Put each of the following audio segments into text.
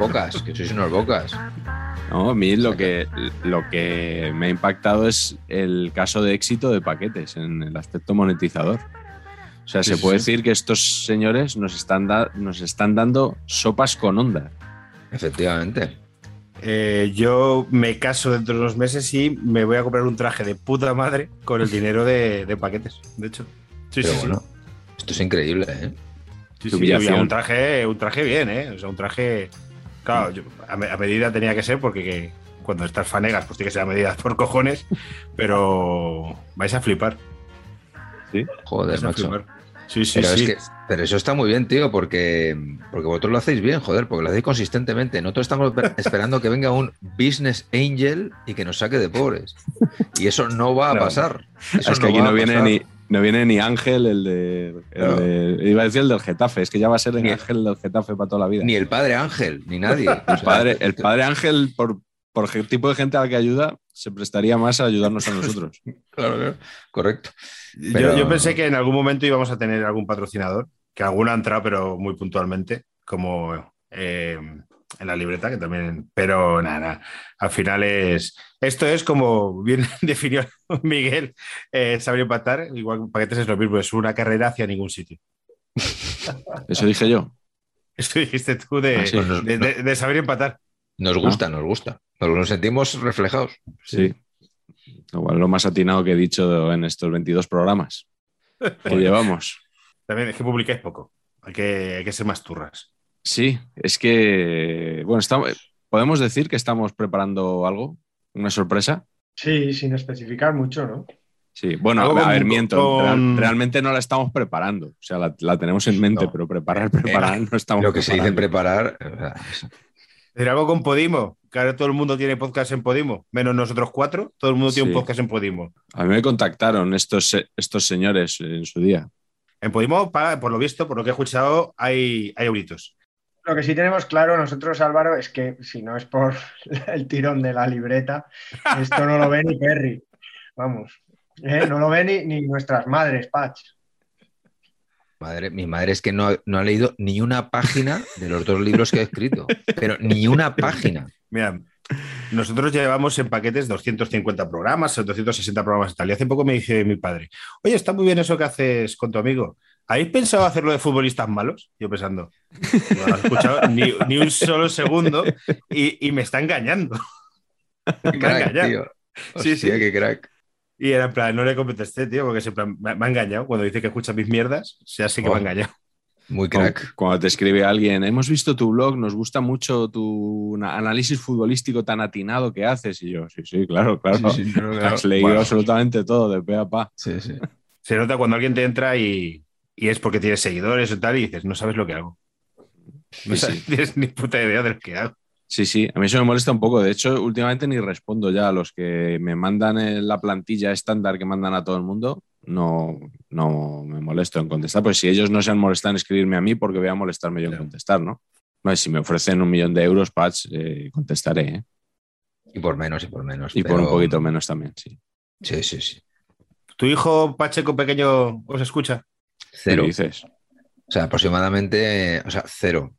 Bocas, que sois unos bocas. No, a mí lo que, lo que me ha impactado es el caso de éxito de paquetes en el aspecto monetizador. O sea, Sí, se puede sí. decir que estos señores nos están, da- nos están dando sopas con onda. Efectivamente. Eh, yo me caso dentro de unos meses y me voy a comprar un traje de puta madre con el dinero de, de paquetes, de hecho. Sí, Pero sí, sí. bueno, esto es increíble, ¿eh? Sí, sí, un traje, un traje bien, ¿eh? O sea, un traje. Claro, yo- a, me- a medida tenía que ser porque que cuando estás fanegas, pues tiene que ser a medida por cojones, pero vais a flipar. Joder, macho. flipar. Sí, sí, Pero, sí. es que, pero eso está muy bien, tío, porque, porque vosotros lo hacéis bien, joder, porque lo hacéis consistentemente. Nosotros estamos esper- esperando que venga un business angel y que nos saque de pobres. Y eso no va a No. pasar. Eso es que aquí no viene, pasar. ni, no viene ni Ángel, el de, el No. de- Iba a decir el del Getafe, es que ya va a ser el Ni- Ángel del Getafe para toda la vida. Ni el padre Ángel, ni nadie. el, padre, el padre Ángel, por, por el tipo de gente a la que ayuda, se prestaría más a ayudarnos a nosotros. Claro, claro. Correcto. Yo- pero- Yo, pensé que en algún momento íbamos a tener algún patrocinador, que alguno ha entrado, pero muy puntualmente, como eh, en la libreta, que también. Pero nada, nada. al final es. Esto es como bien definió Miguel, eh, saber empatar, igual que paquetes es lo mismo, es una carrera hacia ningún sitio. Eso dije yo. Esto dijiste tú de, Ah, sí. de- de- de saber empatar. Nos gusta, nos gusta. Nos, nos sentimos reflejados. Sí. Igual lo más atinado que he dicho en estos 22 programas que llevamos. También es que publicáis poco. Hay que, hay que ser más turras. Sí, es que, bueno, estamos, podemos decir que estamos preparando algo, una sorpresa. Sí, sin especificar mucho, ¿no? Sí, bueno, a ver, miento. con- real- realmente no la estamos preparando. O sea, la, la tenemos en mente, No. pero preparar, preparar, no estamos Lo que se dice preparar. o sea, Decir algo con Podimo, que ahora todo el mundo tiene podcast en Podimo, menos nosotros cuatro, todo el mundo tiene un podcast en Podimo. A mí me contactaron estos, estos señores en su día. En Podimo, por lo visto, por lo que he escuchado, hay, hay euritos. Lo que sí tenemos claro nosotros, Álvaro, es que si no es por el tirón de la libreta, esto no lo ve ni Perry. Vamos, ¿eh? no lo ve ni, ni nuestras madres, Patch. Madre, mi madre es que no, no ha leído ni una página de los dos libros que he escrito. Pero ni una página. Mira, nosotros llevamos en paquetes 250 programas, 260 programas y tal. Y hace poco me dice mi padre, oye, está muy bien eso que haces con tu amigo. ¿Habéis pensado hacerlo de futbolistas malos? Yo pensando, no has escuchado ni, ni un solo segundo y, y me está engañando. Me crack, engañado. tío. Sí, Hostia, sí. qué crack. Y era en plan, no le contesté, tío, porque plan, me, me ha engañado. Cuando dice que escucha mis mierdas, ya sé que me ha Oh. engañado. Muy crack. cuando te escribe alguien, hemos visto tu blog, nos gusta mucho tu análisis futbolístico tan atinado que haces. Y yo, sí, sí, claro, claro. Sí, sí, claro, claro. Has leído Bueno. absolutamente todo, de pe a pa. Sí, sí. Se nota cuando alguien te entra y, y es porque tienes seguidores o tal y dices, no sabes lo que hago. No Sí, sabes- sí. tienes ni puta idea de lo que hago. Sí, sí, a mí eso me molesta un poco. De hecho, últimamente ni respondo ya a los que me mandan en la plantilla estándar que mandan a todo el mundo. No, no me molesto en contestar. Pues si ellos no se han molestado en escribirme a mí, porque voy a molestarme yo en contestar, ¿no? No, si me ofrecen un millón de euros, Patch, eh, contestaré. ¿eh? Y por menos, y por menos. Y por un poquito menos también, sí. Sí, sí, sí. ¿Tu hijo Pacheco pequeño os escucha? Cero. ¿Qué dices? O sea, aproximadamente, o sea, cero.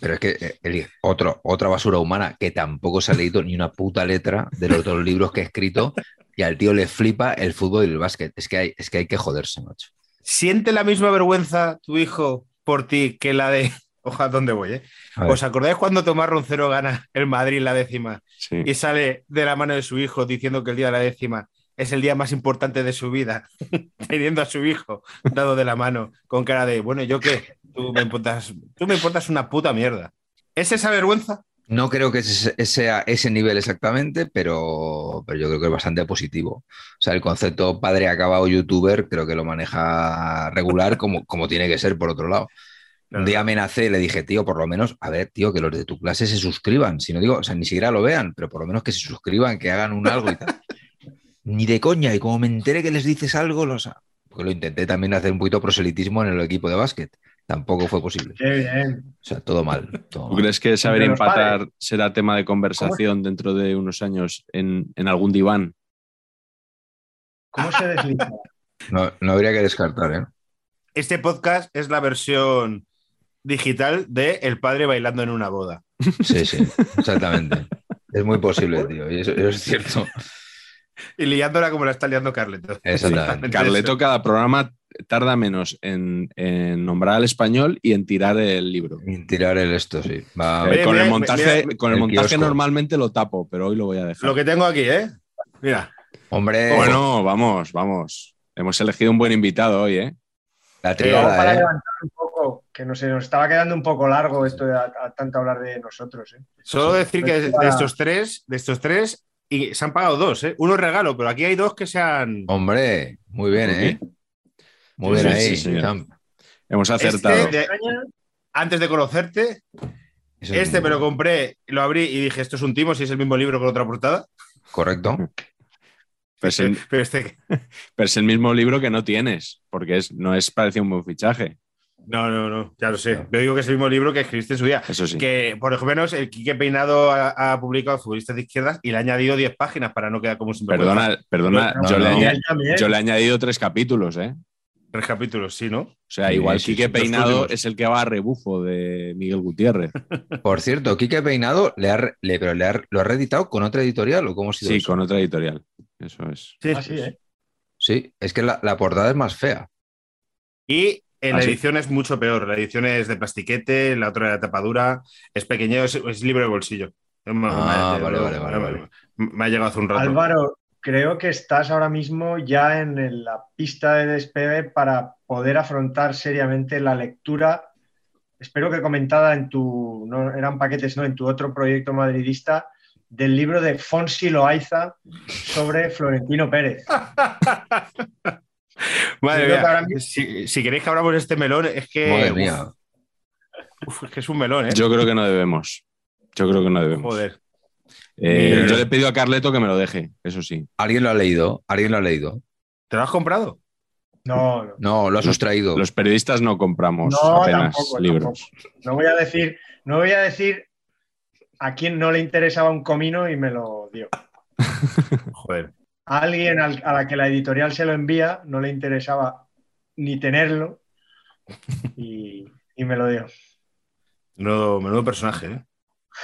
Pero es que eh, el- otro, otra basura humana que tampoco se ha leído ni una puta letra de los dos libros que he escrito y al tío le flipa el fútbol y el básquet. Es que hay, es que, hay que joderse, macho. ¿Siente la misma vergüenza tu hijo por ti que la de... Ojalá, ¿dónde voy? Eh? ¿Os acordáis cuando Tomás Roncero gana el Madrid la décima Sí. y sale de la mano de su hijo diciendo que el día de la décima es el día más importante de su vida, teniendo a su hijo dado de la mano con cara de, bueno, ¿yo qué? Tú me importas, tú me importas una puta mierda. ¿Es esa vergüenza? No creo que sea ese nivel exactamente, pero, pero yo creo que es bastante positivo. O sea, el concepto padre acabado youtuber creo que lo maneja regular como, como tiene que ser por otro lado. Un día amenacé y le dije, tío, por lo menos, a ver, tío, que los de tu clase se suscriban. Si no digo, o sea, ni siquiera lo vean, pero por lo menos que se suscriban, que hagan un algo y tal. Ni de coña, y como me enteré que les dices algo, los... Porque lo intenté también hacer un poquito proselitismo en el equipo de básquet. Tampoco fue posible. Qué bien. O sea, todo mal. todo ¿Tú mal. crees que saber empatar padres. será tema de conversación dentro de unos años en, en algún diván? ¿Cómo se desliza? No, no habría que descartar, ¿eh? Este podcast es la versión digital de El padre bailando en una boda. Sí, sí, exactamente. Es muy posible, tío. Y eso, eso es cierto. Y liándola como la está liando Carleto. Exactamente. Carleto cada programa tarda menos en, en nombrar al español y en tirar el libro. Y Tirar el esto, sí. Va, Eh, con mira, el montaje, mira, con el el montaje kiosco. normalmente lo tapo, pero hoy lo voy a dejar. Lo que tengo aquí, ¿eh? Mira. Hombre, Bueno, vamos, vamos. Hemos elegido un buen invitado hoy, ¿eh? la para triada, ¿eh? levantar un poco, que no sé, nos estaba quedando un poco largo esto de a- a tanto hablar de nosotros. ¿eh? Solo decir que de Para- estos tres, de estos tres, y se han pagado dos, ¿eh? Uno es regalo, pero aquí hay dos que se han. Hombre, muy bien, ¿eh? Muy Sí, bien sí, ahí. sí. Hemos Este acertado. de- antes de conocerte, es este me lo compré, lo abrí y dije, esto es un timo, si es el mismo libro con otra portada. Correcto. Pero es, el, Pero este, pero es el mismo libro que no tienes, porque es, no es parecido un buen fichaje. No, no, no, ya lo sé. No. Yo digo que es el mismo libro que escribiste en su día. Eso sí. Que por lo menos el Quique Peinado ha, ha publicado Futbolistas de Izquierdas y le ha añadido 10 páginas para no quedar como un Perdona, perdona, No, yo, no, le yo he añadido tres capítulos, ¿eh? Tres capítulos, sí, ¿no? O sea, igual sí, Quique sí, Peinado es el que va a rebufo de Miguel Gutiérrez. Por cierto, Quique Peinado le ha, re- le- pero le ha- lo ha reeditado con otra editorial o cómo ha sido Sí, eso? con otra editorial. Eso es. Sí. Así, ¿eh? Sí, es que la, la portada es más fea. Y en la Ah, sí. edición es mucho peor. La edición es de plastiquete, la otra de tapadura, es pequeño, es, es libro de bolsillo. Me- Ah, me- vale, vale, vale, me- vale. Me ha llegado hace un rato. Álvaro, creo que estás ahora mismo ya en la pista de despegue para poder afrontar seriamente la lectura. Espero que comentada en tu, no eran paquetes, no, en tu otro proyecto madridista, del libro de Fonsi Loaiza sobre Florentino Pérez. Madre ahora mismo- si, si queréis que abramos este melón, es que. Madre uf, mía. uf, es que es un melón, ¿eh? Yo creo que no debemos. Yo creo que no debemos. Joder. Eh, yo le he pedido a Carleto que me lo deje, eso sí. ¿Alguien lo ha leído? ¿Alguien lo ha leído? ¿Te lo has comprado? No, no, No, lo has sustraído. Los periodistas no compramos No, apenas tampoco, libros. no voy a decir, no voy a decir a quién no le interesaba un comino y me lo dio. Joder. A alguien al- a la que la editorial se lo envía no le interesaba ni tenerlo y, y me lo dio. Menudo, menudo personaje, ¿eh?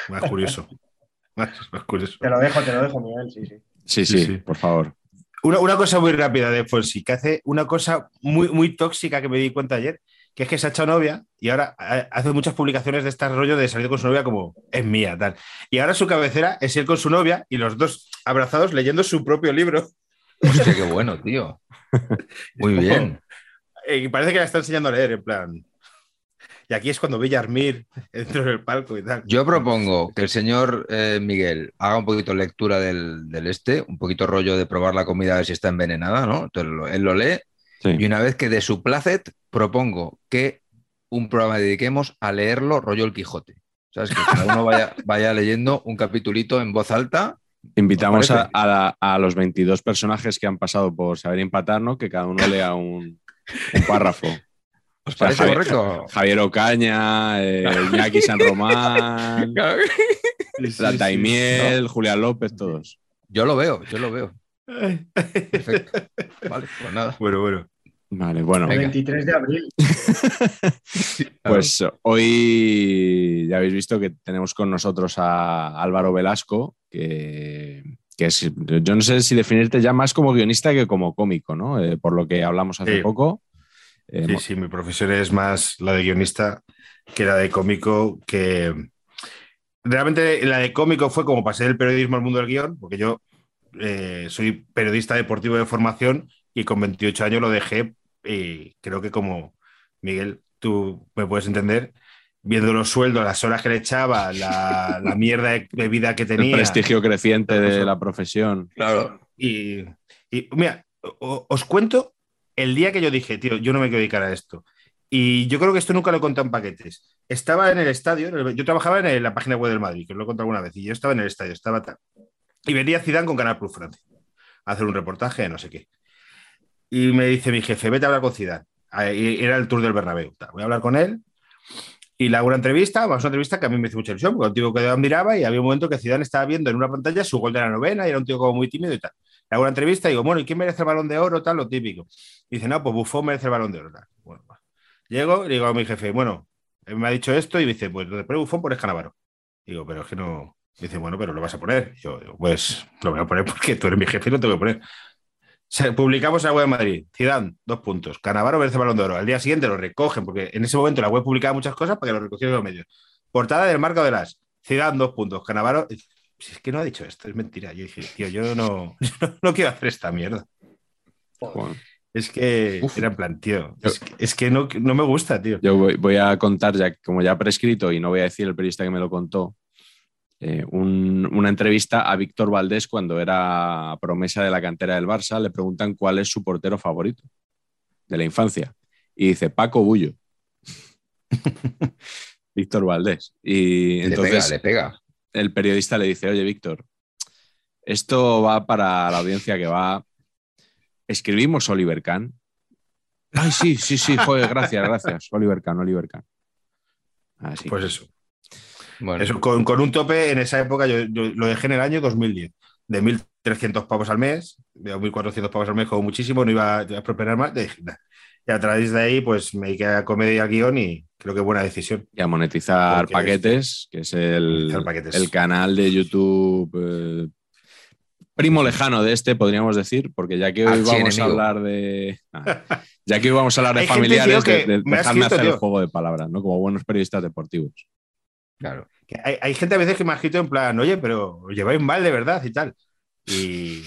Más curioso. más, más curioso. Te lo dejo, te lo dejo, Miguel, sí, sí. Sí, Sí, sí, sí. por favor. Una, una cosa muy rápida de Fonsi, que hace una cosa muy, muy tóxica que me di cuenta ayer, que es que se ha hecho novia y ahora hace muchas publicaciones de este rollo de salir con su novia como es mía, tal. Y ahora su cabecera es él con su novia y los dos abrazados leyendo su propio libro. Hostia, qué bueno, tío. Muy bien. Eh, Y parece que la está enseñando a leer, en plan. Y aquí es cuando veía a Armir dentro del palco y tal. Yo propongo que el señor eh, Miguel haga un poquito lectura del, del este, un poquito rollo de probar la comida a ver si está envenenada, ¿no? Entonces lo- él lo lee Sí. y una vez que de su placet propongo que un programa dediquemos a leerlo rollo el Quijote. ¿Sabes? Que cada uno vaya, vaya leyendo un capitulito en voz alta. Invitamos a, a la- a los 22 personajes que han pasado por saber empatar, ¿no? Que cada uno lea un, un párrafo. ¿Os O sea, parece Javier- correcto? Javier Ocaña, eh, Iñaki San Román, la Taimiel, Julián López, todos. Yo lo veo, yo lo veo. Perfecto. Vale, pues nada. Bueno, bueno. Vale, bueno. El 23 de abril. Pues hoy ya habéis visto que tenemos con nosotros a Álvaro Velasco, que, que es, yo no sé si definirte ya más como guionista que como cómico, ¿no? Eh, por lo que hablamos hace Sí. poco. Eh, Sí, mo- sí, mi profesión es más la de guionista que la de cómico, que realmente la de cómico fue como pasé del periodismo al mundo del guion, porque yo eh, soy periodista deportivo de formación y con 28 años lo dejé y creo que como Miguel, tú me puedes entender, viendo los sueldos, las horas que le echaba, la, la mierda de, de vida que el tenía. prestigio creciente de Eso. la profesión. Claro. Y, y, mira, o- os cuento el día que yo dije, tío, yo no me quiero dedicar a esto. Y yo creo que esto nunca lo he contado en paquetes. Estaba en el estadio, en el- yo trabajaba en el- la página web del Madrid, que os lo he contado alguna vez, y yo estaba en el estadio, estaba tal. Y venía Zidane con Canal Plus Francia a hacer un reportaje, no sé qué. Y me dice mi jefe, vete a hablar con Zidane. Era el tour del Bernabéu. Voy a hablar con él y le hago una entrevista, vamos a una entrevista que a mí me hizo mucha ilusión, porque un tío que admiraba y había un momento que Zidane estaba viendo en una pantalla su gol de la novena y era un tío como muy tímido y tal. Le hago una entrevista y digo, bueno, ¿y quién merece el balón de oro? Tal, lo típico. Y dice, no, pues Buffon merece el balón de oro. Tal. Bueno. Llego y digo a mi jefe, bueno, él me ha dicho esto y me dice, pues donde pone Buffon pones Canavaro. Digo, pero es que no. Dice, bueno, pero lo vas a poner. Yo digo, pues lo voy a poner porque tú eres mi jefe y lo tengo que poner. Se- publicamos en la web de Madrid, Zidane, dos puntos. Canavaro merece balón de oro. Al día siguiente lo recogen, porque en ese momento la web publicaba muchas cosas para que lo recogieran los medios. Portada del marco de las. Zidane, dos puntos. Canavaro. Si es que no ha dicho esto, es mentira. Yo dije, tío, yo no, yo no quiero hacer esta mierda. Es que Uf. era en plan, tío. Es que, es que no, no me gusta, tío. yo voy, voy a contar, ya como ya prescrito y no voy a decir el periodista que me lo contó, eh, un- una entrevista a Víctor Valdés cuando era promesa de la cantera del Barça. Le preguntan cuál es su portero favorito de la infancia. Y dice Paco Bullo. Víctor Valdés. Y Le entonces pega, le pega. el periodista le dice, oye, Víctor, esto va para la audiencia que va. ¿Escribimos Oliver Kahn? Ay, sí, sí, sí, joder, gracias, gracias. Oliver Kahn, Oliver Kahn. Así. Pues eso. Bueno, Eso, con, con un tope en esa época, yo, yo lo dejé en el año 2010, de 1.300 pavos al mes, de 1.400 pavos al mes, como muchísimo, no iba a prosperar más. Y a través de ahí, pues me dediqué a comedia y al guion y creo que buena decisión. y a monetizar Porque paquetes, que es el, el canal de YouTube eh, primo lejano de este, podríamos decir, porque ya que hoy vamos a hablar de. Ah, ya que hoy vamos a hablar de gente, familiares, tío, de, que de- me ha dejadme escrito, hacer el juego de palabras, ¿no? Como buenos periodistas deportivos. Claro. Que Hay, hay gente a veces que me ha escrito en plan, oye, pero os lleváis mal de verdad y tal. Y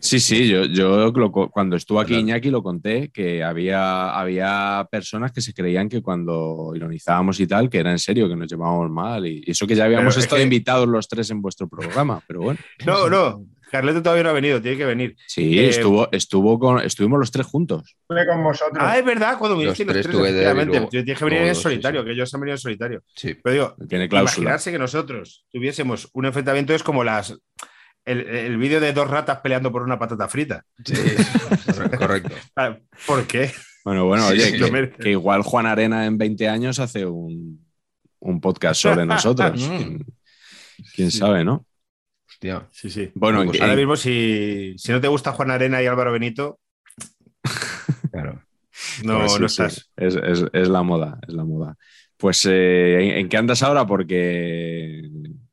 Sí, sí, yo, yo lo cuando estuvo aquí Claro. Iñaki lo conté, que había, había personas que se creían que cuando ironizábamos y tal, que era en serio, que nos llevábamos mal. Y, y eso que ya habíamos Pero es estado que- invitados los tres en vuestro programa, pero bueno. no, no, Carleto todavía no ha venido, tiene que venir. Sí, Eh, estuvo, estuvo con, estuvimos los tres juntos. Estuve con vosotros. Ah, es verdad, cuando me Los dijiste los tres efectivamente. Tienes que venir en solitario, sí. que ellos han venido en solitario. Sí. Pero digo, Tiene cláusula. Imaginarse que nosotros tuviésemos un enfrentamiento es como las el, el vídeo de dos ratas peleando por una patata frita. Sí, correcto. Ah, ¿Por qué? Bueno, bueno, oye, sí, que, igual Juan Arena en 20 años hace un, un podcast sobre nosotros. Mm. ¿Quién, quién Sí. sabe, no? Hostia. Sí, sí. Bueno, en Pues Ahora mismo, si, si no te gusta Juan Arena y Álvaro Benito, Claro. no, Pues sí, no sí, estás. Es, es- es la moda, es la moda. Pues, eh, ¿en, en qué andas ahora? Porque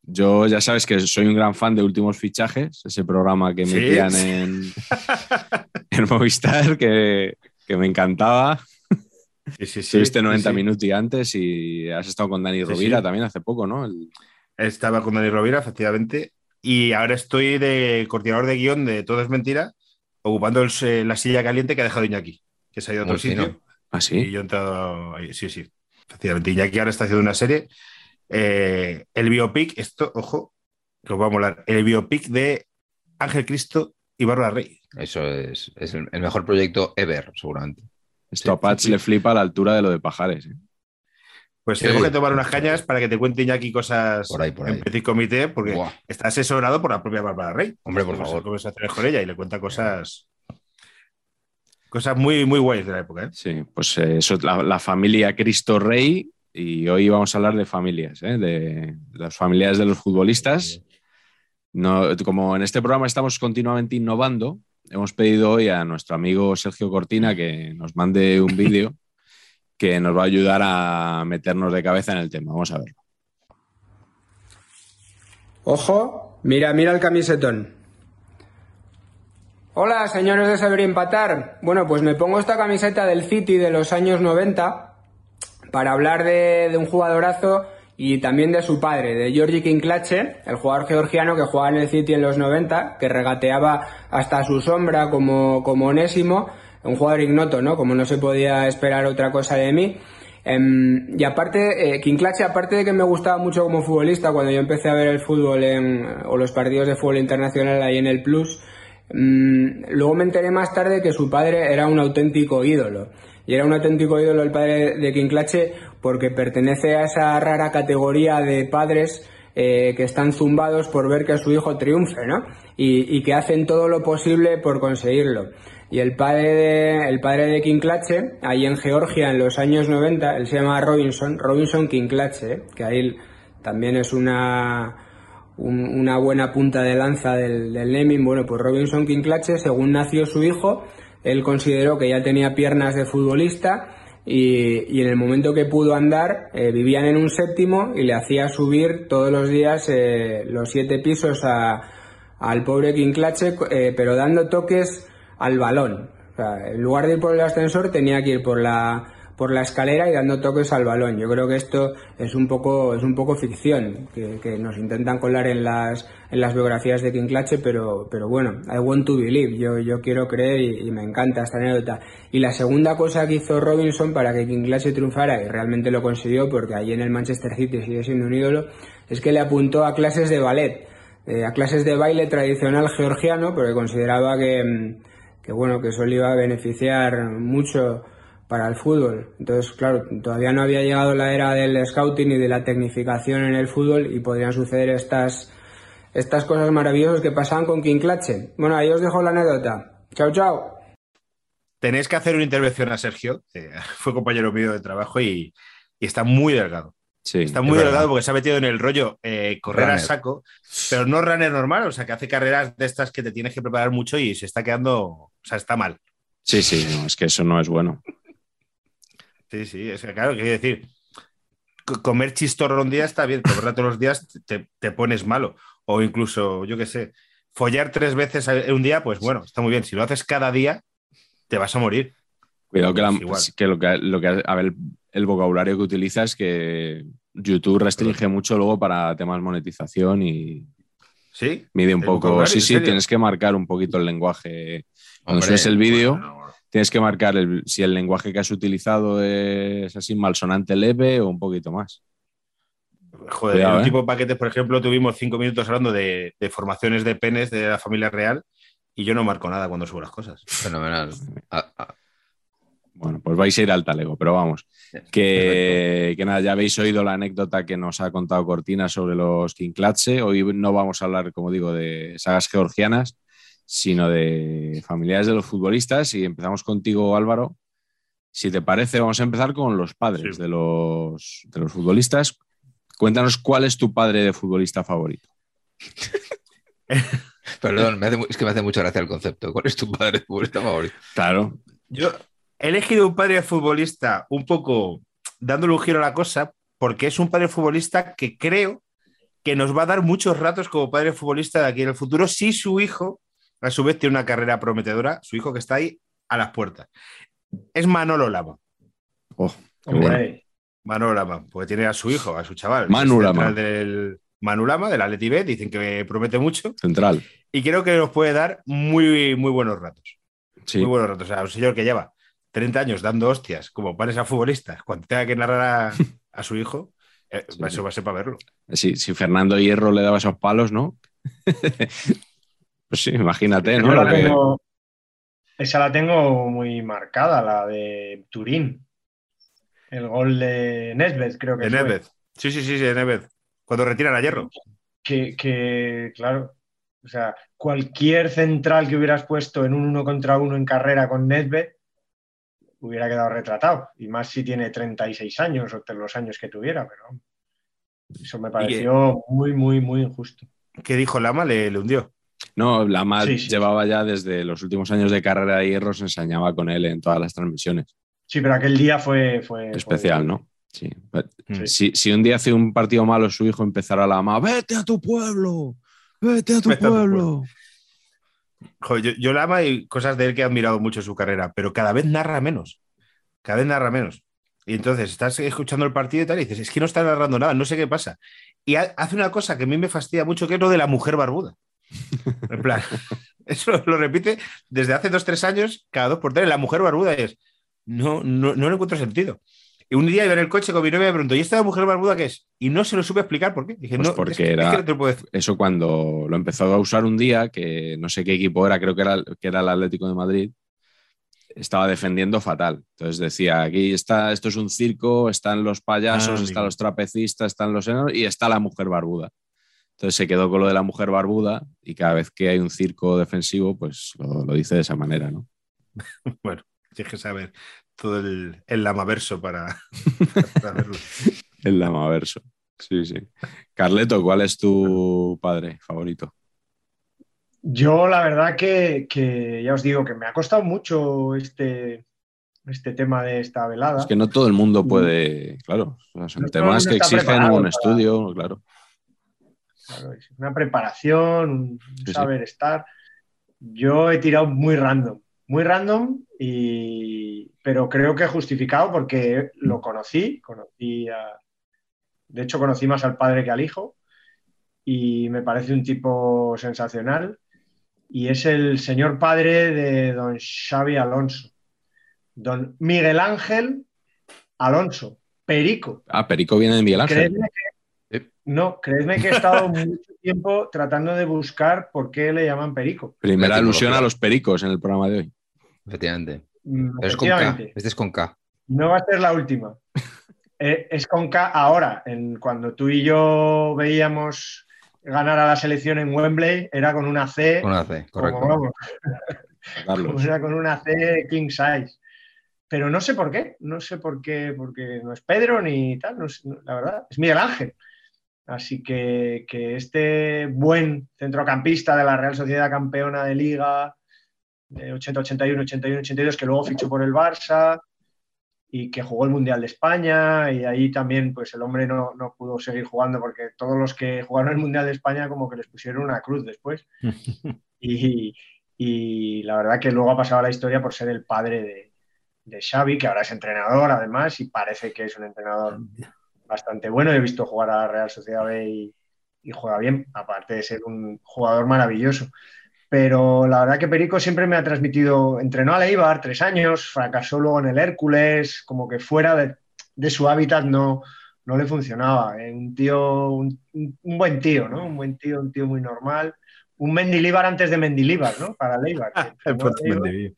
yo ya sabes que soy un gran fan de Últimos Fichajes, ese programa que ¿Sí? metían en, en Movistar, que, que me encantaba. Sí, sí, sí. Estuviste 90 sí, sí. minutos y antes y has estado con Dani Sí, Rovira sí. también hace poco, ¿no? El- Estaba con Dani Rovira, efectivamente. Y ahora estoy de coordinador de guion de Todo es Mentira, ocupando el- la silla caliente que ha dejado Iñaki, que se ha ido a otro fino. sitio. ¿Ah, Y sí? yo he entrado ahí. Sí, sí. Efectivamente. Iñaki ahora está haciendo una serie. Eh, el biopic, esto, ojo, que os va a molar. El biopic de Ángel Cristo y Bárbara Rey. Eso es, es el mejor proyecto ever, seguramente. Esto a sí, Patch sí. le flipa a la altura de lo de Pajares. ¿eh? Pues tenemos que tomar unas cañas para que te cuente Iñaki cosas Por ahí, por ahí. en petit comité, porque Buah. está asesorado por la propia Bárbara Rey. Hombre, por favor. conversaciones con ella y le cuenta cosas. Cosas muy, muy guays de la época. ¿eh? Sí, pues eh, eso es la, la familia Cristo Rey y hoy vamos a hablar de familias, ¿eh? de las familias de los futbolistas. No, como en este programa estamos continuamente innovando, hemos pedido hoy a nuestro amigo Sergio Cortina que nos mande un vídeo que nos va a ayudar a meternos de cabeza en el tema. Vamos a verlo. Ojo, mira, mira el camisetón. Hola, señores de Saber Empatar. Bueno, pues me pongo esta camiseta del City de los años 90 para hablar de, un jugadorazo y también de su padre, de Georgi Kinklache, el jugador georgiano que jugaba en el City en los 90, que regateaba hasta su sombra como, como onésimo, un jugador ignoto, ¿no? Como no se podía esperar otra cosa de mí. Em, y aparte, eh, aparte de que me gustaba mucho como futbolista, cuando yo empecé a ver el fútbol en, o los partidos de fútbol internacional ahí en el Plus, em, luego me enteré más tarde que su padre era un auténtico ídolo. Y era un auténtico ídolo el padre de Kinklache porque pertenece a esa rara categoría de padres eh, que están zumbados por ver que su hijo triunfe, ¿no? Y, que hacen todo lo posible por conseguirlo. Y el padre de, el padre de Kinklache, ahí en Georgia en los años 90, él se llama Robinson, Robinson Kinklache, que ahí también es una, una buena punta de lanza del, del naming. Bueno, pues Robinson Kinklache, según nació su hijo, él consideró que ya tenía piernas de futbolista y, en el momento que pudo andar eh, vivían en un séptimo y le hacía subir todos los días eh, los siete pisos al pobre Kinclache, eh, pero dando toques al balón. en lugar de ir por el ascensor tenía que ir por la por la escalera y dando toques al balón. Yo creo que esto es un poco, es un poco ficción, que, nos intentan colar en las, en las biografías de Kinklache, pero, pero bueno, I want to believe, yo, yo quiero creer y, me encanta esta anécdota. Y la segunda cosa que hizo Robinson para que Kinklache triunfara, y realmente lo consiguió porque allí en el Manchester City sigue siendo un ídolo, es que le apuntó a clases de ballet, eh, a clases de baile tradicional georgiano, porque consideraba que, que bueno, que eso le iba a beneficiar mucho para el fútbol. Entonces, claro, todavía no había llegado la era del scouting y de la tecnificación en el fútbol y podrían suceder estas, estas cosas maravillosas que pasaban con Clache. Bueno, ahí os dejo la anécdota. Chao, chao. Tenéis que hacer una intervención a Sergio, fue compañero mío de trabajo y, está muy delgado. Sí, está muy delgado porque se ha metido en el rollo eh, correr a saco, pero no runner normal, o sea, que hace carreras de estas que te tienes que preparar mucho y se está quedando, o sea, está mal. Sí, sí, es que eso no es bueno. Sí, sí, es que claro, quiero decir, comer chistorro un día está bien, comerla todos los días te, pones malo. O incluso, yo qué sé, follar tres veces un día, pues bueno, está muy bien. Si lo haces cada día, te vas a morir. Cuidado que, lo que, lo que a ver, el vocabulario que utilizas que YouTube restringe mucho luego para temas monetización y ¿Sí? mide un poco. Sí, sí, tienes que marcar un poquito el lenguaje. Cuando subes el vídeo, tienes que marcar si el lenguaje que has utilizado es así malsonante leve o un poquito más. Joder, en un ¿eh? tipo de paquetes, por ejemplo, tuvimos cinco minutos hablando de, formaciones de penes de la familia real y yo no marco nada cuando subo las cosas. Fenomenal. Bueno, pues vais a ir al talego, pero vamos. Que, que, nada, ya habéis oído la anécdota que nos ha contado Cortina sobre los Kinklatse. Hoy no vamos a hablar, como digo, de sagas georgianas, sino de familiares de los futbolistas. Y empezamos contigo, Álvaro. Si te parece, vamos a empezar con los padres de, los, de los futbolistas. Cuéntanos cuál es tu padre de futbolista favorito. Perdón, es que me hace mucha gracia el concepto. ¿Cuál es tu padre de futbolista favorito? Claro. Yo he elegido un padre futbolista un poco dándole un giro a la cosa, porque es un padre futbolista que creo que nos va a dar muchos ratos como padre futbolista de aquí en el futuro si su hijo a su vez tiene una carrera prometedora, su hijo que está ahí a las puertas. Es Manolo Lama. Oh, Manolo Lama, porque tiene a su hijo, a su chaval. Manu Lama. Del Manu Lama, del Atleti B, dicen que promete mucho. Central. Y creo que nos puede dar muy, muy buenos ratos. Sí. Muy buenos ratos. O sea, un señor que lleva 30 años dando hostias como pares a futbolistas, cuando tenga que narrar a, su hijo, eh, eso va a ser para verlo. Sí, si Fernando Hierro le daba esos palos, ¿no? Pues sí, imagínate, ¿no? esa la tengo muy marcada, la de Turín. El gol de Nesbeth, creo que De Nesbeth. Sí, sí, sí, sí, de Nesbeth. Cuando retiran a Hierro. Que, claro, o sea, cualquier central que hubieras puesto en un uno contra uno en carrera con Nesbeth hubiera quedado retratado. Y más si tiene 36 años o los años que tuviera, pero eso me pareció muy, muy, muy injusto. ¿Qué dijo Lama? Le, le hundió. No, Lama Sí, sí. llevaba ya desde los últimos años de carrera de hierro, se ensañaba con él en todas las transmisiones. Sí, pero aquel día fue. fue fue- Especial, ¿no? Sí. Si, si un día hace un partido malo su hijo empezará a Lama, vete a tu pueblo, vete a tu Vete a tu pueblo. Joder, yo, yo la amo y cosas de él que he admirado mucho en su carrera, pero cada vez narra menos. Cada vez narra menos. Y entonces estás escuchando el partido y tal, y dices, es que no está narrando nada, no sé qué pasa. Y ha- hace una cosa que a mí me fastidia mucho, que es lo de la mujer barbuda. En plan, eso lo repite desde hace dos, tres años, cada dos por tres, la mujer barbuda es, no, no, no le encuentro sentido. Y un día iba en el coche con mi novia y me preguntó, ¿y esta mujer barbuda qué es? Y no se lo supe explicar por qué. Dije, Pues no, porque es que- es era- que no te lo puedo decir. Eso cuando lo empezó a usar un día, que no sé qué equipo era, creo que era, que era el Atlético de Madrid, estaba defendiendo fatal. Entonces decía, aquí está, esto es un circo, están los payasos, Ah, están los trapecistas, están los enanos y está la mujer barbuda. Entonces se quedó con lo de la mujer barbuda y cada vez que hay un circo defensivo, pues lo, lo dice de esa manera, ¿no? Bueno, tienes que saber todo el, el lamaverso para, para verlo. El lamaverso. Sí, sí. Carleto, ¿cuál es tu padre favorito? Yo, la verdad que, que ya os digo que me ha costado mucho este, este tema de esta velada. Es que no todo el mundo puede, claro, o sea, son No temas que exigen un para- estudio, claro. Claro, es una preparación, un sí. saber estar. Yo he tirado muy random, muy random, y, pero creo que justificado porque lo conocí, conocí a- de hecho conocí más al padre que al hijo y me parece un tipo sensacional y es el señor padre de don Xavi Alonso, don Miguel Ángel Alonso, Perico. Ah, Perico viene de Miguel Ángel. Creedme que, no, creedme que he estado mucho tiempo tratando de buscar por qué le llaman perico. Primera alusión a los pericos en el programa de hoy. Efectivamente. Mm, es con K. efectivamente. Este es con K. No va a ser la última. Eh, es con K ahora. En, cuando tú y yo veíamos ganar a la selección en Wembley, era con una C. Con una C, correcto. como, era con una C king size. Pero no sé por qué, no sé por qué, porque no es Pedro ni tal, no sé, no, la verdad, es Miguel Ángel. Así que, que este buen centrocampista de la Real Sociedad campeona de Liga de 80, 81, 81, 82, que luego fichó por el Barça y que jugó el Mundial de España y ahí también pues el hombre no, no pudo seguir jugando porque todos los que jugaron el Mundial de España como que les pusieron una cruz después. y, y la verdad que luego ha pasado a la historia por ser el padre de, de Xavi, que ahora es entrenador además y parece que es un entrenador bastante bueno. He visto jugar a la Real Sociedad B y, y juega bien, aparte de ser un jugador maravilloso. Pero la verdad que Perico siempre me ha transmitido, entrenó a Leibar tres años, fracasó luego en el Hércules, como que fuera de, de su hábitat no, no le funcionaba. ¿eh? Un tío, un, un, buen tío, ¿no? Un buen tío, un tío muy normal. Un Mendilíbar antes de Mendilíbar, ¿no? Para Leibar. Puto Mendilibar.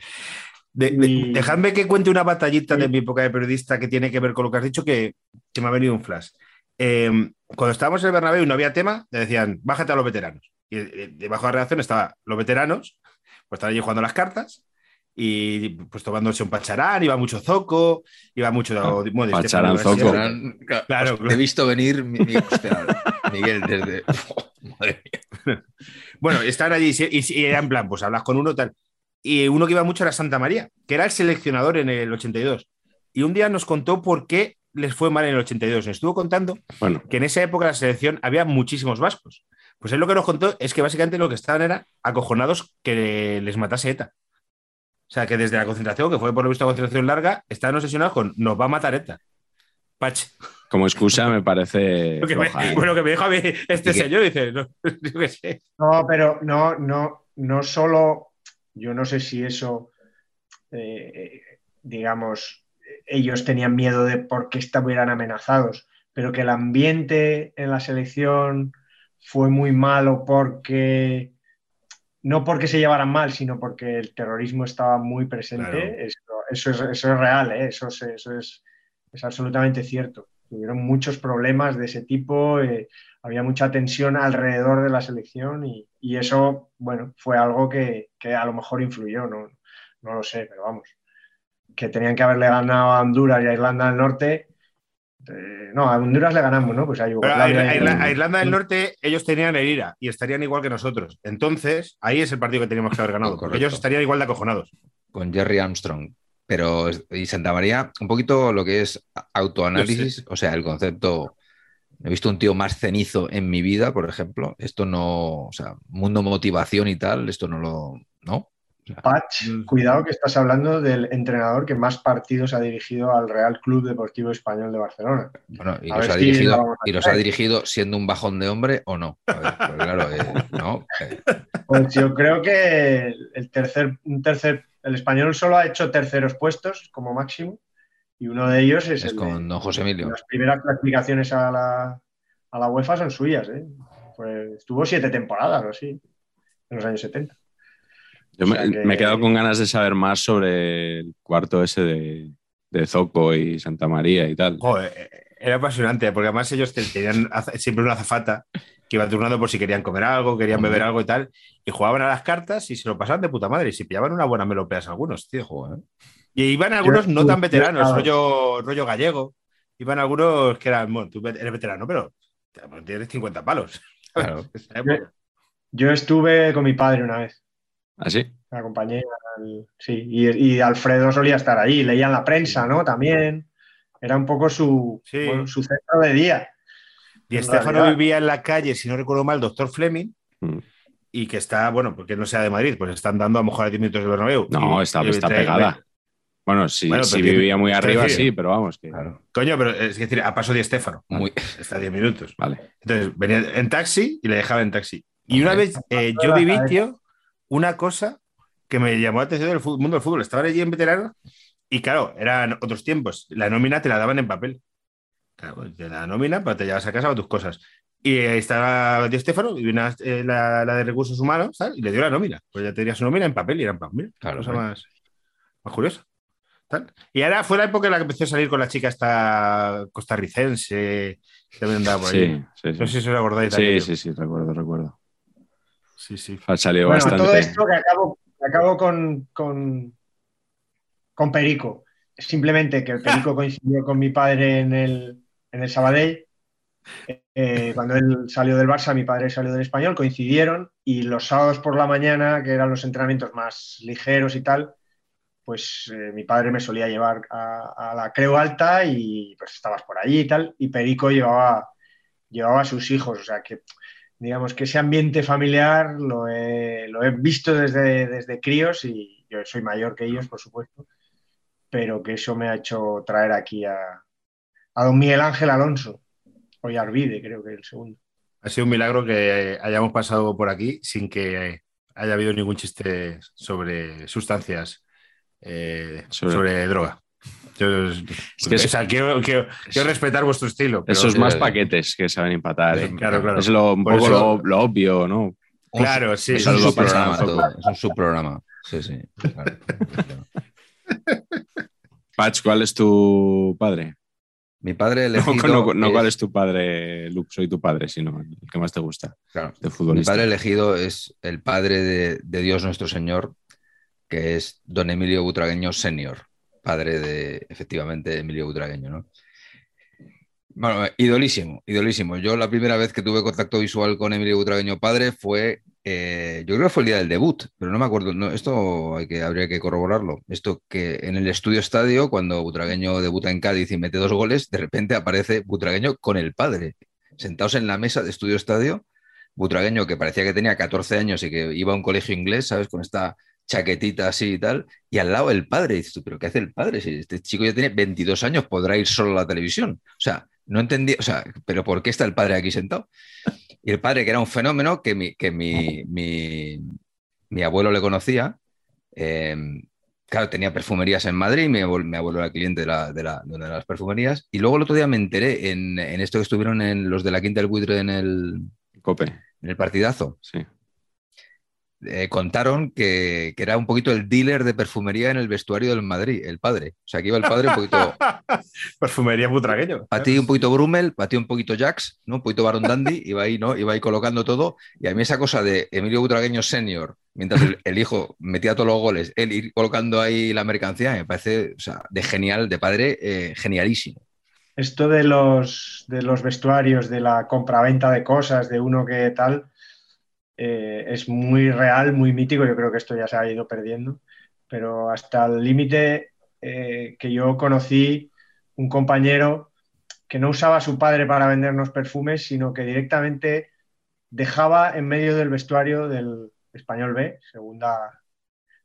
De, de, y... Dejadme que cuente una batallita sí. de mi época de periodista que tiene que ver con lo que has dicho, que, que me ha venido un flash. Eh, cuando estábamos en el Bernabéu y no había tema, le decían, bájate a los veteranos. Y debajo de la redacción estaban los veteranos, pues estaban allí jugando las cartas y pues tomándose un pacharán, iba mucho zoco, iba mucho... Ah, bueno, pacharán, zoco. Claro, claro, He visto venir Miguel desde... Madre mía. Bueno, estaban allí y, y, era en plan, pues hablas con uno tal. Y uno que iba mucho era Santa María, que era el seleccionador en el 82. Y un día nos contó por qué les fue mal en el 82. Nos estuvo contando bueno. que en esa época la selección había muchísimos vascos. Pues él lo que nos contó es que básicamente lo que estaban era acojonados que les matase ETA. O sea, que desde la concentración, que fue por lo visto una concentración larga, estaban obsesionados con nos va a matar ETA. Pach. Como excusa me parece. Lo que me, floja, ¿eh? Bueno, que me dijo a mí este señor, dice, no, yo qué sé. No, pero no, no, no solo, yo no sé si eso, eh, digamos, ellos tenían miedo de por qué estuvieran amenazados, pero que el ambiente en la selección fue muy malo porque no porque se llevaran mal, sino porque el terrorismo estaba muy presente. Claro. Eso, eso, es, eso, es, real, ¿eh? eso, es, eso es, es, absolutamente cierto. Tuvieron muchos problemas de ese tipo, eh, había mucha tensión alrededor de la selección y, y eso, bueno, fue algo que, que, a lo mejor influyó, no, no lo sé, pero vamos, que tenían que haberle ganado a Honduras y a Irlanda del Norte, Eh, no, a Honduras le ganamos, ¿no? Pues a Pero a, Yugoslavia. Irla- a Irla- a Irlanda del. Norte ellos tenían el IRA y estarían igual que nosotros. Entonces, ahí es el partido que teníamos que haber ganado, porque ellos estarían igual de acojonados. con Jerry Armstrong. Pero, y Santa María, un poquito lo que es autoanálisis, o sea, el concepto. He visto un tío más cenizo en mi vida, por ejemplo. Esto no, o sea, mundo motivación y tal, esto no lo. ¿No? Patch, cuidado que estás hablando del entrenador que más partidos ha dirigido al Real Club Deportivo Español de Barcelona. Bueno, y los, ha si dirigido, y los ha siendo un bajón de hombre o no. A ver, pues claro, eh, ¿no? Eh, Pues yo creo que el tercer, un tercer, el español solo ha hecho terceros puestos como máximo y uno de ellos es, es el con de, don José Emilio. las primeras clasificaciones a la, a la UEFA son suyas, ¿eh? Pues estuvo siete temporadas o así, en los años 70. Yo O me, sea que- me he quedado con ganas de saber más sobre el cuarto ese de, de Zoco y Santa María y tal. Joder, eh, era apasionante, porque además ellos te- tenían siempre una azafata que iba turnando por si querían comer algo, querían beber algo y tal, y jugaban a las cartas y se lo pasaban de puta madre, y si pillaban una buena melopeas algunos, tío. Joder. Y iban algunos no tan veteranos, rollo, rollo gallego. Iban algunos que eran, bueno, tú eres veterano, pero tienes 50 palos. Claro. Yo estuve con mi padre una vez, ¿Así? me acompañé al, sí, y, y Alfredo solía estar ahí, leían la prensa, ¿no? También era un poco su, Sí. bueno, su centro de día. Y Estefano vivía en la calle, si no recuerdo mal, doctor Fleming, Mm. y que está, bueno, porque no sea de Madrid, pues están dando a lo mejor a 10 minutos del Bernabéu. No, Y- está, y- está pegada. Bueno, si, Bueno, si vivía muy arriba, decir, sí, pero vamos, que. Claro. Coño, pero es decir, a paso de Estefano. Muy, Está a 10 minutos. Vale. Entonces, venía en taxi y le dejaba en taxi. Y una vez eh, yo viví, tío, una cosa que me llamó la atención del mundo del fútbol. Estaba allí en veterano y, claro, eran otros tiempos. La nómina te la daban en papel. Claro, de la nómina, pues te llevas a casa tus cosas. Y ahí estaba Di Stefano y vino eh, la, la de recursos humanos ¿sabes? y le dio la nómina. Pues ya tenía su nómina en papel y era en plan, mira, Claro, cosa más, más curiosa. Tal. Y ahora fue la época en la que empezó a salir con la chica esta costarricense, que también andaba por ahí. Sí, sí, No sé si os acordáis. Sí, sí, sí, recuerdo, recuerdo. Sí, sí. Ha salido Bueno, bastante. todo esto que acabo, que acabo con, con, con Perico. Simplemente que el Perico coincidió con mi padre en el, en el Sabadell. Eh, cuando él salió del Barça, mi padre salió del Español, coincidieron y los sábados por la mañana, que eran los entrenamientos más ligeros y tal, pues eh, mi padre me solía llevar a, a la Creu Alta y pues estabas por allí y tal, y Perico llevaba, llevaba a sus hijos, o sea que digamos que ese ambiente familiar lo he, lo he visto desde, desde críos y yo soy mayor que ellos, por supuesto, pero que eso me ha hecho traer aquí a, a don Miguel Ángel Alonso, o Arvide, creo que el segundo. Ha sido un milagro que hayamos pasado por aquí sin que haya habido ningún chiste sobre sustancias, eh, Sobre- sobre... droga. Yo- que o es- sea, quiero, quiero- quiero respetar vuestro estilo. pero- Esos más paquetes que saben empatar. ¿eh? Claro, claro. Es lo, un Por poco eso- lo, lo obvio, ¿no? Un- Claro, sí. Es un Saludo para subprograma todo, es un subprograma. Sí, sí. claro. Patch, ¿cuál es tu padre? Mi padre No, elegido. no, no es- cuál es tu padre, Luke, soy tu padre, sino el que más te gusta claro, de Mi futbolista. padre elegido es el padre de, de Dios nuestro Señor, que es don Emilio Butragueño Senior, padre de, efectivamente, Emilio Butragueño, ¿no? Bueno, idolísimo, idolísimo. Yo la primera vez que tuve contacto visual con Emilio Butragueño padre fue, eh, yo creo que fue el día del debut, pero no me acuerdo, no, esto hay que, habría que corroborarlo. Esto que en el estudio estadio, cuando Butragueño debuta en Cádiz y mete dos goles, de repente aparece Butragueño con el padre, sentados en la mesa de estudio estadio, Butragueño que parecía que tenía 14 años y que iba a un colegio inglés, ¿sabes? Con esta chaquetita así y tal, y al lado el padre, y dices tú, ¿pero qué hace el padre? Si este chico ya tiene 22 años, podrá ir solo a la televisión. O sea, no entendía, o sea, ¿pero por qué está el padre aquí sentado? Y el padre, que era un fenómeno que mi, que mi, mi, mi abuelo le conocía, eh, claro, tenía perfumerías en Madrid, mi abuelo, mi abuelo era cliente de, la, de, la- de una de las perfumerías, y luego el otro día me enteré en, en esto que estuvieron en los de la Quinta del Buitre en el, Cope, en el partidazo, sí. Eh, contaron que, que era un poquito el dealer de perfumería en el vestuario del Madrid, el padre. O sea, que iba el padre un poquito Perfumería butragueño. para ti un poquito Brummel, para ti un poquito Jax, ¿no? Un poquito Baron Dandy, iba ahí, ¿no? Iba ahí colocando todo. Y a mí esa cosa de Emilio Butragueño senior, mientras el, el hijo metía todos los goles, él ir colocando ahí la mercancía, me parece, o sea, de genial, de padre, eh, genialísimo. esto de los, de los vestuarios, de la compraventa de cosas, de uno que tal, eh, es muy real, muy mítico. Yo creo que esto ya se ha ido perdiendo, pero hasta el límite eh, que yo conocí un compañero que no usaba a su padre para vendernos perfumes, sino que directamente dejaba en medio del vestuario del Español B, segunda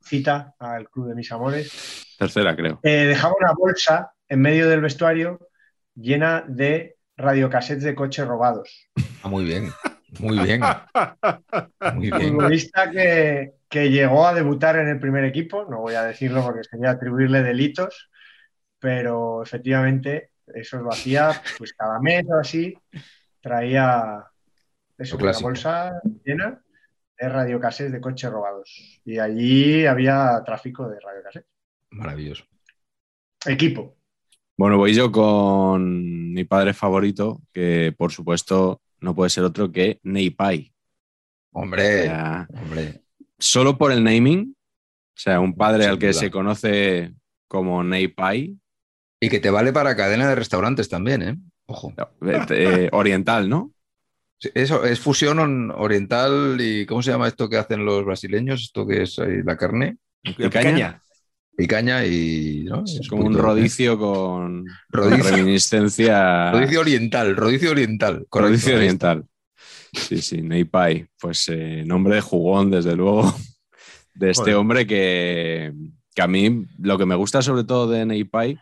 cita al Club de Mis Amores. Tercera, creo. Eh, dejaba una bolsa en medio del vestuario llena de radiocassettes de coches robados. Ah, muy bien, muy bien. Muy bien. futbolista que, que llegó a debutar en el primer equipo, no voy a decirlo porque sería atribuirle delitos, pero efectivamente eso lo hacía pues cada mes o así, traía eso, una bolsa llena de radiocassettes de coches robados. Y allí había tráfico de radiocassettes. Maravilloso. Equipo. Bueno, voy yo con mi padre favorito, que por supuesto no puede ser otro que Neipai. O Hombre, sea, hombre. solo por el naming, o sea, un padre Sin al que duda. se conoce como Neipai, Y que te vale para cadena de restaurantes también, ¿eh? Ojo. eh, eh, oriental, ¿no? Eso es fusión oriental y ¿cómo se llama esto que hacen los brasileños? Esto que es ahí la carne, Picaña. Picaña y ¿no? Es como un ¿eh? rodicio con, Rodicio. reminiscencia. Rodicio oriental, rodicio oriental. correcto, Rodicio oriental. Sí, sí, Neipai. Pues eh, nombre de jugón, desde luego, de este Joder. hombre que, que a mí lo que me gusta sobre todo de Neipai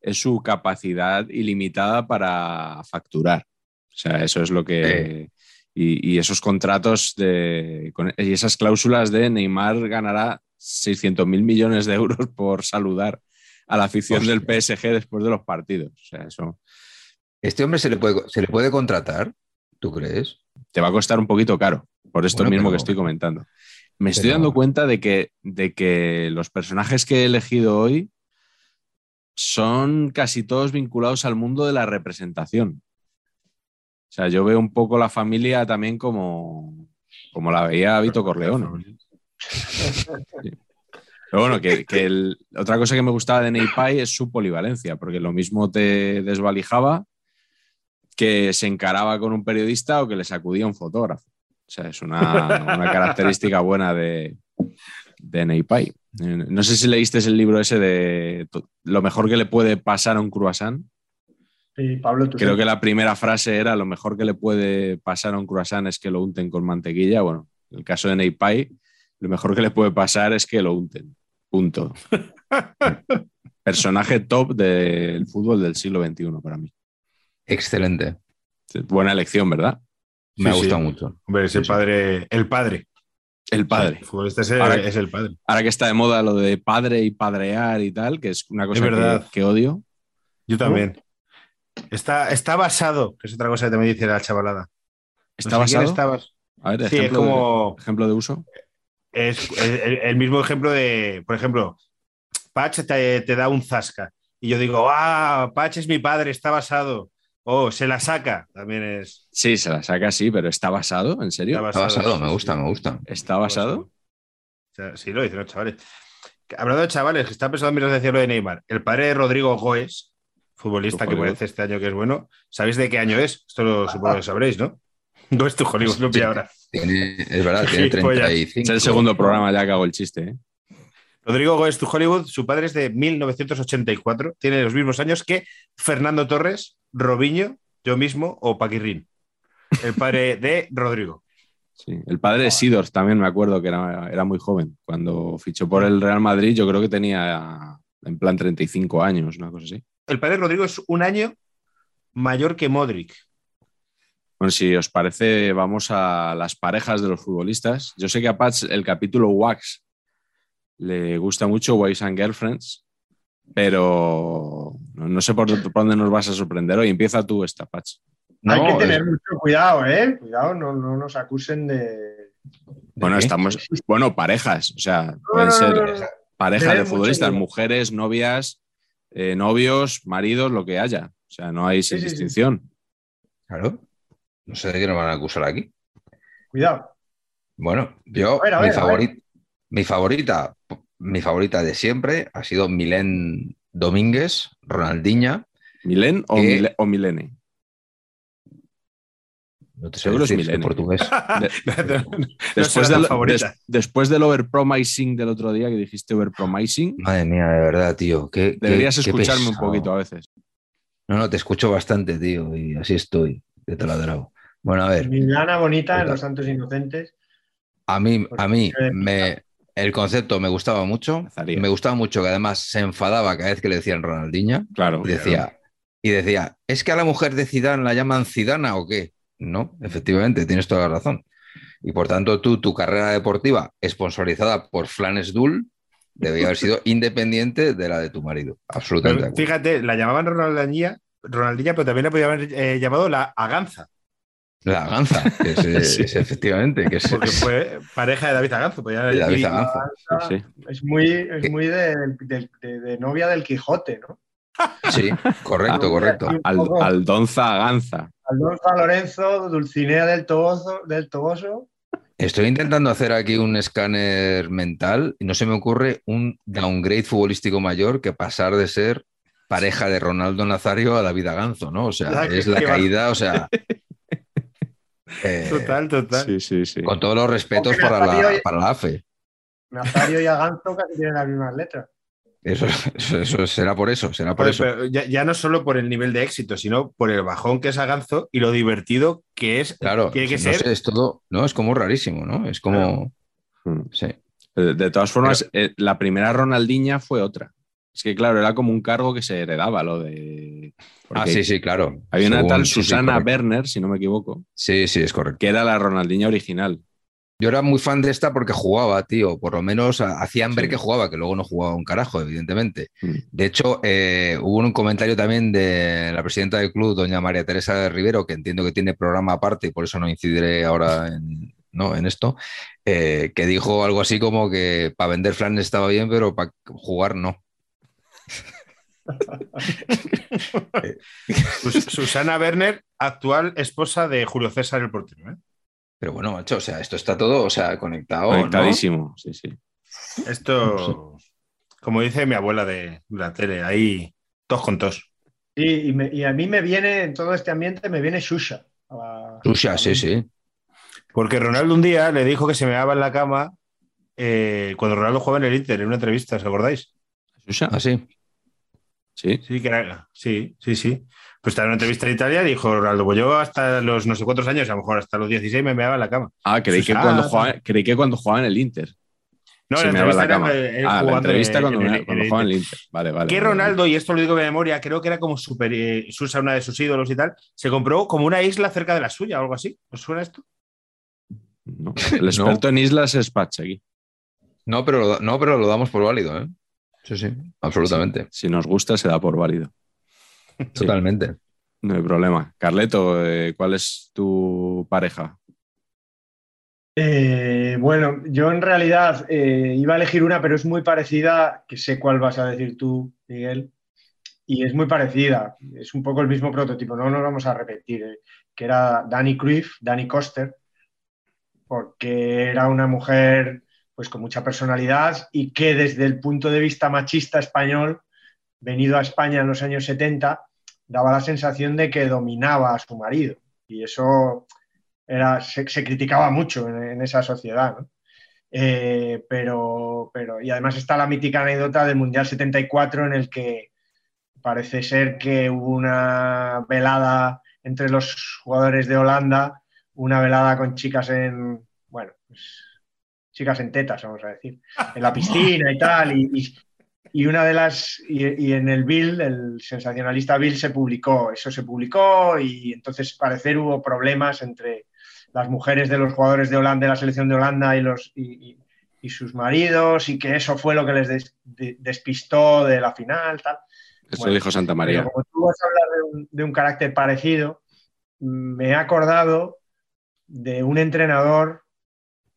es su capacidad ilimitada para facturar. O sea, eso es lo que... Y, y esos contratos de, con- y esas cláusulas de Neymar ganará 600 mil millones de euros por saludar a la afición Hostia. del PSG después de los partidos. O sea, eso ¿Este hombre se le, puede, se le puede contratar? ¿Tú crees? te va a costar un poquito caro, por esto Bueno, mismo pero- que estoy comentando. Me estoy dando cuenta de que, de que los personajes que he elegido hoy son casi todos vinculados al mundo de la representación. O sea, yo veo un poco la familia también como, como la veía Vito Corleone. Pero bueno, que, que el- otra cosa que me gustaba de Neipai es su polivalencia, porque lo mismo te desvalijaba que se encaraba con un periodista o que le sacudía un fotógrafo. O sea, es una, una característica buena de, de No sé si leíste el libro ese de lo mejor que le puede pasar a un croissant. Sí, Pablo, tú Creo que la primera frase era lo mejor que le puede pasar a un croissant es que lo unten con mantequilla. Bueno, en el caso de Neipai, lo mejor que le puede pasar es que lo unten. Punto. Personaje top del fútbol del siglo XXI para mí. Excelente. Buena elección, ¿verdad? Me ha sí. gustado mucho. Hombre, es el Sí, padre. El padre. El padre. El futbolista es el, Ahora- es el padre. Ahora que está de moda lo de padre y padrear y tal, que es una cosa que- verdad. que odio. Yo también. Está, está basado, que es otra cosa que también dice la chavalada. ¿Está No sé quién basado? está bas- A ver, Sí, es como. de, ejemplo de uso. Es el, el- el mismo ejemplo de, por ejemplo, Patch te, te da un zasca y yo digo, ah, Patch es mi padre, está basado. Oh, se la saca, también es. Sí, se la saca así, pero ¿está basado? ¿En serio? Está Está basado, sí, me sí, gusta, sí. me gusta. ¿Está basado? Sí, lo dicen los chavales. Hablando de chavales, que está pensando mientras decía lo de Neymar. El padre de Rodrigo Goes, futbolista que parece este año que es bueno, ¿sabéis de qué año es? Esto lo supongo que sabréis, ¿no? No es tu Hollywood, lo pilla ahora. Tiene- es verdad, tiene Gilipollas. 35. Es el segundo programa ya que hago el chiste. ¿eh? Rodrigo Goes to Hollywood, su padre es de 1984, tiene los mismos años que Fernando Torres, Robinho, yo mismo o Paquirrín. El padre de Rodrigo. Sí. El padre de Sidor también me acuerdo que era, era muy joven. Cuando fichó por el Real Madrid, yo creo que tenía en plan 35 años, una cosa así. El padre de Rodrigo es un año mayor que Modric. Bueno, si os parece, vamos a las parejas de los futbolistas. Yo sé que a Pats el capítulo Wax le gusta mucho, Wives and Girlfriends, pero no, sé por, por dónde nos vas a sorprender hoy. Empieza tú esta, Pats. Hay que tener es- mucho cuidado, ¿eh? Cuidado, no, no nos acusen de. Bueno, qué? estamos, bueno, parejas, o sea, pueden ser parejas de futbolistas, mujeres, novias, eh, novios, maridos, lo que haya. O sea, no hay sin Sí, sí, sí. distinción. Claro. No sé de qué nos van a acusar aquí. Cuidado. Bueno, yo, A ver, a mi, ver, favorita, mi favorita de siempre ha sido Milén Domínguez, Ronaldinha, ¿Milen o, Milene? No te sé Seguro es decir, Milene. portugués. De- después, des- después del overpromising del otro día que dijiste overpromising, Madre mía, de verdad, tío. qué- deberías qué escucharme un poquito a veces. No, no, te escucho bastante, tío, y así estoy, de taladrado. Bueno, a ver, Milana bonita en. Los Santos Inocentes. a mí, a mí me, el concepto me gustaba mucho. Azaría. Me gustaba mucho que además se enfadaba cada vez que le decían Ronaldinha Claro. y decía, y decía, ¿es que a la mujer de Zidane la llaman Zidana o qué? No, efectivamente, tienes toda la razón. Y por tanto, tú, tu carrera deportiva, sponsorizada por Flanes Dull, debería haber sido independiente de la de tu marido. Absolutamente. Pero fíjate, la llamaban Ronaldinha, Ronaldinha, pero también la podían haber eh, llamado la Aganza, La ganza, que es, eh, Sí. es efectivamente, que es, porque fue pareja de David Aganzo. de David Aganza. Sí, sí. Es muy, es ¿Qué? muy de, de- de- de novia del Quijote, ¿no? Sí, correcto, Ah, correcto. Al- Aldonza Ganza. Alonso Lorenzo, Dulcinea del Toboso, del Toboso. Estoy intentando hacer aquí un escáner mental y no se me ocurre un downgrade futbolístico mayor que pasar de ser pareja de Ronaldo Nazario a David Aganzo, ¿no? O sea, es la caída, o sea. eh, Total, total. Sí, sí, sí. Con todos los respetos para la, para la AFE. Nazario y Aganzo casi tienen las mismas letras. Eso, eso, eso será por eso, será por eso. pero ya, ya no solo por el nivel de éxito, sino por el bajón que es Aganzo y lo divertido que es. Claro, tiene que no ser. sé, es todo, no, es como rarísimo, ¿no? Es como, Mm. sí. De, de todas formas, eh, la primera Ronaldinha fue otra. Es que, claro, era como un cargo que se heredaba, lo de. Ah, sí, sí, claro. Había una tal sí, sí, Susana correcto. Werner, si no me equivoco, Sí, sí, es correcto. que era la Ronaldinha original. Yo era muy fan de esta porque jugaba, tío. Por lo menos hacían ver Sí. que jugaba, que luego no jugaba un carajo, evidentemente. Mm. De hecho, eh, hubo un comentario también de la presidenta del club, doña María Teresa de Rivero, que entiendo que tiene programa aparte y por eso no incidiré ahora en, ¿no? en esto, eh, que dijo algo así como que para vender flanes estaba bien, pero para jugar no. Sus- Susana Werner, actual esposa de Julio César el portero. ¿eh? Pero bueno, macho, o sea, esto está todo, o sea, conectado. ¿no? Conectadísimo, sí, sí. Esto, como dice mi abuela de la tele, ahí tos con tos. Sí, y, me- y a mí me viene, en todo este ambiente, me viene Shusha. a- Susha, a sí, sí. Porque Ronaldo un día le dijo que se me daba en la cama eh, cuando Ronaldo jugaba en el Inter, en una entrevista, ¿os acordáis? Susha, Así. Sí. Sí, que era, sí, sí, sí. Pues estaba en una entrevista en Italia y dijo Ronaldo, pues yo hasta los no sé cuántos años, a lo mejor hasta los 16 me meaba en la cama. Ah, creí que, Susha, cuando ah, jugaba, creí que cuando jugaba en el Inter. No, se la me daba entrevista la cama. era, él Ah, la entrevista en- cuando, en el- en jugaba en el Inter. Vale, vale. que vale, Ronaldo, y esto lo digo de memoria, creo que era como super, eh, Susa, una de sus ídolos y tal, se compró como una isla cerca de la suya o algo así. ¿Os suena esto? No. El experto en islas es Patch aquí. No, pero no, pero lo damos por válido, ¿eh? Sí, sí, absolutamente. Si nos gusta, se da por válido. Totalmente. No hay problema. Carleto, eh, ¿cuál es tu pareja? Eh, bueno, yo en realidad eh, iba a elegir una, pero es muy parecida, que sé cuál vas a decir tú, Miguel, y es muy parecida, es un poco el mismo prototipo, no nos vamos a repetir, eh, que era Dani Cruyff, Dani Coster, porque era una mujer pues con mucha personalidad y que desde el punto de vista machista español, venido a España en los años 70, daba la sensación de que dominaba a su marido, y eso era, se, criticaba mucho en, esa sociedad. Eh, pero, pero, y además está la mítica anécdota del Mundial 74 en el que parece ser que hubo una velada entre los jugadores de Holanda, una velada con chicas en, bueno, pues, chicas en tetas, vamos a decir, en la piscina y tal, y, y, y una de las, y, y, en el Bill, el sensacionalista Bill se publicó, eso se publicó y entonces parecer hubo problemas entre las mujeres de los jugadores de Holanda, de la selección de Holanda y, los, y sus maridos, y que eso fue lo que les des, de, despistó de la final. Tal. Eso bueno, dijo Santa María. Como tú vas a hablar de un, de un, carácter parecido, me he acordado de un entrenador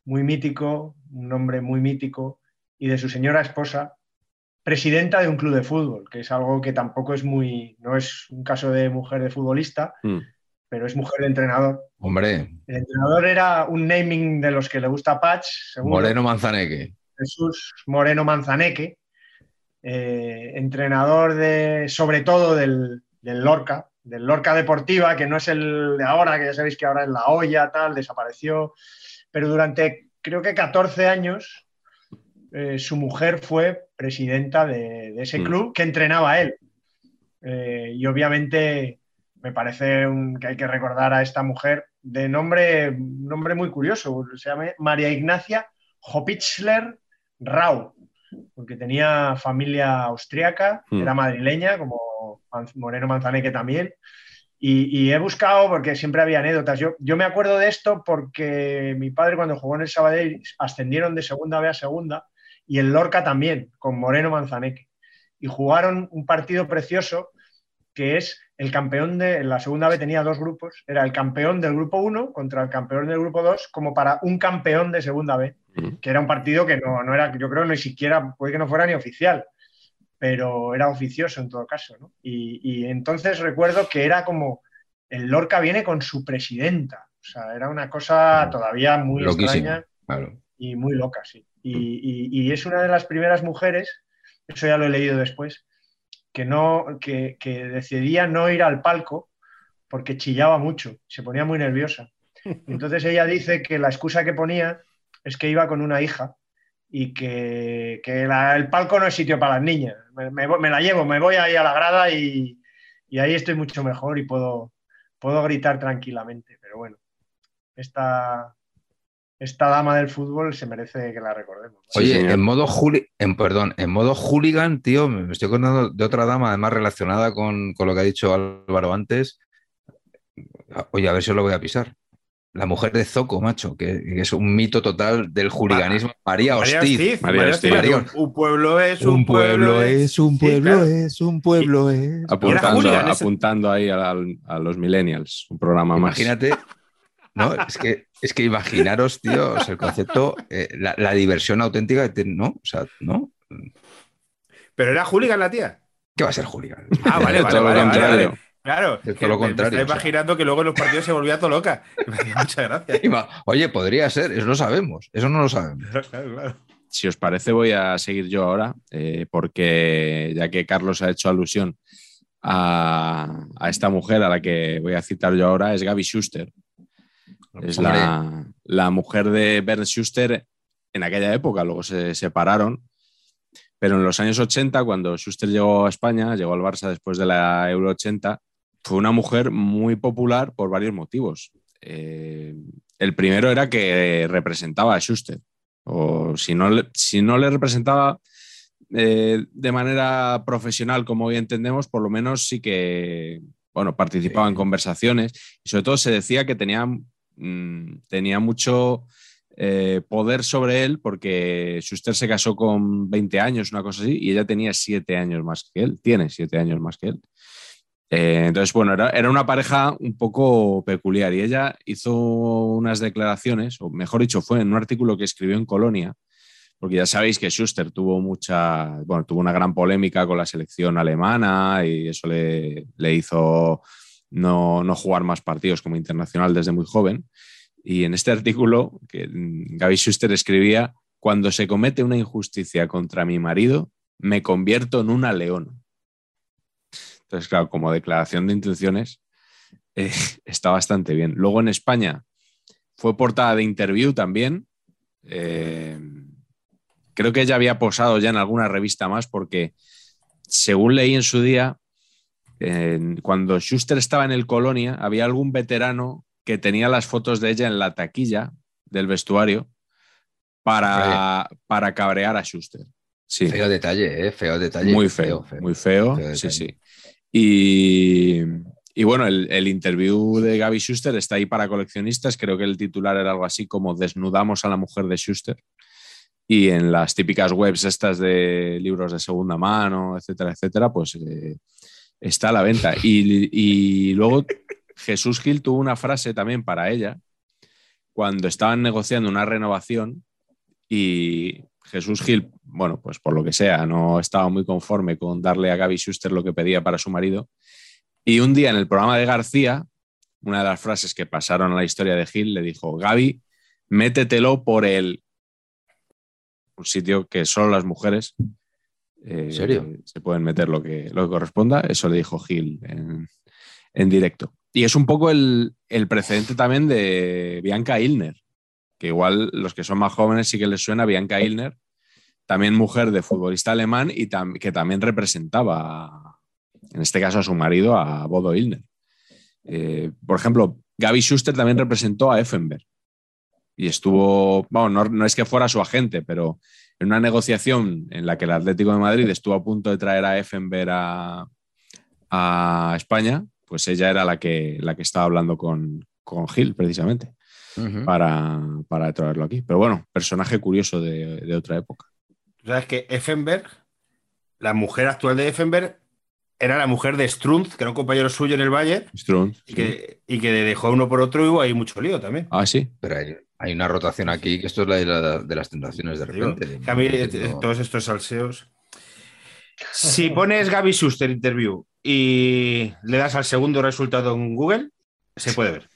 muy mítico, un hombre muy mítico, y de su señora esposa, presidenta de un club de fútbol, que es algo que tampoco es muy, no es un caso de mujer de futbolista, mm pero es mujer de entrenador. Hombre. El entrenador era un naming de los que le gusta a Patch. Moreno Manzaneque. Jesús Moreno Manzaneque, eh, entrenador de, sobre todo del, del Lorca, del Lorca Deportiva, que no es el de ahora, que ya sabéis que ahora es la olla, tal, desapareció, pero durante creo que 14 años eh, su mujer fue presidenta de, ese mm. club que entrenaba a él. Eh, y obviamente me parece que hay que recordar a esta mujer de nombre, nombre muy curioso, se llama María Ignacia Hopitzler Rau, porque tenía familia austriaca, mm. era madrileña, como Moreno Manzaneque también. Y, he buscado, porque siempre había anécdotas. Yo, yo me acuerdo de esto porque mi padre, cuando jugó en el Sabadell, ascendieron de segunda B a segunda y el Lorca también, con Moreno Manzaneque. Y jugaron un partido precioso que es el campeón de la segunda B tenía dos grupos, era el campeón del grupo 1 contra el campeón del grupo 2 como para un campeón de segunda B, que era un partido que no, no, era, yo creo ni siquiera, puede que no fuera ni oficial, pero era oficioso en todo caso. ¿no? Y, entonces recuerdo que era como, el Lorca viene con su presidenta, o sea, era una cosa todavía muy extraña y muy loca, sí. Y, y es una de las primeras mujeres, eso ya lo he leído después, que, no, que, decidía no ir al palco porque chillaba mucho, se ponía muy nerviosa. Entonces ella dice que la excusa que ponía es que iba con una hija y que, el palco no es sitio para las niñas. Me, la llevo, me voy ahí a la grada y, y, ahí estoy mucho mejor y puedo, puedo gritar tranquilamente. Pero bueno, esta, esta dama del fútbol se merece que la recordemos. Oye, en modo en, perdón, en modo hooligan, tío, me estoy acordando de otra dama, además relacionada con, lo que ha dicho Álvaro antes. Oye, a ver si os lo voy a pisar. La mujer de Zoco, macho, que, es un mito total del hooliganismo. María Hostiz. María Un pueblo es un, pueblo, es un pueblo es un pueblo es. Apuntando, apuntando ahí a, los millennials, un programa más. Imagínate, no, es que, es que imaginaros, tío, el concepto, eh, la, diversión auténtica, ¿no? O sea, ¿no? Pero era hooligan la tía. ¿Qué va a ser hooligan? Ah, vale, vale, vale, contrario. Claro, todo lo contrario. Me imaginando que luego en los partidos se volvía todo loca. Muchas gracias. Oye, podría ser, eso lo sabemos, eso no lo sabemos. Si os parece, voy a seguir yo ahora, eh, porque ya que Carlos ha hecho alusión a, a, esta mujer a la que voy a citar yo ahora, es Gaby Schuster. Es la, mujer de Bernd Schuster en aquella época, luego se separaron. Pero en los años 80, cuando Schuster llegó a España, llegó al Barça después de la Euro 80, fue una mujer muy popular por varios motivos. Eh, el primero era que representaba a Schuster, o si no, si no le representaba eh, de manera profesional, como hoy entendemos, por lo menos sí que bueno, participaba en conversaciones y sobre todo se decía que tenía Mm, tenía mucho eh, poder sobre él porque Schuster se casó con 20 años, una cosa así, y ella tenía 7 años más que él, tiene 7 años más que él. Eh, entonces, bueno, era, era, una pareja un poco peculiar y ella hizo unas declaraciones, o mejor dicho, fue en un artículo que escribió en Colonia, porque ya sabéis que Schuster tuvo mucha, bueno, tuvo una gran polémica con la selección alemana y eso le, le hizo no, no jugar más partidos como internacional desde muy joven. Y en este artículo, que Gaby Schuster escribía, cuando se comete una injusticia contra mi marido, me convierto en una leona. Entonces, claro, como declaración de intenciones, eh, está bastante bien. Luego en España fue portada de interview también. Eh, creo que ella había posado ya en alguna revista más porque, según leí en su día, cuando Schuster estaba en el Colonia, había algún veterano que tenía las fotos de ella en la taquilla del vestuario para, para cabrear a Schuster. Sí. Feo detalle, ¿eh? Feo detalle. Muy feo, muy feo. sí, sí. Y, bueno, el, el, interview de Gaby Schuster está ahí para coleccionistas. Creo que el titular era algo así como Desnudamos a la mujer de Schuster. Y en las típicas webs estas de libros de segunda mano, etcétera, etcétera, pues eh, está a la venta. Y, luego Jesús Gil tuvo una frase también para ella cuando estaban negociando una renovación y Jesús Gil, bueno, pues por lo que sea, no estaba muy conforme con darle a Gaby Schuster lo que pedía para su marido. Y un día en el programa de García, una de las frases que pasaron a la historia de Gil le dijo, Gaby, métetelo por el un sitio que solo las mujeres Eh, ¿En serio? Se pueden meter lo que, lo que corresponda. Eso le dijo Gil en, en directo. Y es un poco el, el precedente también de Bianca Ilner, que igual los que son más jóvenes sí que les suena Bianca Ilner, también mujer de futbolista alemán y que también representaba, en este caso a su marido, a Bodo Ilner. Eh, por ejemplo, Gaby Schuster también representó a Effenberg y estuvo, bueno, no, es que fuera su agente, pero en una negociación en la que el Atlético de Madrid estuvo a punto de traer a Effenberg a, a España, pues ella era la que, la que estaba hablando con, con Gil, precisamente, Para, para traerlo aquí. Pero bueno, personaje curioso de, de otra época. Tú sabes que Effenberg, la mujer actual de Effenberg, era la mujer de Strunz, que era un compañero suyo en el Bayern, Strunz, y que, y que dejó uno por otro y hubo ahí mucho lío también. Ah, sí. Pero hay, hay una rotación aquí que esto es la de, la- de las tentaciones de Digo, repente. que a mí, eh, No- todos estos salseos. Si pones Gaby Schuster interview y le das al segundo resultado en Google, se puede ver.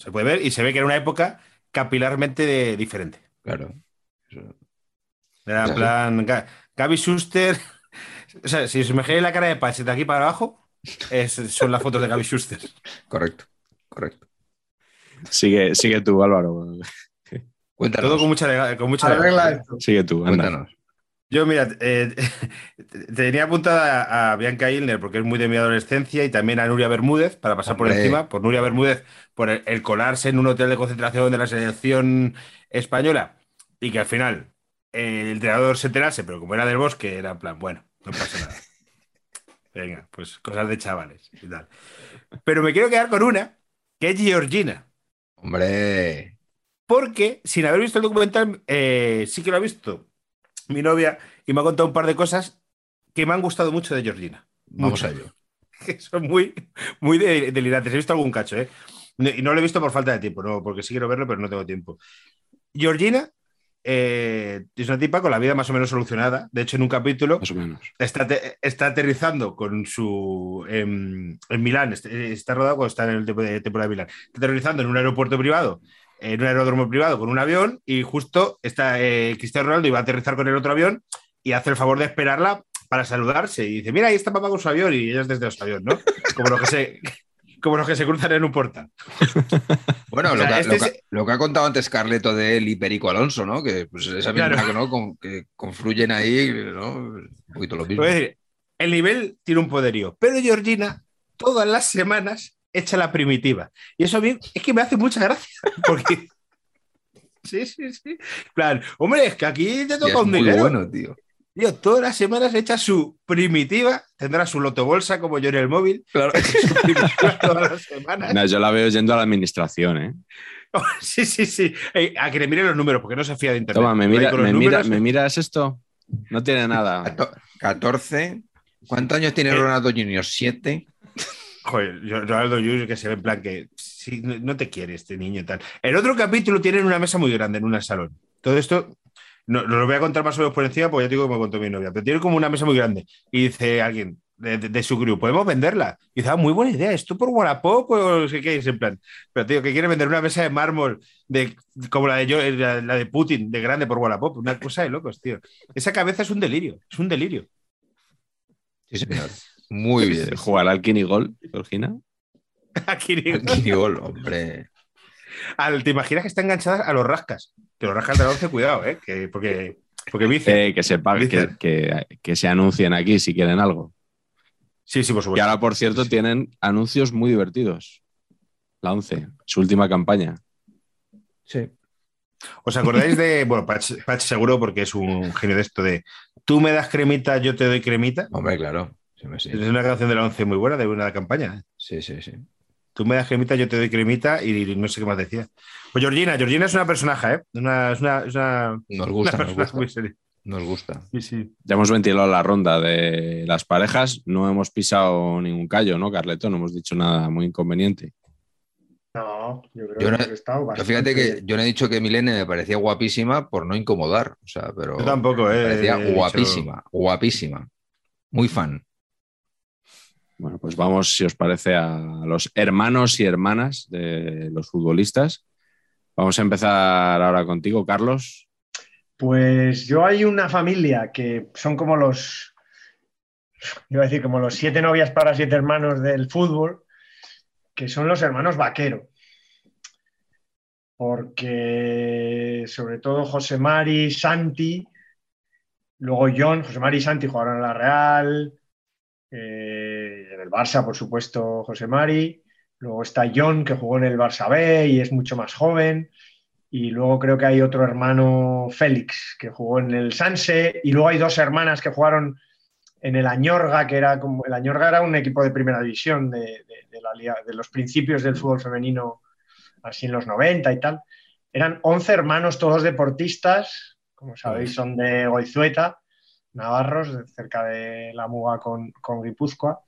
Se puede ver y se ve que era una época capilarmente de- diferente. Claro. Eso- Era en plan, Ga- Gaby Schuster. O sea, si os imagináis la cara de Patch de aquí para abajo, es- son las fotos de Gaby Schuster. Correcto, correcto. Sigue, sigue tú, Álvaro. Cuéntanos. Todo con mucha, con mucha Arregla elegancia. esto. Sigue tú, anda. cuéntanos. Yo, mira, eh, tenía apuntada a, Bianca Ilner porque es muy de mi adolescencia y también a Nuria Bermúdez para pasar por encima, por Nuria Bermúdez, por el, el colarse en un hotel de concentración de la selección española y que al final eh, el entrenador se enterase, pero como era del bosque, era en plan, bueno, no pasa nada. Venga, pues cosas de chavales y tal. Pero me quiero quedar con una, que es Georgina. Hombre, Porque, sin haber visto el documental, eh, sí que lo ha visto mi novia y me ha contado un par de cosas que me han gustado mucho de Georgina. vamos Mucho. a ello. Que son muy, muy de- delirantes. He visto algún cacho, ¿eh? No- Y no lo he visto por falta de tiempo, no, porque sí quiero verlo, pero no tengo tiempo. Georgina eh, es una tipa con la vida más o menos solucionada. De hecho, en un capítulo Más o menos. está, está aterrizando con su. En, en Milán, est- está rodado cuando está en el temporada de Milán. Está aterrizando en un aeropuerto privado, en un aeródromo privado con un avión, y justo está eh, Cristiano Ronaldo iba a aterrizar con el otro avión y hace el favor de esperarla para saludarse. Y dice: Mira, ahí está papá con su avión, y ella es desde los aviones, ¿no? Como los que se. Como los que se cruzan en un portal. Bueno, O lo, sea, que, este lo que- es- lo que ha contado antes Carleto de él y Perico Alonso, ¿no? Que pues esa misma Claro. que, ¿no? Con- que confluyen ahí, ¿no? Un poquito lo mismo. Decir, el nivel tiene un poderío, pero Georgina todas las semanas echa la primitiva. Y eso a mí es que me hace mucha gracia, porque... Sí, sí, sí. En plan, hombre, es que aquí te toca un dinero. bueno, tío. Tío, todas las semanas echa su primitiva, tendrá su lotobolsa como yo en el móvil, Claro. todas las semanas. No, yo la veo yendo a la administración, ¿eh? Sí, sí, sí. Ey, a que le mire los números, porque no se fía de internet. Toma, me, mira, me, mira- ¿me miras esto? No tiene nada. Cato- 14. ¿Cuántos años tiene Eh. Ronaldo Junior? ¿Siete? Joder, Ronaldo Junior que se ve en plan que sí, no no te quiere este niño y tal. El otro capítulo tienen una mesa muy grande en un salón. Todo esto no, no lo voy a contar más o menos por encima porque ya te digo que me contó mi novia, pero tiene como una mesa muy grande. Y dice alguien de, de- de su grupo, podemos venderla. Y dice, ah, muy buena idea, esto por Wallapop o no sé qué, es en plan. Pero tío, que quiere vender una mesa de mármol de, como la de, yo, la, la de Putin, de grande por Wallapop. Una cosa de locos, tío. Esa cabeza es un delirio, es un delirio. Sí, señor. Muy bien. ¿Jugar al Kinigol, Georgina? Aquí ni- Qué gol, hombre. Al- ¿Te imaginas que está enganchada a los rascas? Que los rascas de la 11, cuidado, ¿eh? Que, porque, porque. Eh, que se pague, que, Dice. que- que se anuncien aquí si quieren algo. Sí, sí, por Y supuesto. ahora, por cierto, tienen anuncios muy divertidos. La 11, su última campaña. Sí. ¿Os acordáis de. Bueno, Patch, Patch seguro porque es un genio de esto de. Tú me das cremita, yo te doy cremita. Hombre, claro. Sí, me- sí. Es una canción de la 11 muy buena, de una campaña. ¿eh? sí, sí, sí. Tú me das cremita, yo te doy cremita y no sé qué más decía. Pues Georgina, Georgina es una personaje, ¿eh? Una, es una, es una, Nos una gusta, nos gusta. muy seria. Nos gusta. Sí, sí. Ya hemos ventilado la ronda de las parejas. No hemos pisado ningún callo, ¿no, Carleto? No hemos dicho nada muy inconveniente. No, yo creo Yo no- que he estado bastante fíjate que yo no he dicho que Milene me parecía guapísima por no incomodar. O sea, pero. Yo tampoco, me ¿eh? parecía He dicho- guapísima, guapísima. Muy fan. Bueno, pues vamos, si os parece, a los hermanos y hermanas de los futbolistas. Vamos a empezar ahora contigo, Carlos. Pues yo hay una familia que son como los iba a decir, como los siete novias para siete hermanos del fútbol, que son los hermanos Vaquero. Porque sobre todo José Mari, Santi, luego John, José Mari y Santi jugaron en la Real, eh, en el Barça, por supuesto, José Mari. Luego está John, que jugó en el Barça B y es mucho más joven. Y luego creo que hay otro hermano, Félix, que jugó en el Sanse. Y luego hay dos hermanas que jugaron en el Añorga, que era como. El Añorga era un equipo de primera división de, de los principios del fútbol femenino, así en los 90 y tal. Eran 11 hermanos, todos deportistas, como sabéis, son de Goizueta, navarros, cerca de la Muga con, con Guipúzcoa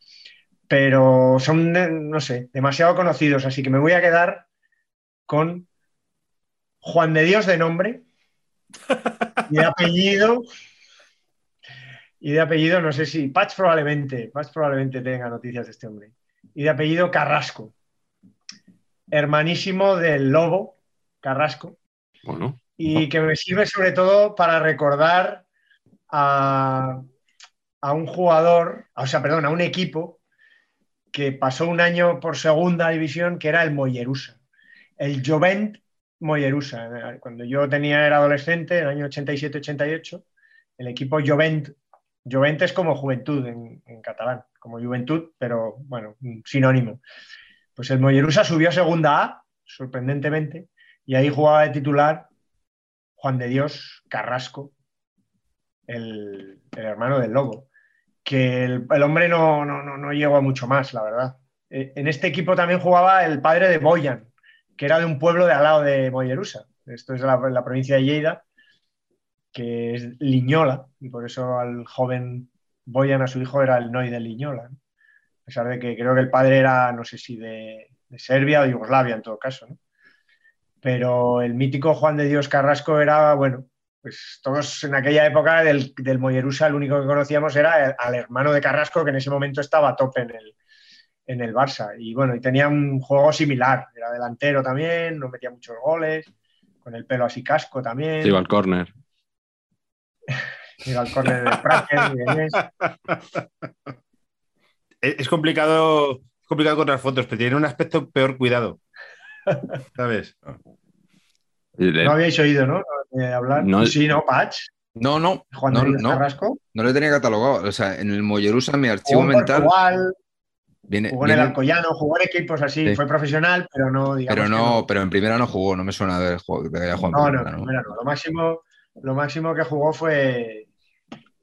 pero son, no sé, demasiado conocidos, así que me voy a quedar con Juan de Dios de nombre y de apellido. Y de apellido, no sé si, Patch probablemente, Patch probablemente tenga noticias de este hombre. Y de apellido Carrasco, hermanísimo del Lobo Carrasco. Bueno. Y que me sirve sobre todo para recordar a, a un jugador, o sea, perdón, a un equipo que pasó un año por segunda división, que era el Mollerusa. El Jovent Mollerusa. Cuando yo tenía, era adolescente, en el año 87-88, el equipo Jovent, Jovent es como juventud en, catalán, como juventud, pero bueno, sinónimo. Pues el Mollerusa subió a segunda A, sorprendentemente, y ahí jugaba de titular Juan de Dios Carrasco, el hermano del Lobo que el, hombre no, no, llegó a mucho más, la verdad. Eh, en este equipo también jugaba el padre de Boyan, que era de un pueblo de al lado de Mollerusa. Esto es la, provincia de Lleida, que es Liñola, y por eso al joven Boyan, a su hijo, era el Noy de Liñola. A pesar de que creo que el padre era, no sé si de, Serbia o de Yugoslavia en todo caso. Pero el mítico Juan de Dios Carrasco era, bueno, pues todos en aquella época del, del Mollerusa, el único que conocíamos era al hermano de Carrasco, que en ese momento estaba a tope en el, en el Barça. Y bueno, y tenía un juego similar, era delantero también, no metía muchos goles, con el pelo así casco también. Iba al córner. Iba al córner de es, es complicado, es complicado encontrar fotos, pero tiene un aspecto peor cuidado. ¿Sabes? No habíais oído, ¿no? hablar. No, sí, ¿no, Patch? No, no. Juan no, no, Carrasco. No lo tenía catalogado. O sea, en el Mollerusa, mi archivo mental. viene, jugó en el Alcoyano, jugó en equipos así, fue profesional, pero no, digamos. Pero no, pero en primera no jugó, no me suena de, de haya jugado en primera, no, no, Lo máximo, lo máximo que jugó fue,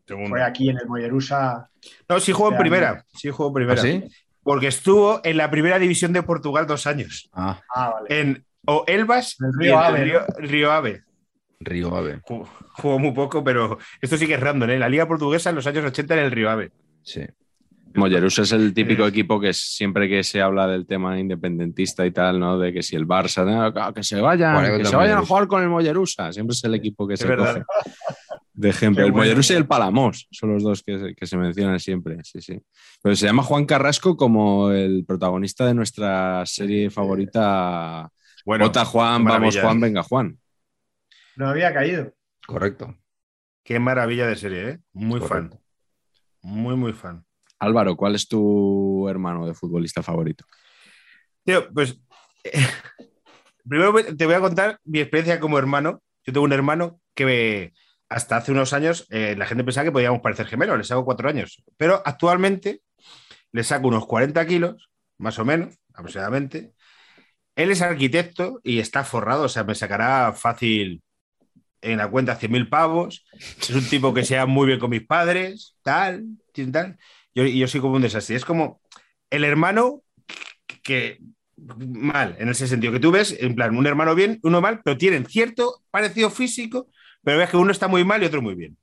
fue aquí en el Mollerusa. No, sí jugó en primera. Sí jugó en primera. ¿Ah, sí? Porque estuvo en la primera división de Portugal dos años. Ah, ah vale. En o Elvas el Río Ave. Río, Ave. Río Ave. Jugó, muy poco, pero esto sí que es random, ¿eh? La Liga Portuguesa en los años 80 en el Río Ave. Sí. Mollerus es el típico equipo que siempre que se habla del tema independentista y tal, ¿no? De que si el Barça, que se vayan, que se vayan a jugar con el Mollerusa. Siempre es el equipo que se coge. De ejemplo, el Mollerusa y el Palamos son los dos que, se mencionan siempre. Sí, sí. Pero se llama Juan Carrasco como el protagonista de nuestra serie favorita. Bueno, Vota Juan, vamos Juan, venga Juan. No había caído. Correcto. Qué maravilla de serie, ¿eh? Muy fan. Muy, muy fan. Álvaro, ¿cuál es tu hermano de futbolista favorito? Tío, pues primero te voy a contar mi experiencia como hermano. Yo tengo un hermano que hasta hace unos años eh, la gente pensaba que podíamos parecer gemelos, le saco cuatro años, pero actualmente le saco unos 40 kilos, más o menos, aproximadamente. Él es arquitecto y está forrado, o sea, me sacará fácil en la cuenta 100.000 pavos, es un tipo que se da muy bien con mis padres, tal, tal. Yo, yo soy como un desastre. Es como el hermano que mal, en ese sentido, que tú ves, en plan, un hermano bien, uno mal, pero tienen cierto parecido físico, pero ves que uno está muy mal y otro muy bien.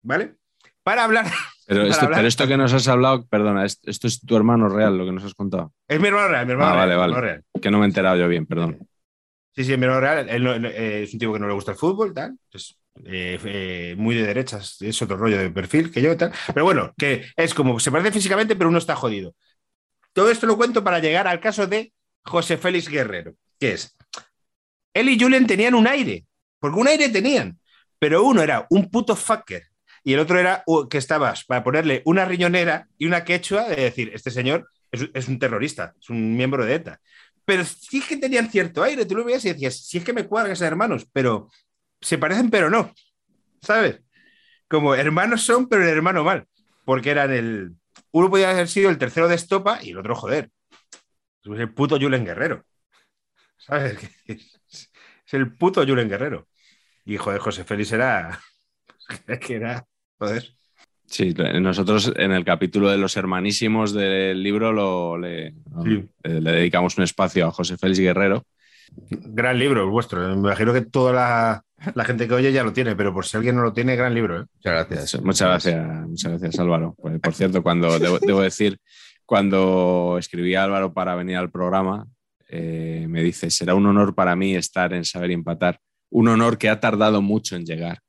¿Vale? Para hablar. Pero, esto, que nos has hablado, perdona, esto es tu hermano real, lo que nos has contado. Es mi hermano real, mi hermano ah, real, vale, vale. Que no me he enterado yo bien, perdón. Sí, sí, en real. Él eh, es un tipo que no le gusta el fútbol, tal. Eh, eh, muy de derechas, es otro rollo de perfil que yo, tal. Pero bueno, que es como se parece físicamente, pero uno está jodido. Todo esto lo cuento para llegar al caso de José Félix Guerrero, que es. Él y Julen tenían un aire, porque un aire tenían, pero uno era un puto fucker Y el otro era que estabas para ponerle una riñonera y una quechua de decir, este señor es, un terrorista, es un miembro de ETA. Pero sí que tenían cierto aire, tú lo veías y decías, sí es que me cuadran esos hermanos, pero se parecen pero no, ¿sabes? Como hermanos son, pero el hermano mal, porque eran el... Uno podía haber sido el tercero de estopa y el otro, joder, es el puto Julen Guerrero. ¿Sabes? Es el puto Julen Guerrero. Y joder, José Félix era. que era. Joder. Sí, nosotros en el capítulo de los hermanísimos del libro lo, le, Sí. le- le dedicamos un espacio a José Félix Guerrero. Gran libro el vuestro. Me imagino que toda la, la gente que oye ya lo tiene, pero por si alguien no lo tiene, gran libro. ¿eh? Muchas gracias. Muchas gracias, muchas gracias Álvaro. Pues, por cierto, cuando debo, debo decir, cuando escribí a Álvaro para venir al programa, eh, me dice, será un honor para mí estar en Saber y Empatar. Un honor que ha tardado mucho en llegar.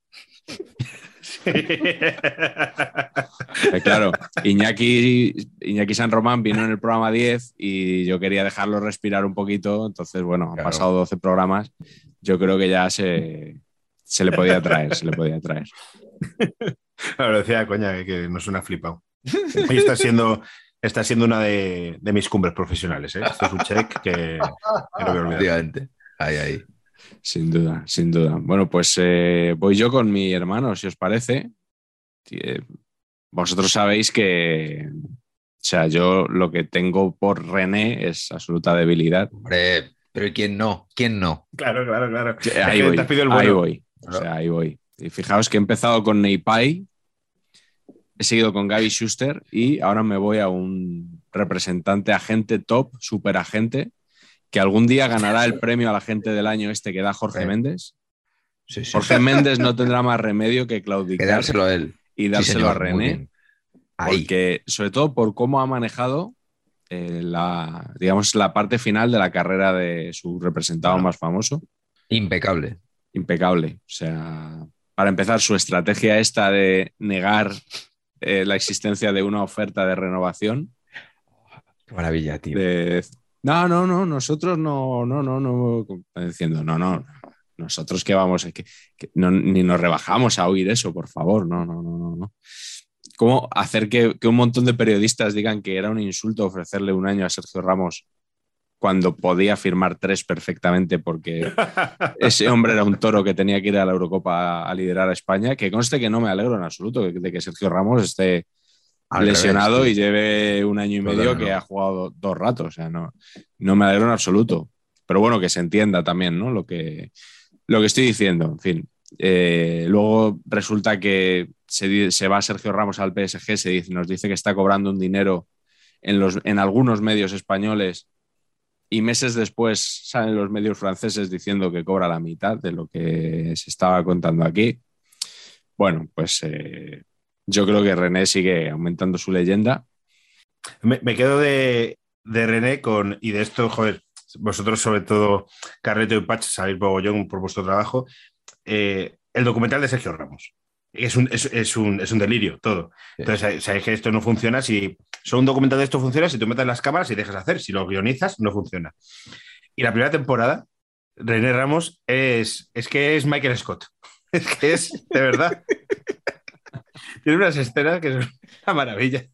Eh, claro, Iñaki, Iñaki San Román vino en el programa 10 y yo quería dejarlo respirar un poquito. Entonces, bueno, han Claro. pasado 12 programas. Yo creo que ya se, se le podía traer, se le podía traer. No, lo decía de coña, que, que no suena flipado. Hoy está siendo, está siendo una de, de mis cumbres profesionales. ¿eh? Esto es un check que, que no voy a olvidar. Ahí, ahí. Sin duda, sin duda. Bueno, pues eh, voy yo con mi hermano, si os parece. Eh, Vosotros sabéis que, o sea, yo lo que tengo por René es absoluta debilidad. Hombre, pero ¿y quién no? ¿Quién no? Claro, claro, claro. Sí, Ahí voy, el ahí voy. O sea, ahí voy. Y fijaos que he empezado con Neipai, he seguido con Gaby Schuster y ahora me voy a un representante agente top, super agente, que algún día ganará el premio al agente del año este que da Jorge Sí. Méndez. Sí, sí. Jorge Méndez no tendrá más remedio que claudicar Quedárselo a él. y dárselo a René, porque sobre todo por cómo ha manejado eh, la, digamos, la parte final de la carrera de su representado Bueno. más famoso. Impecable. impecable. O sea, para empezar, su estrategia esta de negar eh, la existencia de una oferta de renovación, Qué maravilla, tío. de no, no, no, nosotros no, no, no, no, diciendo, no, no, nosotros que vamos, que, que no, ni nos rebajamos a oír eso, por favor, no, no, no, no. no. ¿Cómo hacer que, que un montón de periodistas digan que era un insulto ofrecerle un año a Sergio Ramos cuando podía firmar tres perfectamente porque ese hombre era un toro que tenía que ir a la Eurocopa a, liderar a España? Que conste que no me alegro en absoluto de que Sergio Ramos esté Al lesionado revés, y lleve un año y medio Totalmente. que ha jugado dos ratos. O sea, no, no me alegro en absoluto. Pero bueno, que se entienda también ¿no? lo, que, lo que estoy diciendo. En fin. Eh, luego resulta que se, se va Sergio Ramos al PSG, se dice, nos dice que está cobrando un dinero en, los, en algunos medios españoles y meses después salen los medios franceses diciendo que cobra la mitad de lo que se estaba contando aquí. Bueno, pues eh, yo creo que René sigue aumentando su leyenda. Me, me quedo de, de René con, y de esto, joder, vosotros sobre todo, Carreto y Patch, sabéis mogollón por vuestro trabajo, eh, el documental de Sergio Ramos. Es un, es, es un, es un delirio todo. Entonces, sabéis- sabéis que esto no funciona si. Solo un documental de esto funciona si tú metes las cámaras y dejas hacer. Si lo guionizas, no funciona. Y la primera temporada, René Ramos es, es que es Michael Scott. Es que es, de verdad. Tiene unas escenas que son una maravilla.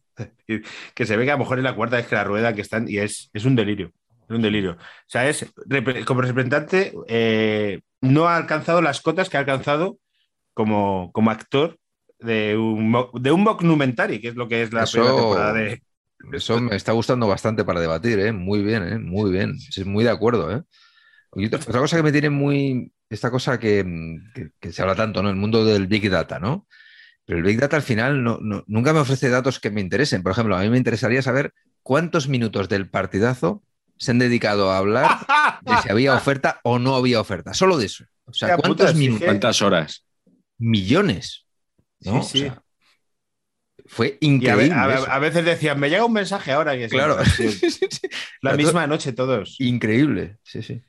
Que se ve que a lo mejor es la cuarta vez que la rueda que están y es, es un delirio. Es un delirio. O sea, es, como representante, eh, no ha alcanzado las cotas que ha alcanzado como, como actor de un, de un documentary, que es lo que es la Eso- primera temporada de. Eso me está gustando bastante para debatir, ¿eh? Muy bien, ¿eh? Muy bien. Muy de acuerdo, ¿eh? Otra otra cosa que me tiene muy... Esta cosa que, que- que se habla tanto, ¿no? El mundo del Big Data, ¿no? Pero el Big Data al final no- no- nunca me ofrece datos que me interesen. Por ejemplo, a mí me interesaría saber cuántos minutos del partidazo se han dedicado a hablar de si había oferta o no había oferta. Solo de eso. O sea, ¿cuántos sí minutos? ¿Cuántas horas? Millones. ¿no? Sí, sí. O sea, fue Y a, ve- increíble. a- veces decían, me llega un mensaje ahora. Que sí, Claro. sí, Sí, sí, sí. La misma noche todos. Increíble. Sí, sí.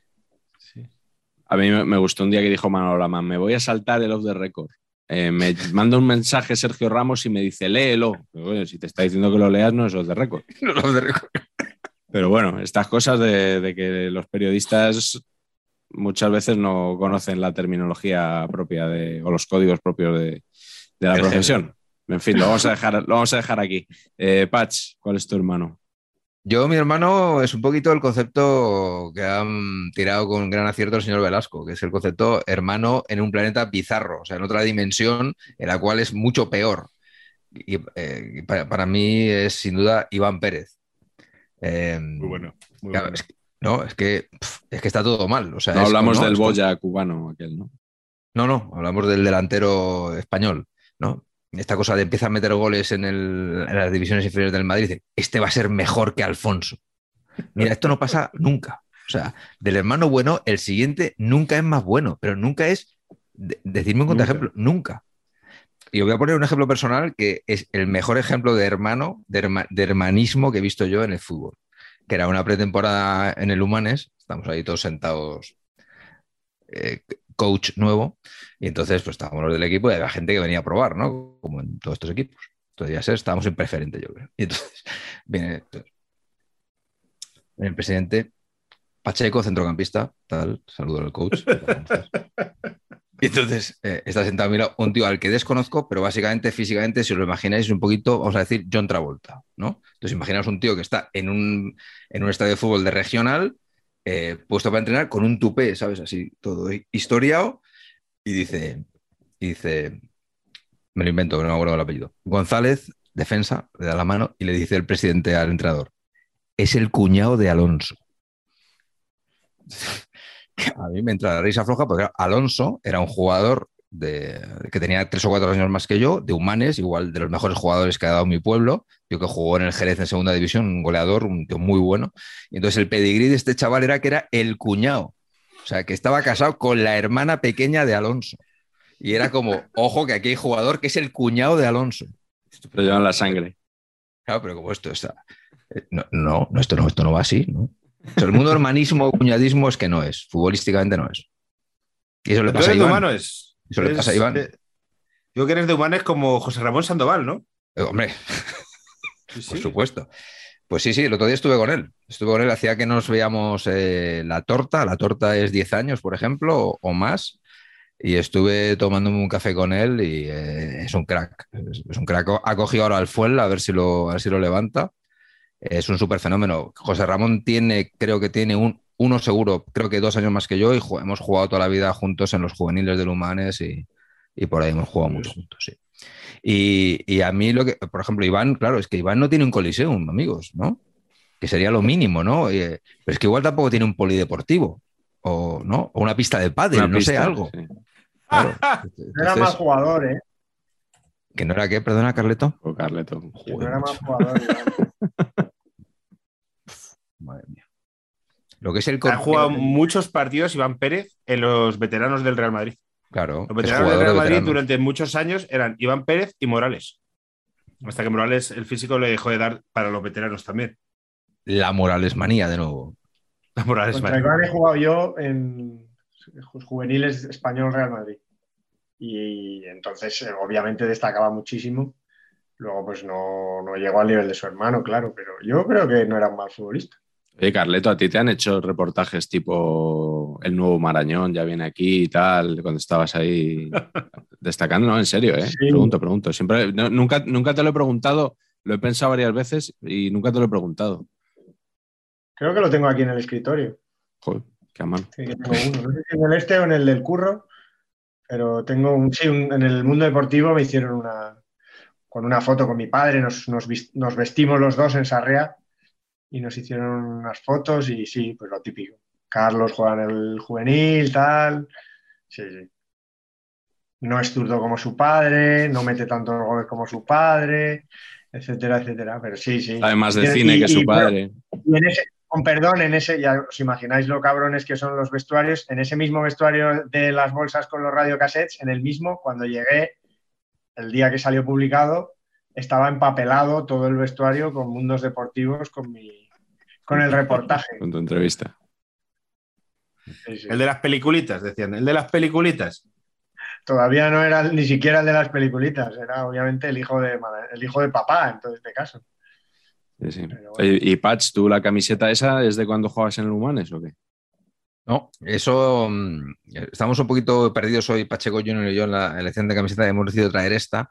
A mí me me gustó un día que dijo Manolo Lamán, me voy a saltar el off the record. Eh, me manda un mensaje Sergio Ramos y me dice, léelo. Digo, "Oye, si te está diciendo que lo leas, no es off the record. No lo de récord. Pero bueno, estas cosas de, de que los periodistas muchas veces no conocen la terminología propia de, o los códigos propios de, de la El profesión. En fin, lo vamos a dejar, lo vamos a dejar aquí. Eh, Patch, ¿cuál es tu hermano? Yo, mi hermano, es un poquito el concepto que han tirado con gran acierto el señor Velasco, que es el concepto hermano en un planeta bizarro, o sea, en otra dimensión en la cual es mucho peor. Y eh, para, para mí es sin duda Iván Pérez. Eh, Muy bueno. muy claro, bueno. es que- no, es que, es que está todo mal. O sea, No es hablamos del Boya cubano, aquel, ¿no? No, no, hablamos del delantero español, ¿no? Esta cosa de empieza a meter goles en, el- en las divisiones inferiores del Madrid, dice, este va a ser mejor que Alfonso. Mira, esto no pasa nunca. O sea, del hermano bueno, el siguiente nunca es más bueno, pero nunca es, de- decirme un contraejemplo, nunca. Y os voy a poner un ejemplo personal que es el mejor ejemplo de hermano, de, herma- de hermanismo que he visto yo en el fútbol, que era una pretemporada en el Humanes, estamos ahí todos sentados, eh, coach nuevo, y entonces pues estábamos los del equipo y había gente que venía a probar, ¿no? Como en todos estos equipos. Entonces ya sé, estábamos en preferente, yo creo. Y entonces viene entonces, viene el presidente, Pacheco, centrocampista, tal, saludo al coach. Y entonces eh, está sentado a mi lado un tío al que desconozco, pero básicamente físicamente, si os lo imagináis, es un poquito, vamos a decir, John Travolta, ¿no? Entonces imaginaos un tío que está en un, en un estadio de fútbol de regional, eh, puesto para entrenar, con un tupé, ¿sabes? Así, todo historiado, y dice, dice, me lo invento, no me acuerdo el apellido. González, defensa, le da la mano y le dice el presidente al entrenador, es el cuñado de Alonso. A mí me entra la risa floja porque Alonso era un jugador de, que tenía tres o cuatro años más que yo, de Humanes, igual de los mejores jugadores que ha dado mi pueblo. Que jugó en el Jerez en segunda división, un goleador, un tío muy bueno. Y entonces el pedigrí de este chaval era que era el cuñado. O sea, que estaba casado con la hermana pequeña de Alonso. Y era como, ojo, que aquí hay jugador que es el cuñado de Alonso. Lo llevan la sangre. Claro, pero como esto está. eh, No, no, esto no, esto no va así, ¿no? O sea, el mundo hermanismo o cuñadismo es que no es, futbolísticamente no es. Y eso le pasa a Iván. humanos. Eso le pasa a Iván. Yo que eres de humanes como José Ramón Sandoval, ¿no? Eh, Hombre, Sí, por supuesto. Pues sí, sí, el otro día estuve con él. Estuve con él, hacía que nos veíamos eh, la torta. La torta es 10 años, por ejemplo, o, o más. Y estuve tomándome un café con él y eh, es un crack. Es, es un crack. Ha cogido ahora al Fuenla a ver si lo, a ver si lo levanta. Es un súper fenómeno. José Ramón tiene, creo que tiene un, uno seguro, creo que dos años más que yo y hemos jugado toda la vida juntos en los juveniles del Humanes y, y por ahí hemos jugado mucho juntos, sí. Y, y a mí lo que, por ejemplo, Iván, claro, es que Iván no tiene un coliseum, amigos, ¿no? Que sería lo mínimo, ¿no? Eh, pero es que igual tampoco tiene un polideportivo, o, ¿no? O una pista de pádel, Una no sé, algo. sí. Claro. No era Entonces, jugador, ¿eh? que no era qué, perdona, Carleto. O Carleto. Que no era macho. jugador. Madre mía. Lo que es el Ha jugado muchos partidos Iván Pérez en los veteranos del Real Madrid. Claro, Los veteranos del Real Madrid durante muchos años eran Iván Pérez y Morales. Hasta que Morales, el físico, le dejó de dar para los veteranos también. La Morales manía, de nuevo. La Morales, Contra vale. Iván he jugado yo en juveniles español Real Madrid. Y entonces, eh, obviamente, destacaba muchísimo. Luego, pues no, no llegó al nivel de su hermano, claro, pero yo creo que no era un mal futbolista. Oye, Carleto, ¿a ti te han hecho reportajes tipo El Nuevo Marañón ya viene aquí y tal, cuando estabas ahí destacando? No, en serio, ¿eh? Sí. Pregunto, pregunto. Siempre, no, nunca, nunca te lo he preguntado, lo he pensado varias veces y nunca te lo he preguntado. Creo que lo tengo aquí en el escritorio. Joder, qué a mano. Sí, que tengo uno. No sé si en el este o en el del curro, pero tengo un. Sí, un- en el mundo deportivo me hicieron una. Con una foto con mi padre, nos, nos nos vestimos los dos en Sarrea y nos hicieron unas fotos y sí, pues lo típico. Carlos juega en el juvenil, tal. Sí, sí. No es zurdo como su padre, no mete tantos goles como su padre, etcétera, etcétera. Pero sí, sí. Sabe más de Y- cine y- que su padre. y en ese, con perdón, en ese, ya os imagináis lo cabrones que son los vestuarios, en ese mismo vestuario de las bolsas con los radiocassettes, en el mismo, cuando llegué, el día que salió publicado, estaba empapelado todo el vestuario con mundos deportivos, con mi con el reportaje. Con tu entrevista. Sí, sí. El de las peliculitas, decían. El de las peliculitas. Todavía no era ni siquiera el de las peliculitas, era obviamente el hijo de el hijo de papá, en todo este caso. Sí, sí. Bueno. ¿Y Patch, tú la camiseta esa es de cuando jugabas en el Humanes o qué? No, eso mm, estamos un poquito perdidos hoy, Pacheco Junior y yo, en la elección de camiseta. Hemos decidido traer esta,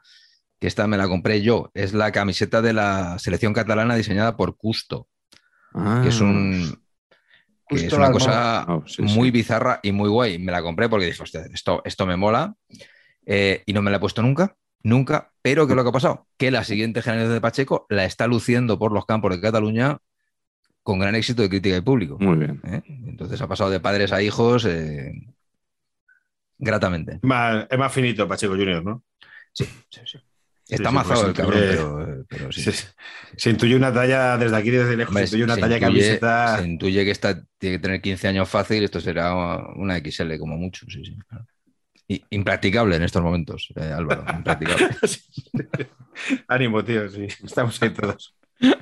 que esta me la compré yo. Es la camiseta de la selección catalana diseñada por Custo, que es un. que Custo es una cosa Oh, sí, muy sí. bizarra y muy guay. Me la compré porque dije, hostia, esto, esto me mola. Eh, y no me la he puesto nunca, nunca. Pero ¿qué es lo que ha pasado? Que la siguiente generación de Pacheco la está luciendo por los campos de Cataluña con gran éxito de crítica y público. Muy bien. ¿eh? Entonces ha pasado de padres a hijos eh, gratamente. Es más finito Pacheco Junior, ¿no? Sí, sí, sí. Está sí, mazado pues el cabrón, intuye- pero, pero sí. Se, se intuye una talla desde aquí, desde lejos, Hombre, se intuye una se talla intuye- camiseta. Se intuye que esta tiene que tener 15 años fácil, esto será una XL como mucho, sí, sí. claro. Y- impracticable en estos momentos, eh, Álvaro, impracticable. Ánimo, tío, sí. Estamos ahí todos.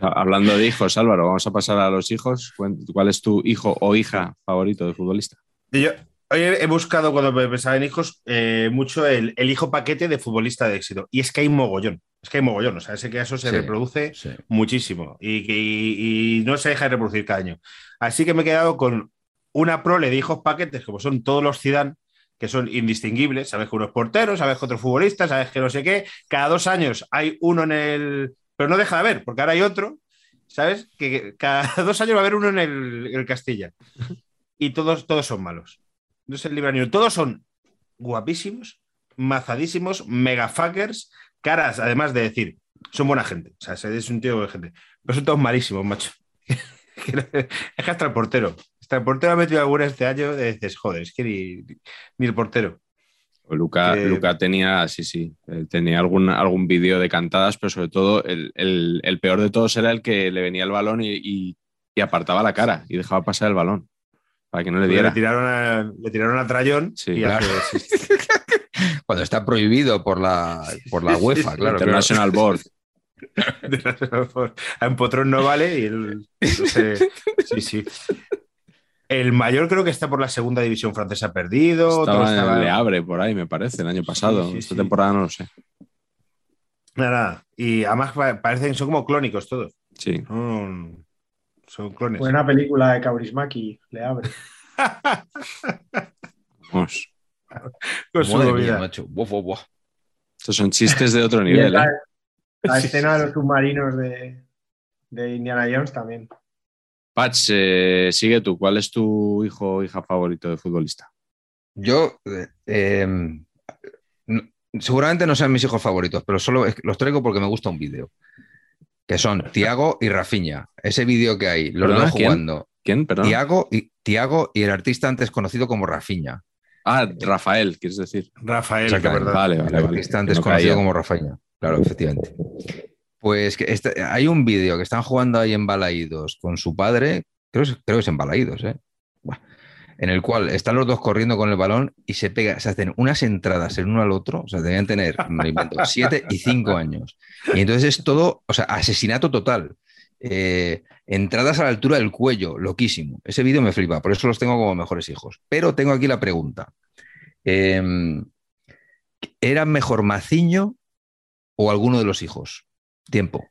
Hablando de hijos, Álvaro, vamos a pasar a los hijos. ¿Cuál es tu hijo o hija favorito de futbolista? Yo hoy he buscado, cuando pensaba en hijos, eh, mucho el, el hijo paquete de futbolista de éxito. Y es que hay mogollón. Es que hay mogollón. O sea, ese caso se Sí. reproduce Sí. muchísimo y, y- y no se deja de reproducir cada año. Así que me he quedado con una prole de hijos paquetes, como son todos los Zidane, que son indistinguibles. Sabes que uno es portero, sabes que otro es futbolista, sabes que no sé qué. Cada dos años hay uno en el. Pero no deja de haber, porque ahora hay otro, ¿sabes? Que que cada dos años va a haber uno en el, en el Castilla. Y todos, todos son malos. No se libra ni uno. Todos son guapísimos, mazadísimos, megafuckers, caras, además de decir, son buena gente. O sea, es un tío de gente. Pero son todos malísimos, macho. es que hasta el portero. Hasta el portero ha metido alguna este año. de dices, joder, es que ni, ni el portero. Luca, Que- Luca tenía, sí, sí, eh, tenía algún, algún vídeo de cantadas, pero sobre todo el, el- el peor de todos era el que le venía el balón y, y- y apartaba la cara y dejaba pasar el balón para que no le Le diera. tiraron a, le tiraron a Trayón Sí, y claro. hace- sí, sí. Cuando está prohibido por la, por la UEFA, claro. claro. International Board. a Empotrón no vale y no sé, sí, sí. El mayor creo que está por la segunda división francesa perdido. estaba- Le Abre por ahí, me parece, el año pasado. sí, Esta sí. temporada no lo sé. Nada, nada. Y además pa- parecen, son como clónicos todos. Sí. Son clones. Buena película de Kaurismäki, le abre. Vamos. Con su Madre mía, macho. Buah, buah, buah. Estos son chistes de otro nivel, la, ¿eh? la escena de los submarinos de, de Indiana Jones también. Patch, eh, sigue tú. ¿Cuál es tu hijo o hija favorito de futbolista? Yo, eh, eh, no- seguramente no sean mis hijos favoritos, pero solo los traigo porque me gusta un vídeo. Que son Tiago y Rafiña. Ese vídeo que hay, los dos jugando. ¿Quién? Perdón. Tiago y, Tiago y el artista antes conocido como Rafiña. Ah, Rafael, quieres decir. Rafael, que verdad. Vale, El vale, vale. artista Que antes no conocido caía. como Rafaña. Claro, efectivamente. Pues que este- hay un vídeo que están jugando ahí en Balaídos con su padre, creo, que es- creo que es en Balaídos, ¿eh? En el cual están los dos corriendo con el balón y se pega, se hacen unas entradas el uno al otro, o sea, debían tener, me lo invento, siete y cinco años. Y entonces es todo, o sea, asesinato total. Eh, entradas a la altura del cuello, loquísimo. Ese vídeo me flipa, por eso los tengo como mejores hijos. Pero tengo aquí la pregunta. Em, ¿Era mejor Maciño o alguno de los hijos? Tiempo.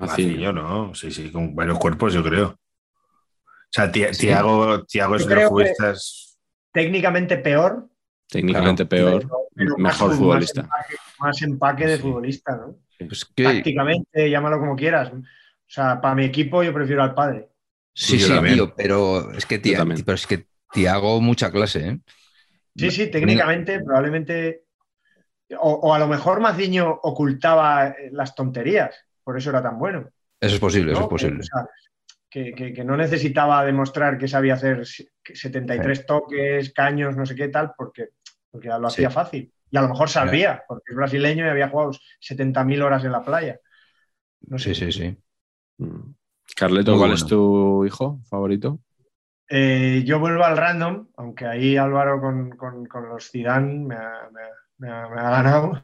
Maciño, ¿no? Sí, sí, con varios cuerpos, yo creo. O sea, Ti- Sí. Tiago, Tiago es de los futbolistas. Técnicamente peor, Técnicamente peor, pero mejor más- futbolista. Más empaque, más empaque de Sí. futbolista, ¿no? Pues que- Tácticamente, llámalo como quieras. O sea, para mi equipo yo prefiero al padre. sí, yo sí, tío, pero es que, Yo Tia- también. pero es que Tiago mucha clase, ¿eh? Sí, sí, técnicamente, probablemente. O, o a lo mejor Maciño ocultaba eh, las tonterías, por eso era tan bueno. Eso es posible, eso es posible. O sea, que, que- que no necesitaba demostrar que sabía hacer 73 toques, caños, no sé qué tal, porque, porque lo Sí. hacía fácil. Y a lo mejor sabía, porque es brasileño y había jugado 70.000 horas en la playa. No sé. Sí, sí, sí. Mm. Carleto, Muy ¿cuál bueno. es tu hijo favorito? Eh, yo vuelvo al random, aunque ahí Álvaro con, con- con los Zidane me ha, me ha- me ha- me ha ganado.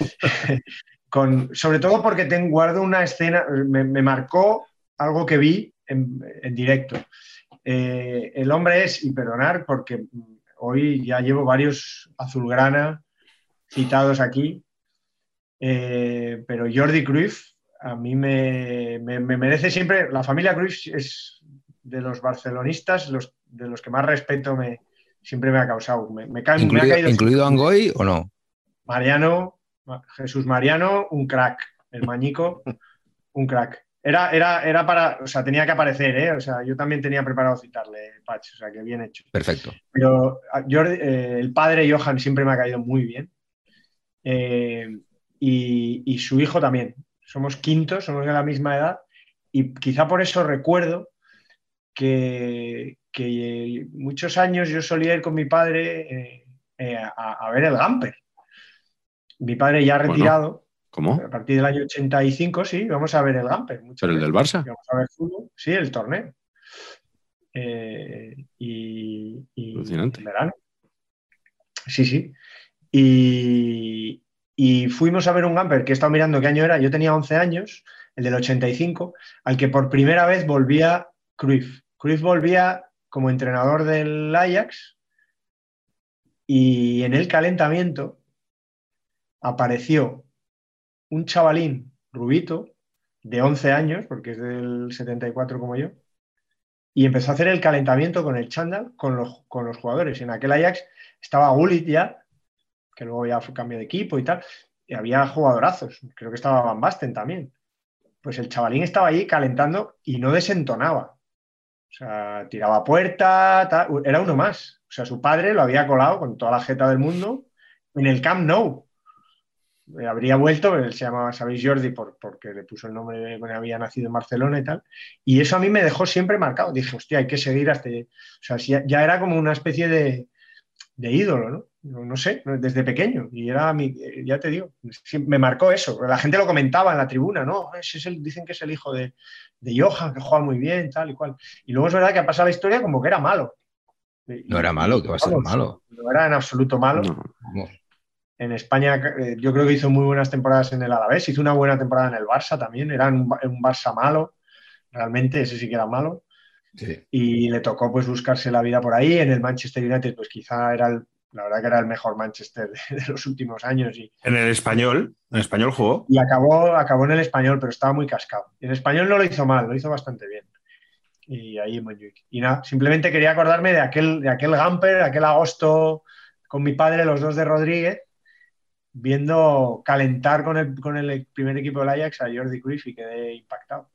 con, sobre todo porque ten- guardo una escena, me, me marcó algo que vi en, en directo. Eh, el hombre es, y perdonar, porque hoy ya llevo varios azulgrana citados aquí, eh, pero Jordi Cruyff a mí me, me- me merece siempre, la familia Cruyff es de los barcelonistas, los, de los que más respeto me, siempre me ha causado. Me, ha ¿Incluido, caído incluido Angoy o no? Mariano, Jesús Mariano, un crack. El Mañico, un crack. Era, era, era para, o sea, tenía que aparecer, ¿eh? O sea, yo también tenía preparado citarle, Pach, o sea, que bien hecho. Perfecto. Pero a Jordi- eh, el padre Johan siempre me ha caído muy bien. Eh, y, y su hijo también. Somos quintos, somos de la misma edad. Y quizá por eso recuerdo que, que muchos años yo solía ir con mi padre eh, eh, a, a ver el Gamper. Mi padre ya retirado, ¿Cómo? a partir del año 85, sí, vamos a ver el Gamper. ¿Pero el veces. del Barça? Vamos a ver fútbol. Sí, el torneo. Eh, y, y en verano. Sí, sí. Y, y fuimos a ver un Gamper que he estado mirando qué año era. Yo tenía 11 años, el del 85, al que por primera vez volvía Cruyff. Cruyff volvía como entrenador del Ajax y en el calentamiento apareció un chavalín rubito de 11 años, porque es del 74 como yo, y empezó a hacer el calentamiento con el chándal con los, con los jugadores. En aquel Ajax estaba Gullit ya, que luego ya fue cambio de equipo y tal, y había jugadorazos, creo que estaba Van Basten también. Pues el chavalín estaba ahí calentando y no desentonaba. O sea, tiraba puerta, era uno más. O sea, su padre lo había colado con toda la jeta del mundo en el Camp Nou. Eh, Habría vuelto, él se llamaba, sabéis, Jordi, por, porque le puso el nombre de había nacido en Barcelona y tal. Y eso a mí me dejó siempre marcado. Dije, hostia, hay que seguir hasta. O sea, ya, ya era como una especie de, de ídolo, ¿no? No, no sé, desde pequeño. Y era mi, eh, ya te digo, me marcó eso. La gente lo comentaba en la tribuna, ¿no? Ese es el- dicen que es el hijo de, de Johan, que juega muy bien, tal y cual. Y luego es verdad que ha pasado la historia como que era malo. No era malo, que va a ser malo. No era en absoluto malo. No. En España, eh, yo creo que hizo muy buenas temporadas en el Alavés, hizo una buena temporada en el Barça también. Era un, Ba- un Barça malo, realmente, ese sí que era malo. Sí. Y le tocó pues buscarse la vida por ahí. En el Manchester United, pues quizá era el, la verdad que era el mejor Manchester de, de los últimos años. Y, En el español, en español jugó. y acabó, acabó en el español, pero estaba muy cascado. Y en español no lo hizo mal, lo hizo bastante bien. Y ahí en Montjuic. Y nada, simplemente quería acordarme de aquel, de aquel Gamper, aquel agosto con mi padre, los dos de Rodríguez, viendo calentar con el, con el primer equipo del Ajax a Jordi Cruyff y quedé impactado.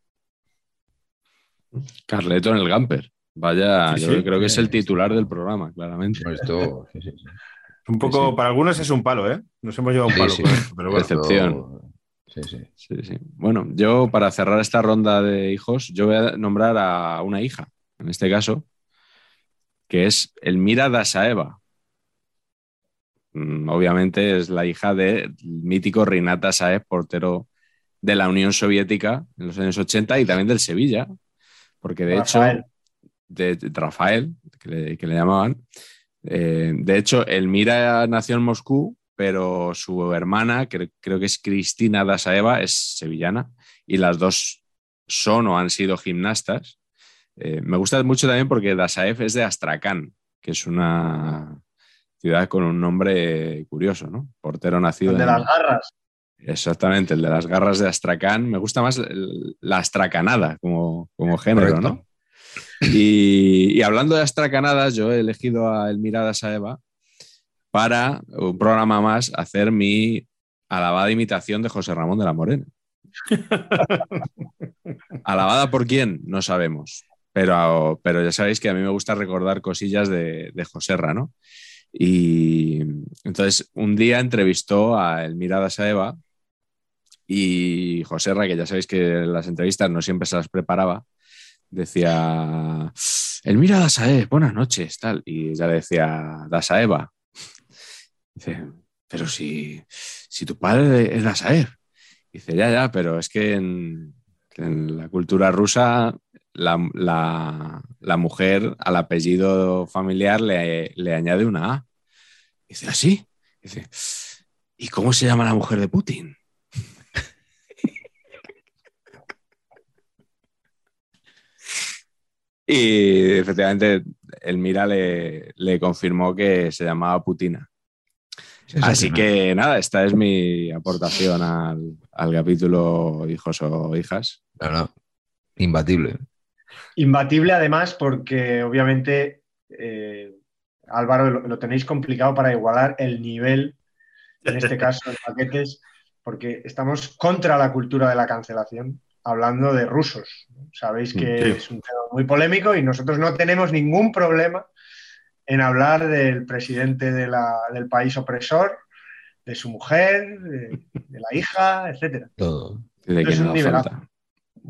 Carleto en el Gamper. Vaya, Sí, yo sí. creo que es el titular del programa, claramente. Esto, sí. Un poco, sí. para algunos es un palo, ¿eh? Nos hemos llevado un palo sí. con esto, pero bueno. Excep- Excepción. Sí, sí. Sí, sí. Bueno, yo para cerrar esta ronda de hijos, yo voy a nombrar a una hija, en este caso, que es Elmira Dasaeva. Mm, Obviamente es la hija del mítico Rinat Dasaev, portero de la Unión Soviética en los años 80 y también del Sevilla, porque de Rafael. hecho, de, de Rafael, que le, que le llamaban, eh, de hecho, Elmira nació en Moscú, pero su hermana, que creo que es Cristina Dasaeva, es sevillana y las dos son o han sido gimnastas. Eh, me gusta mucho también porque Dasaev es de Astrakán, que es una ciudad con un nombre curioso, ¿no? Portero nacido El de en- las garras. Exactamente, el de las garras de Astracán. Me gusta más el- la astracanada como, como género, Correcto. ¿no? Y, y hablando de astracanadas, yo he elegido a Elmira Dasaeva para un programa más hacer mi alabada imitación de José Ramón de la Morena. ¿Alabada por quién? No sabemos. Pero, pero ya sabéis que a mí me gusta recordar cosillas de, de José Ra, ¿no? Y entonces un día entrevistó a Elmira Dasaeva y José Ra, que ya sabéis que las entrevistas no siempre se las preparaba, decía, Elmira Dasaev, buenas noches, tal. Y ya le decía, Dasaeva. Dice, pero si, si tu padre es Dasaev. Dice, ya, ya, pero es que en la cultura rusa la, la- la mujer al apellido familiar le, le añade una A. Dice, ¿así? Dice, ¿y cómo se llama la mujer de Putin? Y efectivamente, Elmira le, le confirmó que se llamaba Putina. Así que nada, esta es mi aportación al, al capítulo Hijos o Hijas. No, no. Imbatible. Imbatible además porque obviamente eh, Álvaro, lo, lo tenéis complicado para igualar el nivel, en este caso, de paquetes, porque estamos contra la cultura de la cancelación, hablando de rusos. Sabéis que Sí. es un tema muy polémico y nosotros no tenemos ningún problema en hablar del presidente de la- del país opresor, de su mujer, de, de la hija, etcétera. Todo. De que Es un no falta.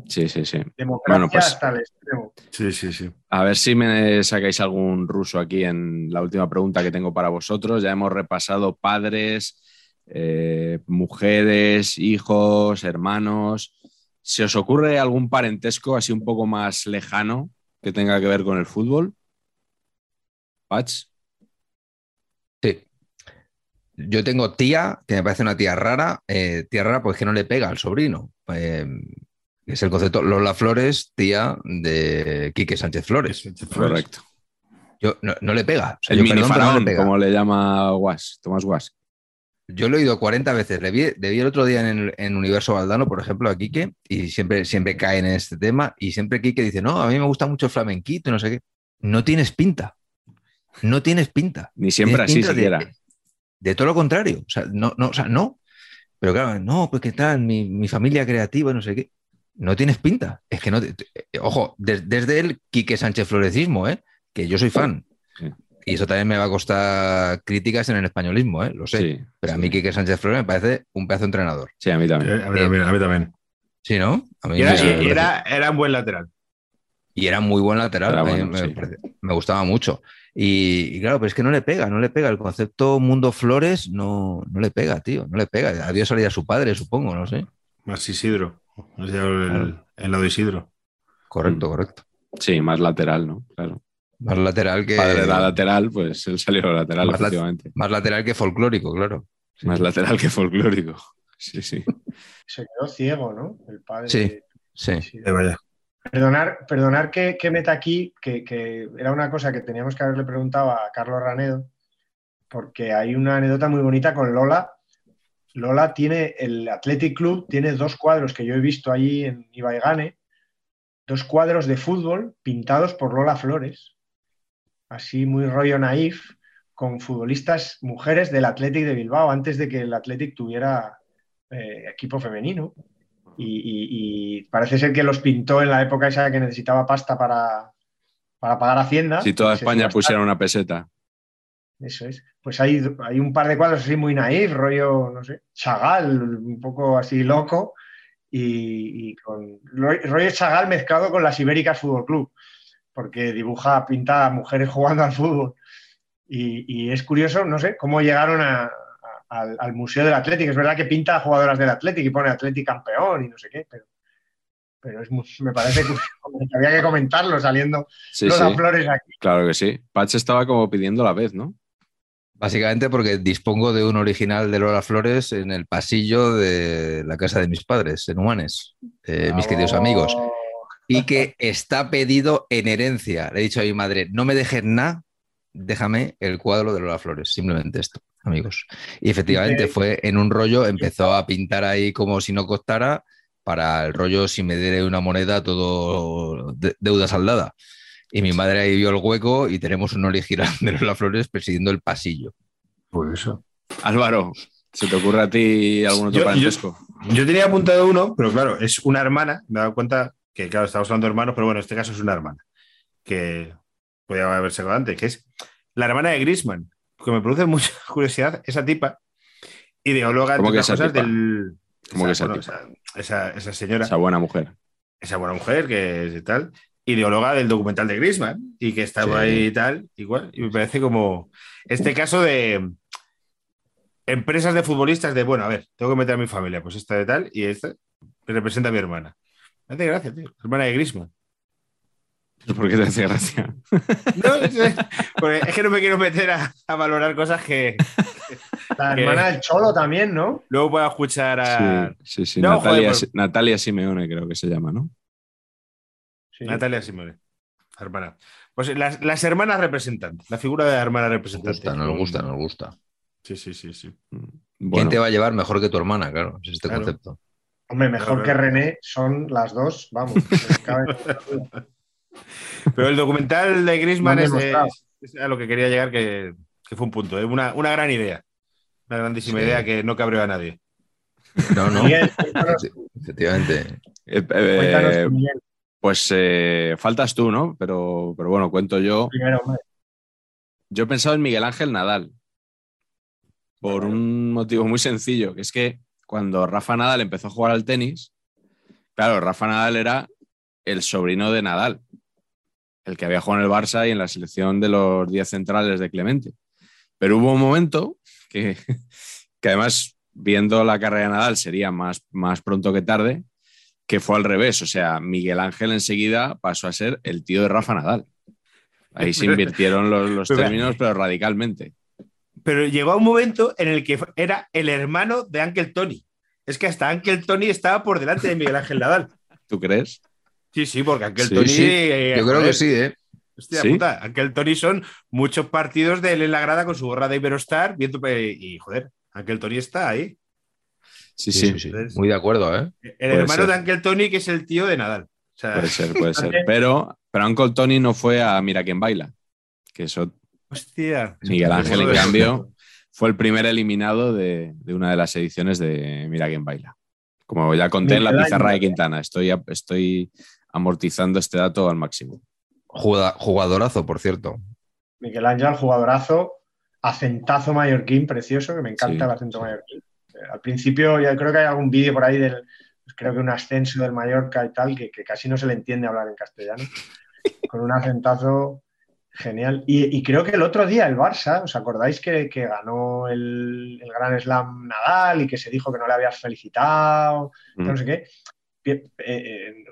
Sí, sí, sí. Democracia Bueno, pues- hasta el extremo. Sí, sí, sí. A ver si me sacáis algún ruso aquí en la última pregunta que tengo para vosotros. Ya hemos repasado padres, eh, mujeres, hijos, hermanos. ¿Se os ocurre algún parentesco así un poco más lejano que tenga que ver con el fútbol? Patch. Sí. Yo tengo tía, que me parece una tía rara. eh, tía rara, pues que no le pega al sobrino. Eh, es el concepto Lola Flores, tía de Quique Sánchez Flores. Correcto. Yo, no, no le pega. O sea, El yo, perdón, no le pega. como le llama Guas, Tomás Guas. Yo lo he oído 40 veces. Le vi, le vi el otro día en, el- en Universo Valdano, por ejemplo, a Quique, y siempre, siempre cae en este tema. Y siempre Quique dice: No, a mí me gusta mucho el flamenquito y no sé qué. No tienes pinta. No tienes pinta. Ni siempre Tienes así siquiera. De, de todo lo contrario. O sea, no, no, o sea, no. Pero claro, no, pues qué tal, mi, mi familia creativa, no sé qué. No tienes pinta. Es que no. te- te- ojo, des- desde el Quique Sánchez Florecismo, ¿eh? que yo soy fan. Sí. Y eso también me va a costar críticas en el españolismo, ¿eh? lo sé. Sí, Pero a mí Quique Sánchez Flores me parece un pedazo de entrenador. Sí, a mí Eh, también. A mí también. A mí también. Sí, ¿no? A mí Y era, y- era, era un buen lateral. y era muy buen lateral. Era a mí bueno, me, sí. parece- me gustaba mucho. Y, y claro, pero es que no le pega, no le pega. El concepto Mundo Flores no, no le pega, tío. No le pega. Adiós salía su padre, supongo, no sé. Más Isidro. El, Claro. el lado de Isidro. Correcto, Mm. correcto. Sí, más lateral, ¿no? Claro. Más lateral que. Padre era lateral, pues él salió lateral, Más efectivamente. Más lateral que folclórico, claro. Sí. Más lateral que folclórico. Sí, sí. Se quedó ciego, ¿no? El padre. Sí. Sí. Sí. Eh, vaya. Perdonar, perdonar que, que meta aquí, que, que era una cosa que teníamos que haberle preguntado a Carlos Ranedo, porque hay una anécdota muy bonita con Lola. Lola tiene, el Athletic Club tiene dos cuadros que yo he visto allí en Ibaigane, dos cuadros de fútbol pintados por Lola Flores, así muy rollo naif, con futbolistas mujeres del Athletic de Bilbao, antes de que el Athletic tuviera eh, equipo femenino. Y, y- y parece ser que los pintó en la época esa que necesitaba pasta para, para pagar Hacienda. Si toda España pusiera una peseta. Eso es. Pues hay, hay un par de cuadros así muy naif, rollo, no sé, Chagall, un poco así loco, y, y con ro- rollo Chagall mezclado con las Ibéricas Fútbol Club, porque dibuja, pinta a mujeres jugando al fútbol. Y, y es curioso, no sé, cómo llegaron a- a- al, al Museo del Atlético. Es verdad que pinta a jugadoras del Atlético y pone Atlético campeón y no sé qué, pero, pero es muy- me parece que había que comentarlo saliendo sí. Flores aquí. Claro que sí. Patch estaba como pidiendo la vez, ¿no? Básicamente porque dispongo de un original de Lola Flores en el pasillo de la casa de mis padres, en Humanes, eh, mis queridos amigos. Y que está pedido en herencia. Le he dicho a mi madre, no me dejes nada, déjame el cuadro de Lola Flores, simplemente esto, amigos. Y efectivamente fue en un rollo, empezó a pintar ahí como si no costara, para el rollo si me diere una moneda, todo de- deuda saldada. Y mi madre ahí vio el hueco y tenemos un original de Lola Flores presidiendo el pasillo. Por eso. Álvaro, ¿se te ocurre a ti algún otro Yo- yo- parentesco? Yo tenía apuntado uno, pero claro, es una hermana. Me he dado cuenta que, claro, estamos hablando de hermanos, pero bueno, en este caso es una hermana. Que podía haberse quedado antes, que es la hermana de Grisman. Que me produce mucha curiosidad esa tipa. Ideóloga ¿Cómo entre que otras esa cosas tipa? del. ¿Cómo que esa bueno, tipa? esa, esa- esa señora, Esa buena mujer. esa buena mujer que es y tal, ideóloga del documental de Grisman y que estaba Sí. ahí y tal, igual. Y me parece como este caso de empresas de futbolistas de, bueno, a ver, tengo que meter a mi familia, pues esta de tal y esta representa a mi hermana. Me hace gracia, tío. Hermana de Grisman. ¿Por qué te hace gracia? No, es que no me quiero meter a, a valorar cosas que La que- hermana del Cholo también, ¿no? luego pueda escuchar a Sí, sí, sí. No, Natalia, joder, por- Natalia Simeone creo que se llama, ¿no? Sí. Natalia Simone. Hermana. Pues las, las hermanas representantes, la figura de la hermana Nos representante. gusta, nos gusta, nos gusta. Sí, sí, sí, sí. ¿Quién Bueno, te va a llevar mejor que tu hermana? Claro, es este Claro. concepto. Hombre, mejor Claro, que. René son las dos, vamos. Pero el documental de han es, demostrado. es- Es a lo que quería llegar, que, que fue un punto. ¿eh? Una, una, gran idea. Una grandísima sí. idea que no cabreó a nadie. No, no. Miguel, Efectivamente. Eh, eh, pues eh, faltas tú, ¿no? Pero, pero bueno, cuento yo. Primero, yo he pensado en Miguel Ángel Nadal. Por un motivo muy sencillo, que es que cuando Rafa Nadal empezó a jugar al tenis, claro, Rafa Nadal era el sobrino de Nadal, el que había jugado en el Barça y en la selección de los 10 centrales de Clemente. Pero hubo un momento que, que además, viendo la carrera de Nadal, sería más, más pronto que tarde, que fue al revés. O sea, Miguel Ángel enseguida pasó a ser el tío de Rafa Nadal. Ahí se invirtieron los, los términos, pero radicalmente. Pero llegó a un momento en el que era el hermano de Ángel Tony. Es que hasta Ángel Tony estaba por delante de Miguel Ángel Nadal. ¿Tú crees? Sí, sí, porque Ángel sí, Tony. Sí. Eh, Yo creo que sí, ¿eh? Hostia ¿Sí? puta, Ángel Tony son muchos partidos de él en la grada con su gorra de Iberostar, viendo, y joder, Ángel Tony está ahí. Sí, sí, sí, muy de acuerdo, ¿eh? El puede hermano ser. de Ángel Tony, que es el tío de Nadal. O sea, puede ser, puede ser. Pero, pero Uncle Tony no fue a Mira quién baila. Que eso. Hostia. Miguel Ángel, en cambio, fue el primer eliminado de, de, una de las ediciones de Mira quién baila. Como ya conté en la pizarra de Quintana, estoy, estoy amortizando este dato al máximo. Jugadorazo, por cierto. Miguel Ángel, jugadorazo, acentazo mallorquín precioso, que me encanta sí, el acento sí. mallorquín. Al principio, ya creo que hay algún vídeo por ahí del, pues creo que un ascenso del Mallorca y tal, que, que, casi no se le entiende hablar en castellano, con un acentazo genial. Y, y, creo que el otro día el Barça, ¿os acordáis que, que ganó el, el, Gran Slam Nadal y que se dijo que no le habías felicitado, mm. no sé qué? Eh, eh,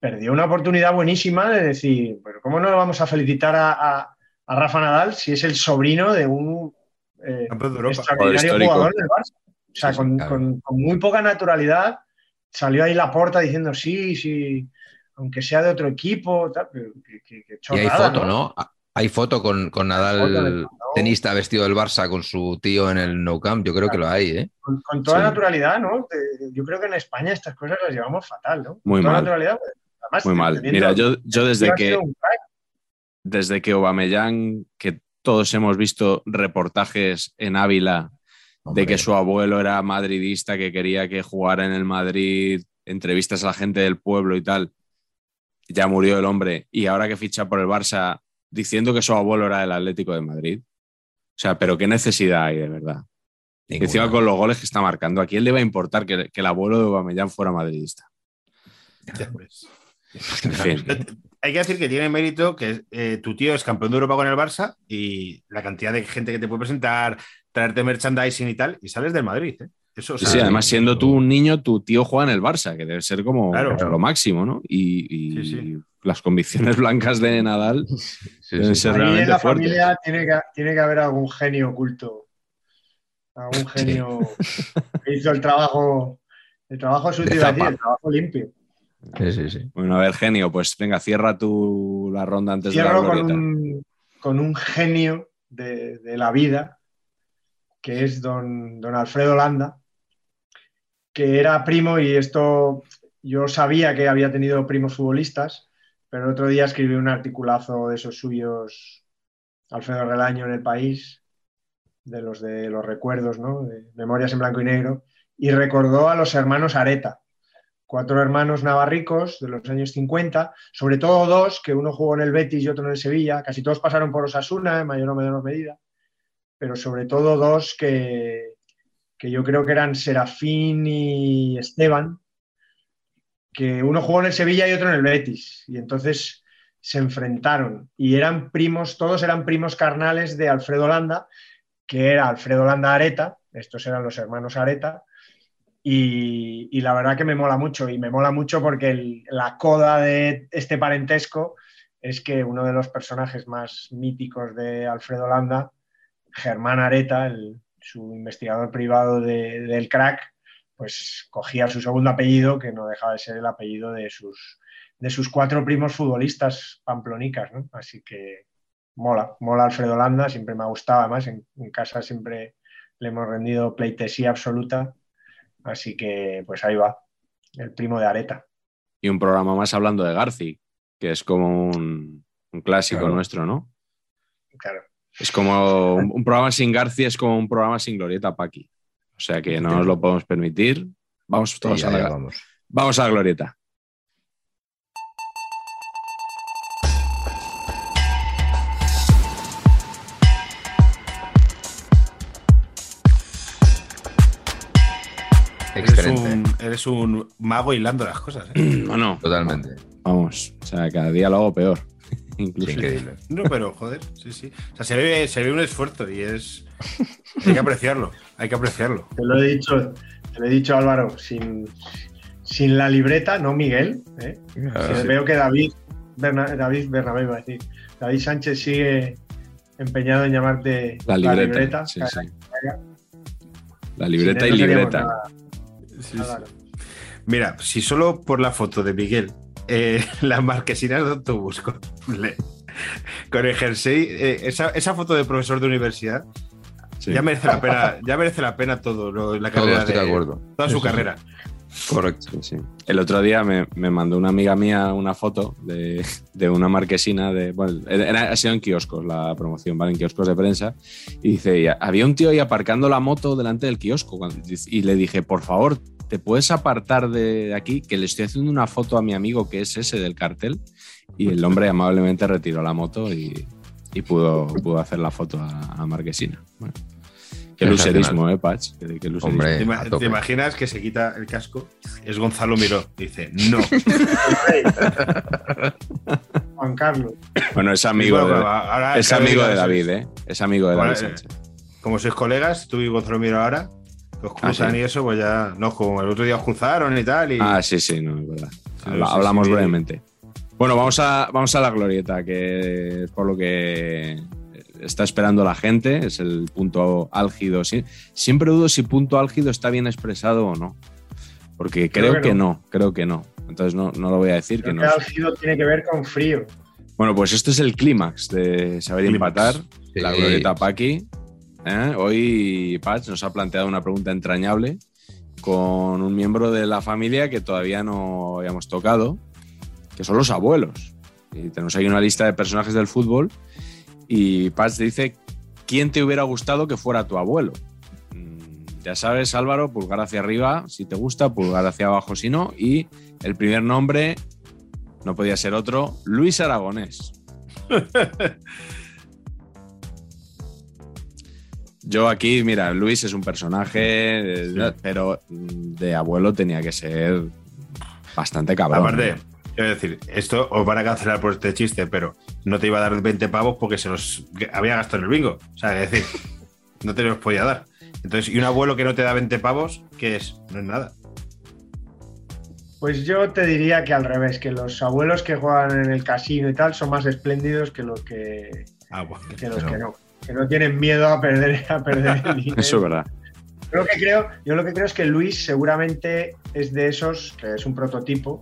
perdió una oportunidad buenísima de decir, pero ¿cómo no le vamos a felicitar a, a, a Rafa Nadal si es el sobrino de un eh, de extraordinario jugador del Barça? O sea, con, claro. con, con, muy poca naturalidad salió ahí la porta diciendo sí, sí, aunque sea de otro equipo, tal, pero que, que, que chorrada, y hay foto, ¿no? ¿no? Hay foto con, con Nadal, tenista vestido del Barça con su tío en el No Camp. Yo creo claro. que lo hay, ¿eh? Con, con toda sí. naturalidad, ¿no? Yo creo que en España estas cosas las llevamos fatal, ¿no? Muy con mal. Naturalidad, pues, además, Muy mal. Mira, yo, yo desde que desde que Aubameyang, que todos hemos visto reportajes en Ávila de que su abuelo era madridista, que quería que jugara en el Madrid, entrevistas a la gente del pueblo y tal. Ya murió el hombre y ahora que ficha por el Barça diciendo que su abuelo era el Atlético de Madrid. O sea, pero qué necesidad hay de verdad. Ninguna. Encima con los goles que está marcando, ¿a quién le va a importar que, que el abuelo de Aubameyang fuera madridista? Ya, pues. En fin. Hay que decir que tiene mérito que eh, tu tío es campeón de Europa con el Barça y la cantidad de gente que te puede presentar, traerte merchandising y tal, y sales del Madrid. ¿eh? Eso, o sea, sí, además, siendo tú un niño, tu tío juega en el Barça, que debe ser como claro, lo máximo, ¿no? Y, y sí, sí. las convicciones blancas de Nadal deben ser Ahí realmente en la fuertes. familia tiene que, tiene que haber algún genio oculto, algún genio que hizo el trabajo, el trabajo sucio, el trabajo limpio. Sí, sí, sí. Bueno, a ver, genio, pues venga, cierra tú la ronda antes Cierro de la con un, con un genio de, de, la vida, que es don, don Alfredo Landa, que era primo, y esto yo sabía que había tenido primos futbolistas, pero el otro día escribí un articulazo de esos suyos, Alfredo Relaño en el país, de los de los recuerdos, ¿no? De Memorias en blanco y negro, y recordó a los hermanos Areta cuatro hermanos navarricos de los años 50, sobre todo dos, que uno jugó en el Betis y otro en el Sevilla, casi todos pasaron por Osasuna en mayor o menor medida, pero sobre todo dos que, que yo creo que eran Serafín y Esteban, que uno jugó en el Sevilla y otro en el Betis, y entonces se enfrentaron. Y eran primos, todos eran primos carnales de Alfredo Landa, que era Alfredo Landa Areta, estos eran los hermanos Areta, y, la verdad que me mola mucho, y me mola mucho porque la coda de este parentesco es que uno de los personajes más míticos de Alfredo Landa, Germán Areta, el, su investigador privado de, del crack, pues cogía su segundo apellido, que no dejaba de ser el apellido de sus, de sus cuatro primos futbolistas pamplonicas, ¿no? Así que mola, mola Alfredo Landa, siempre me ha gustado, además en, en casa siempre le hemos rendido pleitesía absoluta Así que, pues ahí va, el primo de Areta. Y un programa más hablando de Garci, que es como un, un clásico claro. nuestro, ¿no? Claro. Es como un, programa sin García, es como un programa sin Glorieta Paqui. O sea que no nos lo podemos permitir. Vamos todos Sí, a la, vamos. vamos a la Glorieta. Eres Excelente. un, eres un mago hilando las cosas. ¿eh? Bueno, Totalmente. vamos. O sea, cada día lo hago peor. Incluso. increíble. No, pero joder, sí, sí. O sea, se ve, se ve un esfuerzo y es. Hay que apreciarlo, hay que apreciarlo. Te lo he dicho, te lo he dicho Álvaro, sin, sin la libreta, no Miguel. ¿eh? Ah, Sí, Veo que David, Berna- David Bernabé iba a decir. David Sánchez sigue empeñado en llamarte La libreta. sí, sí. caga. La libreta y libreta. nada, Sí, sí. Álvaro. Mira, si solo por la foto de Miguel, eh, las marquesinas de autobús con, le- con el jersey, eh, esa, esa foto de profesor de universidad, Sí. ya merece la pena, ya merece la pena todo lo- la Todo, carrera estoy de acuerdo. toda su sí, sí. carrera. Correcto. Sí, sí. El otro día me, me mandó una amiga mía una foto de, de una marquesina de. Bueno, era, ha sido en kioscos la promoción, ¿vale? En kioscos de prensa. Y dice: y había un tío ahí aparcando la moto delante del kiosco. cuando- y le dije: por favor, ¿te puedes apartar de aquí? Que le estoy haciendo una foto a mi amigo que es ese del cartel. Y el hombre amablemente retiró la moto y, y pudo, pudo hacer la foto a, a Marquesina. Bueno. Qué lucerismo, ¿eh, Patch? Qué, qué lucerismo. Hombre. ¿Te, imaginas que se quita el casco? Es Gonzalo Miró. Dice, no. Juan Carlos. Bueno, es amigo Bueno, de, ahora, es claro, amigo de David, ¿eh? Es amigo de David Ahora, eh, Sánchez. Como sois colegas, tú y Gonzalo Miró ahora, que os cruzan Ah, sí. y eso, pues ya. No, como el otro día os cruzaron y tal. Y, Ah, sí, sí, no, es verdad. Sí, Habla- sí, hablamos sí. brevemente. Bueno, vamos a, vamos a la glorieta, que es por lo que está esperando la gente, es el punto álgido. Sí. Siempre dudo si punto álgido está bien expresado o no. Porque creo, Creo que que, no. no. creo que no. Entonces no, no lo voy a decir que Creo no. que álgido tiene que ver con frío. Bueno, pues esto es el clímax de saber Clímax. empatar. Sí. La glorieta Paqui. ¿Eh? Hoy Patch nos ha planteado una pregunta entrañable con un miembro de la familia que todavía no habíamos tocado, que son los abuelos. Y tenemos ahí una lista de personajes del fútbol y Patch dice, ¿quién te hubiera gustado que fuera tu abuelo? Mm, Ya sabes, Álvaro, pulgar hacia arriba si te gusta, pulgar hacia abajo si no. Y el primer nombre no podía ser otro, Luis Aragonés. Yo aquí, mira, Luis es un personaje, eh, pero de abuelo tenía que ser bastante cabrón. Aparte, quiero decir, esto os van a cancelar por este chiste, pero no te iba a dar 20 pavos porque se los había gastado en el bingo. O sea, es decir, no te los podía dar. Entonces, y un abuelo que no te da 20 pavos, ¿qué es? No es nada. Pues yo te diría que al revés, que los abuelos que juegan en el casino y tal son más espléndidos que los que, Ah, bueno. que los Pero- que no. Que no tienen miedo a perder, a perder el dinero. Eso es verdad. Yo lo que creo, yo lo que creo es que Luis seguramente es de esos, que es un prototipo,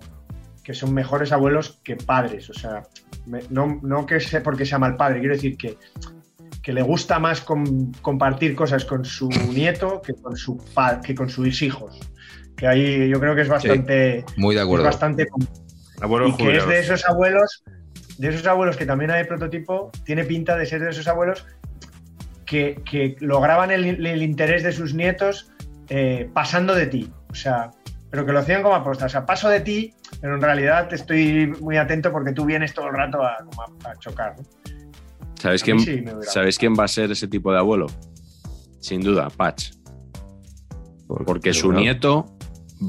que son mejores abuelos que padres. O sea, me- no, no que sea porque sea mal padre, quiero decir que, que le gusta más com- compartir cosas con su nieto que con, su pa- que con sus hijos. Que ahí yo creo que es bastante, Muy de es acuerdo. bastante Abuelos y que es de esos abuelos, de esos abuelos que también hay prototipo, tiene pinta de ser de esos abuelos que, que lograban el, el interés de sus nietos eh, pasando de ti. O sea, pero que lo hacían como aposta. O sea, paso de ti, pero en realidad te estoy muy atento porque tú vienes todo el rato a, como a- a chocar. ¿no? ¿Sabéis A quién, sí ¿Sabéis quién va a ser ese tipo de abuelo? Sin duda, Patch. Porque su nieto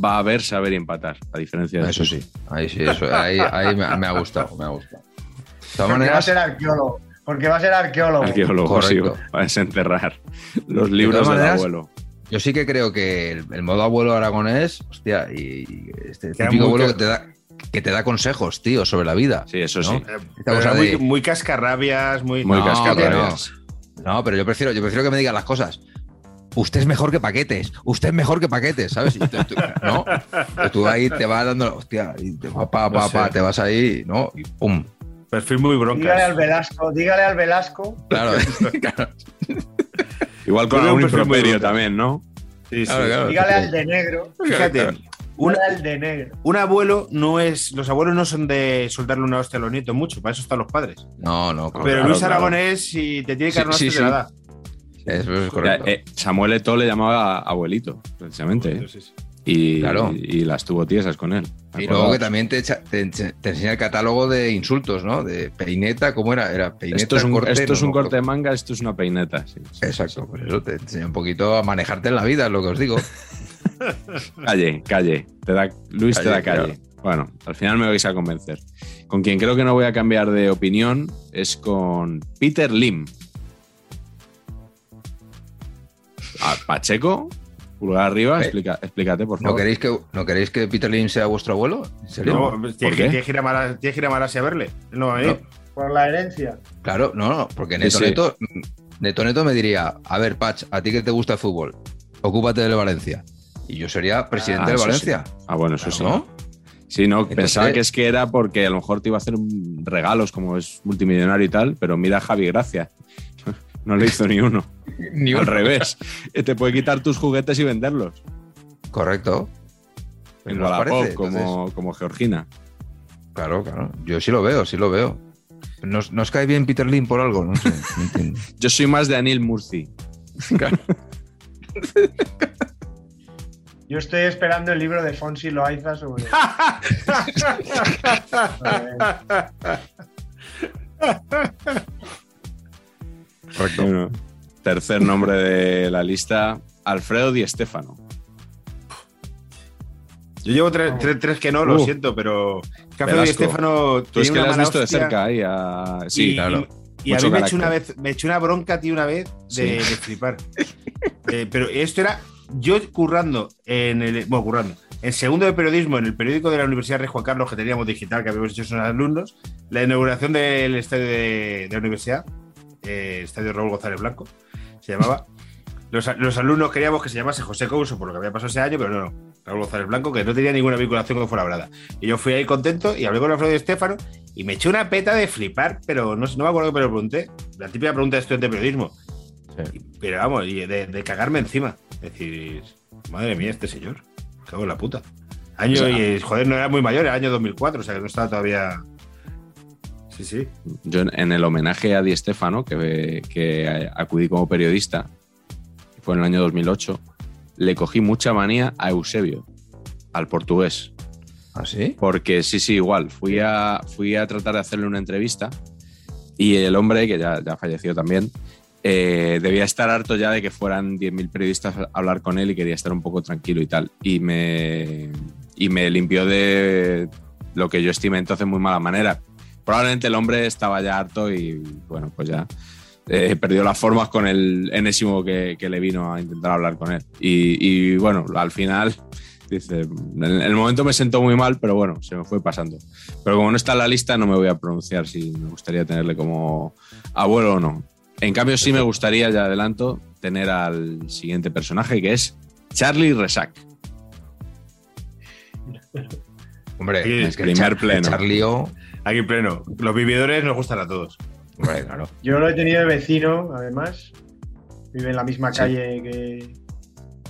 va a ver saber empatar, a diferencia de Eso sí, ahí sí, eso, ahí, ahí me, me ha gustado, me ha gustado. De todas Porque va a maneras, ser arqueólogo. Porque va a ser arqueólogo. Arqueólogo, sí, Correcto. va a desenterrar los libros del maneras, abuelo. yo sí que creo que el, el modo abuelo aragonés, hostia, y, y este Queda típico abuelo que te da que te da consejos, tío, sobre la vida. Sí, eso ¿no? sí. Eh, Esta pero cosa muy, de- muy cascarrabias, muy. Muy No, cascarrabias. No, pero yo prefiero, yo prefiero que me digan las cosas. Usted es mejor que paquetes, usted es mejor que paquetes, ¿sabes? Y tú, tú- ¿no? Pero tú ahí te vas dando, hostia, y te, pa, pa, No pa, sé. pa, te vas ahí, ¿no? Y pum. Perfil muy Dígale al broncas. Velasco, dígale al Velasco. Claro, claro. Igual con un algún perfil muy improperio también, ¿no? Sí, sí. Claro, claro. Dígale al de negro. Fíjate, un, el de negro. un abuelo no es. Los abuelos no son de soltarle una hostia a los nietos mucho, para eso están los padres. No, no. Pero Luis claro. Aragonés, si te tiene que Sí, dar una sí, hostia, te la sí. da. Eso es Ya, correcto. eh, Samuel Eto'o le llamaba abuelito, precisamente. ¿eh? Sí, sí. Y, Claro. y, las tuvo tiesas con él. Y luego que también te, echa- te, ense- te enseña el catálogo de insultos, ¿no? De peineta, ¿cómo era? Era peineta, Esto es un corte, esto es un corte de manga, esto es una peineta. sí, sí, Exacto, sí. por eso te enseña un poquito a manejarte en la vida, es lo que os digo. Calle, calle. Te da, Luis te da calle. Bueno, al final me vais a convencer. Con quien creo que no voy a cambiar de opinión es con Peter Lim. A Pacheco, pulgar arriba, Eh, explica, explícate, por ¿No favor. queréis, que, ¿No queréis que Peter Lim sea vuestro abuelo? ¿En serio? No, ¿Por tienes, que, qué? tienes que ir a Mala- tienes que ir a Malasia a verle. Él no a. No. Por la herencia. Claro, no, no, porque Sí, Neto sí. Neto, Neto Neto me diría, a ver, Pach, a ti que te gusta el fútbol, ocúpate del Valencia. Y yo sería presidente Ah, del Valencia. Ah, bueno, eso sí. ¿No? Sí, no, Entonces- pensaba que es que era porque a lo mejor te iba a hacer regalos como es multimillonario y tal, pero mira a Javi Gracia. No le hizo ni uno. Ni Al revés. Te puede quitar tus juguetes y venderlos. Correcto. En ¿No os Wallapop, parece? como, Entonces, como Georgina. claro, claro. Yo sí lo veo, sí lo veo. ¿Nos, nos cae bien Peter Lim por algo? No sé. no. Yo soy más de Anil Murci. Yo estoy esperando el libro de Fonsi Loaiza sobre. Correcto. Bueno, tercer nombre de la lista, Alfredo Di Stéfano. Yo llevo tres, tres- tres que no, lo Uh. siento, pero Café y Velasco. Estefano. Tú es que le has visto de cerca ahí a... Sí, y, claro. Y, y a mí me eché, carácter. una vez, me eché una bronca, tío, una vez de, Sí. de flipar. Eh, pero esto era yo currando en el. Bueno, currando. En segundo de periodismo, en el periódico de la Universidad Rey Juan Carlos, que teníamos digital, que habíamos hecho sus alumnos, la inauguración del estadio de, de la universidad, eh, estadio Raúl González Blanco, se llamaba. Los, los alumnos queríamos que se llamase José Couso por lo que había pasado ese año, pero no, no. Raúl González Blanco, que no tenía ninguna vinculación con Fuenlabrada. Y yo fui ahí contento y hablé con Alfredo Estefano y me eché una peta de flipar, pero no, me acuerdo que me lo pregunté. La típica pregunta de estudiante de periodismo. Sí. Pero vamos, y de, de cagarme encima. Decir, madre mía, este señor. Cago en la puta. Año, O sea- y joder, no era muy mayor, era año 2004, o sea que no estaba todavía. Sí, sí. Yo en- el homenaje a Di Stéfano, que, que acudí como periodista, fue en el año 2008, le cogí mucha manía a Eusebio, al portugués. ¿Ah, sí? Porque sí, sí, igual. Fui a, fui a tratar de hacerle una entrevista y el hombre, que ya, ya falleció también, eh, debía estar harto ya de que fueran 10.000 periodistas a hablar con él y quería estar un poco tranquilo y tal. Y me, y me limpió de lo que yo estimé entonces muy mala manera. Probablemente el hombre estaba ya harto y bueno, pues ya eh, perdió las formas con el enésimo que, que le vino a intentar hablar con él. Y, y, bueno, al final, dice, en el momento me sentó muy mal, pero bueno, se me fue pasando. Pero como no está en la lista, no me voy a pronunciar si me gustaría tenerle como abuelo o no. En cambio, sí me gustaría, ya adelanto, tener al siguiente personaje que es Charlie Resac. Hombre, Sí, es que primer Char- pleno. Charlio. Aquí en pleno. Los vividores nos gustan a todos. Claro. Yo lo he tenido de vecino, además. Vive en la misma Sí. calle que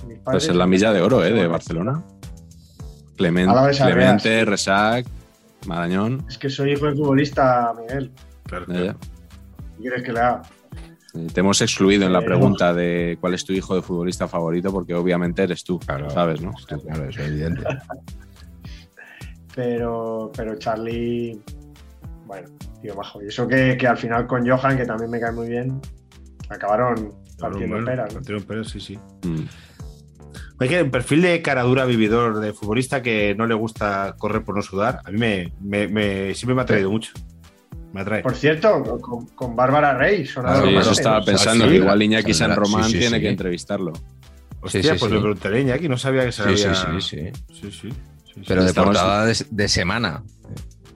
que mis padres. Pues es la milla de oro ¿eh? de Barcelona. Clement- Clemente. Resac, Marañón. Es que soy hijo de futbolista, Miguel. Claro. ¿Qué quieres que le haga? Eh, Te hemos excluido en la pregunta de cuál es tu hijo de futbolista favorito, porque obviamente eres tú, Claro. ¿sabes? ¿no? Claro, eso es evidente. Pero, pero Charlie, bueno, tío bajo. Y eso que, que al final con Johan, que también me cae muy bien, acabaron partiendo Bueno, peras. ¿no? partieron peras, sí, sí. Mm. Hay que un perfil de caradura vividor de futbolista que no le gusta correr por no sudar. A mí me, me- me- siempre me ha traído mucho. Me atrae. Por cierto, con, con Bárbara Rey, Claro, Sí, los eso estaba pensando, sí, que igual Iñaki. San Román Sí, sí, tiene sí. que entrevistarlo. Hostia, sí, sí, pues sí. le preguntaré a Iñaki, no sabía que se había... sí, sí. Sí, sí, sí, sí. Pero de portada de, de semana.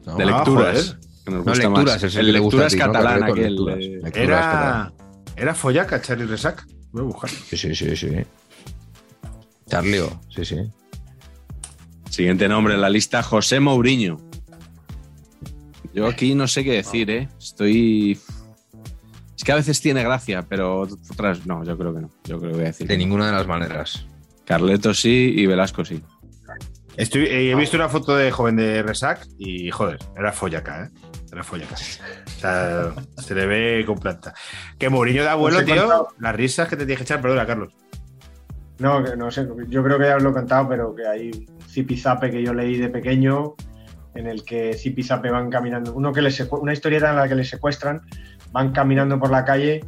¿no? de Ah, lecturas. joder. Que nos No, gusta lecturas, más. es el El que lecturas ¿no? eh, Lecturas Era, era follaca, Charlie Resac. Voy a buscar. Sí, sí, sí, sí. Charlio, sí, sí. Siguiente nombre en la lista, José Mourinho. Yo aquí no sé qué decir, ¿eh? Estoy... Es que a veces tiene gracia, pero otras no, yo creo que no. Yo creo que voy a decir. De que no. ninguna de las maneras. Carleto sí y Velasco sí. Estoy, eh, he visto una foto de joven de Resac y, joder, era follaca, ¿eh? O sea, se le ve con planta. Que Mourinho de abuelo, Os he tío, contado- las risas que te tienes que echar, perdona, Carlos. No, que no sé, yo creo que ya os lo he contado, pero que hay zipizape que yo leí de pequeño en el que zipizape van caminando, uno que les una historieta en la que les secuestran, van caminando por la calle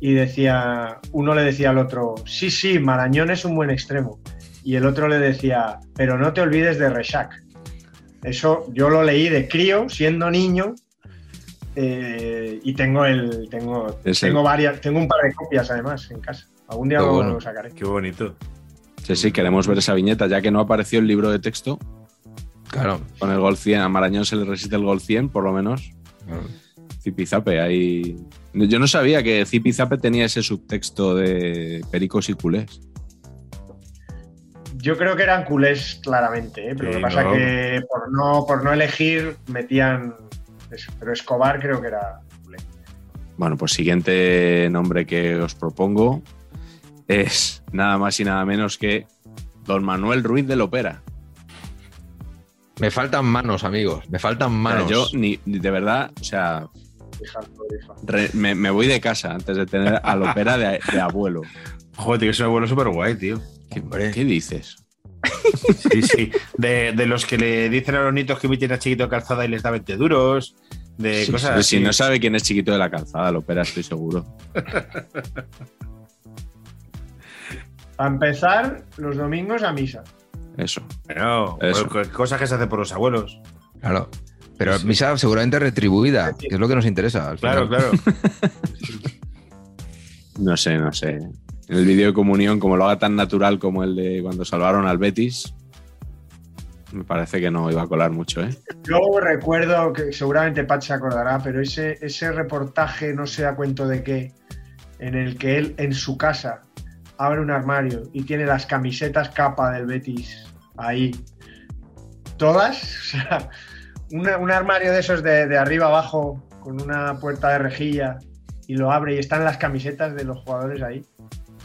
y decía, uno le decía al otro, sí, sí, Marañón es un buen extremo. Y el otro le decía, pero no te olvides de Rechac. Eso yo lo leí de crío, siendo niño, eh, y tengo el, tengo, Es tengo el- varias, tengo un par de copias además en casa. Algún día lo, bueno. lo sacaré. Qué bonito. Sí, sí, queremos ver esa viñeta, ya que no apareció el libro de texto. Claro. Con el gol 100, a Marañón se le resiste el gol 100, por lo menos. Zipizape, ahí. Yo no sabía que Zipizape tenía ese subtexto de pericos y culés. Yo creo que eran culés claramente, ¿eh? pero Sí, lo que pasa no. que por no, por no elegir metían eso. Pero Escobar creo que era culé. Bueno, pues siguiente nombre que os propongo es nada más y nada menos que Don Manuel Ruiz de Lopera. Me faltan manos, amigos. Me faltan manos. yo ni, ni de verdad, o sea, re- me, me voy de casa antes de tener a Lopera de, de abuelo. Joder, tío, que es un abuelo súper guay, tío. ¿Qué, qué dices? Sí, sí. De, de los que le dicen a los niños que inviten a chiquito calzada y les da 20 duros. De Sí, cosas así. si no sabe quién es chiquito de la calzada, Lopera, estoy seguro. A empezar, los domingos a misa. Eso. Bueno, Eso. pues, cosas que se hacen por los abuelos. Claro. Pero Sí. misa seguramente retribuida, que es lo que nos interesa. al Claro, final. claro. No sé, no sé. En el vídeo de comunión, como lo haga tan natural como el de cuando salvaron al Betis, me parece que no iba a colar mucho, ¿eh? Yo recuerdo que seguramente Pat se acordará, pero ese, ese reportaje, no sé a cuento de qué, en el que él en su casa abre un armario y tiene las camisetas capa del Betis ahí, todas, o sea, una- un armario de esos de arriba abajo con una puerta de rejilla y lo abre y están las camisetas de los jugadores ahí.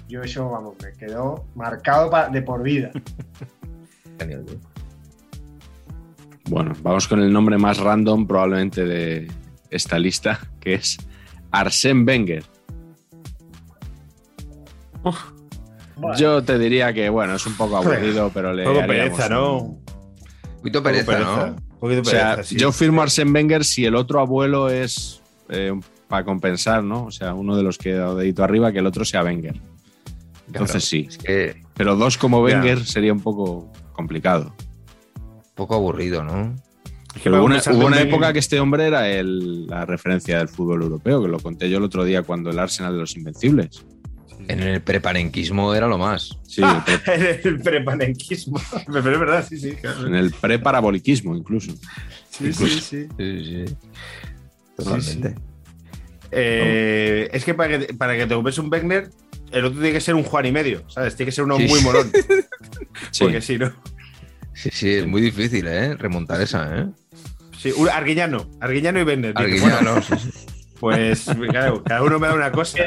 Yo eso, vamos, me quedó marcado de por vida. Bueno, vamos con el nombre más random probablemente de esta lista, que es Arsène Wenger. Bueno, Yo te diría que, bueno, es un poco aburrido, pero le Poco pereza, ¿no? un- poquito pereza, ¿no? Un poquito O sea, pereza, sí. yo firmo Arsène Wenger si el otro abuelo es eh, para compensar, ¿no? O sea, uno de los que da dedito arriba, que el otro sea Wenger. Entonces sí. Es que Pero dos como. Wenger sería un poco complicado. un poco aburrido, ¿no? Es que hubo una, hubo época que este hombre era el- la referencia del fútbol europeo, que lo conté yo el otro día cuando el Arsenal de los Invencibles. En el preparenquismo era lo más. Sí, Ah, el pre- el prepanenquismo. Pero es verdad, sí, sí. claro. en el preparaboliquismo incluso. Sí, sí, sí. Sí, sí. Totalmente. Eh, es que para que, para que te compres un Wenger, el otro tiene que ser un Juan y medio, ¿sabes? Tiene que ser uno Sí. muy molón. Sí. Porque si no. Sí, sí, es muy difícil, ¿eh? Remontar esa, ¿eh? Sí, un Arguiñano. Arguiñano y bueno, Arguiñano, sí, sí. pues claro, cada uno me da una cosa.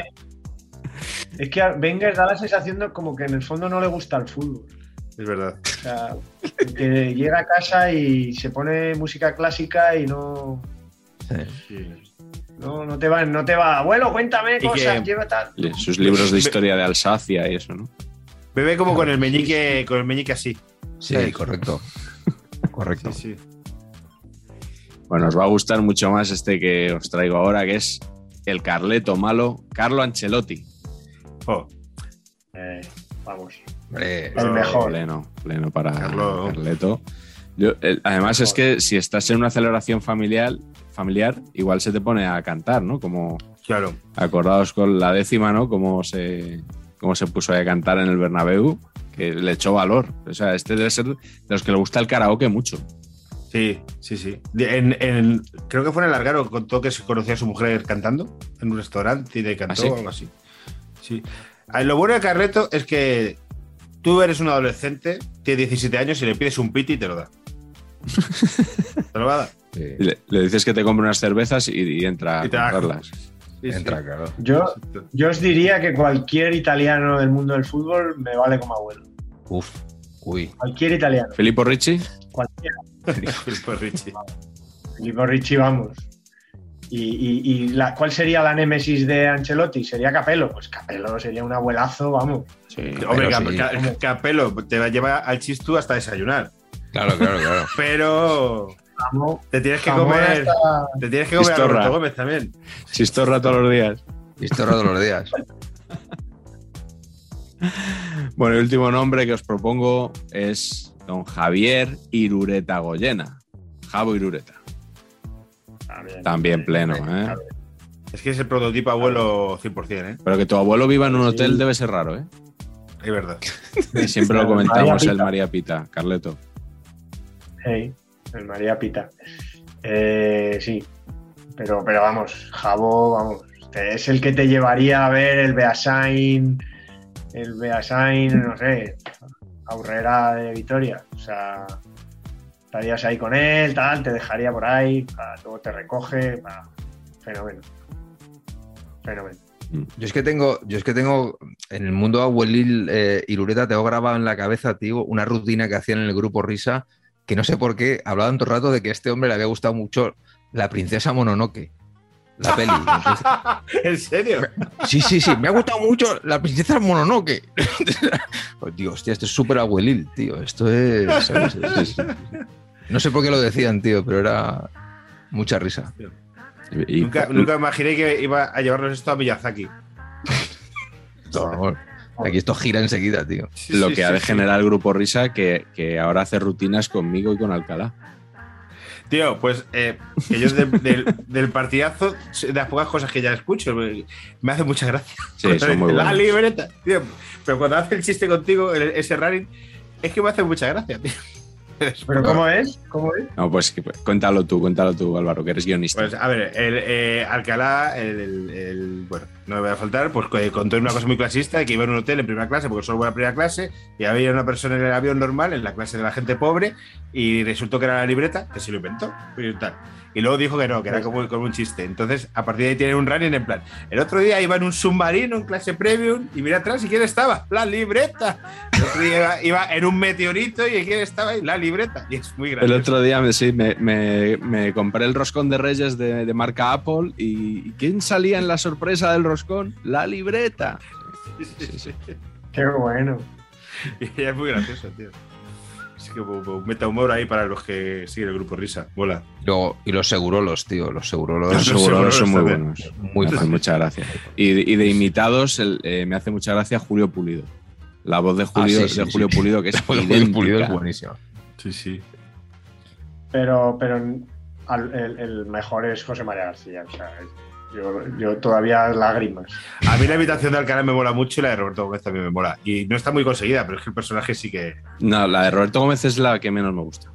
Es que Wenger da la sensación de como que en el fondo no le gusta el fútbol. Es verdad. O sea, que llega a casa y se pone música clásica y no, Sí. No, no te va, no te va, abuelo, cuéntame Y cosas, quiero tal. Sus libros de historia de Alsacia y eso, ¿no? Bebe como con el meñique, con el meñique así. Sí, correcto. Correcto. Sí, sí. Bueno, os va a gustar mucho más este que os traigo ahora, que es el Carleto malo, Carlo Ancelotti. Oh, Eh, vamos. Hombre, El mejor. Pleno, pleno para Carlo. Carleto. Yo, eh, además es que si estás en una celebración familiar, familiar, igual se te pone a cantar, ¿no? Como claro. acordados con la décima, ¿no? Como se, cómo se puso a cantar en el Bernabéu, que le echó valor. O sea, este debe ser de los que le gusta el karaoke mucho. Sí, sí, sí. En, en- creo que fue en el Largaro, contó que se conocía a su mujer cantando en un restaurante y le cantó ¿Ah, sí? o algo así. Sí. Ah, Lo bueno de Carreto es que tú eres un adolescente, tienes 17 años y le pides un piti y te lo da. te lo va a dar. Sí. Le, le dices que te compre unas cervezas y, y entra a Y te da- comprarlas. Sí, sí. Entra, claro. Yo, yo os diría que cualquier italiano del mundo del fútbol me vale como abuelo. Uf. Uy. Cualquier italiano. Filippo Ricci. Cualquiera. Filippo Ricci. Filippo Ricci, vamos. ¿Y, y- y la, cuál sería la némesis de Ancelotti? ¿Sería Capello? Pues Capello sería un abuelazo, vamos. Sí. Hombre, Cap- Capello te va a llevar al chistú hasta desayunar. Claro, claro, claro. Pero Te tienes que comer. Te tienes que comer a Chistorra. Roberto Gómez también. Chistorra todos los días. Historia todos los días. Bueno, el último nombre que os propongo es don Javier Irureta Goyena. Javo Irureta. También. También pleno, ¿eh? Es que es el prototipo abuelo 100%, ¿eh? Pero que tu abuelo viva en un Sí. hotel debe ser raro, ¿eh? Es verdad. Y siempre lo comentamos el María Pita, Carleto. Hey, el María Pita. Eh, sí, pero, pero vamos, Jabo, vamos, es el que te llevaría a ver el Beasain, el Beasain, no sé, Aurrera de Vitoria. O sea, estarías ahí con él, tal, te dejaría por ahí, pa, luego te recoge, pa, fenómeno. Fenómeno. Yo es que tengo, yo es que tengo en el mundo abuelil eh, Irureta, tengo grabado en la cabeza, tío, una rutina que hacían en el grupo Risa, que no sé por qué, hablaban todo el rato de que a este hombre le había gustado mucho la princesa Mononoke. La peli. Entonces, ¿En serio? sí, sí, sí, me ha gustado mucho la princesa Mononoke. Pues, tío, hostia, esto es súper abuelil, tío. Esto es. ¿sabes? Es- es- No sé por qué lo decían, tío, pero era mucha risa. Y- Nunca, nunca imaginé que iba a llevarnos esto a Miyazaki. Favor. Aquí esto gira enseguida, tío. Sí, lo sí, que ha sí, de sí. generar el grupo Risa que, que ahora hace rutinas conmigo y con Alcalá. Tío, pues eh, que yo de- del, del partidazo, de las pocas cosas que ya escucho, me, me hace mucha gracia. Sí, son muy La buenos. libreta, tío. Pero cuando hace el chiste contigo, ese running, es que me hace mucha gracia, tío. ¿Pero cómo es? ¿Cómo es? No, pues que- cuéntalo tú, cuéntalo tú, Álvaro, que eres guionista. Pues a ver, el, eh, Alcalá, el, el- el- bueno, no me voy a faltar, pues eh, contó una cosa muy clasista, que iba en un hotel en primera clase, porque solo voy a primera clase, y había una persona en el avión normal, en la clase de la gente pobre, y resultó que era la libreta, que se lo inventó, y tal. Y luego dijo que no, que era como, como un chiste. Entonces, a partir de ahí tiene un running en plan. El otro día iba en un submarino en clase premium y mira atrás y quién estaba, la libreta. El otro día iba, iba en un meteorito y quién estaba ahí, la libreta. Y es muy el gracioso. otro día me, sí, me, me- me compré el roscón de Reyes de, de marca Apple y, y ¿quién salía en la sorpresa del roscón? La libreta. Sí, sí. Qué bueno. Y es muy gracioso, tío. Es que meta humor ahí para los que siguen el grupo Risa. Mola. Y, luego- y los segurolos, tío. Los segurolos. Los Los seguros son muy buenos. Muy me hace mucha gracia. Y, y de imitados, el- eh, me hace mucha gracia Julio Pulido. La voz de Julio, Ah, sí, sí, de sí. Julio Pulido, que es Julio. Pulido es buenísimo. Sí, sí. Pero, pero al- el, el mejor es José María García. O sea, yo, yo todavía lágrimas. A mí la invitación de Alcalá me mola mucho y la de Roberto Gómez también me mola. Y no está muy conseguida, pero es que el personaje sí que. No, la de Roberto Gómez es la que menos me gusta.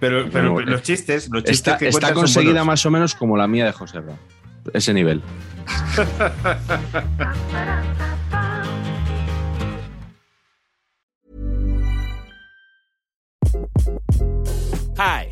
Pero, pero los chistes, los chistes Está, que está conseguida más o menos como la mía de José Ra. Ese nivel. Hi,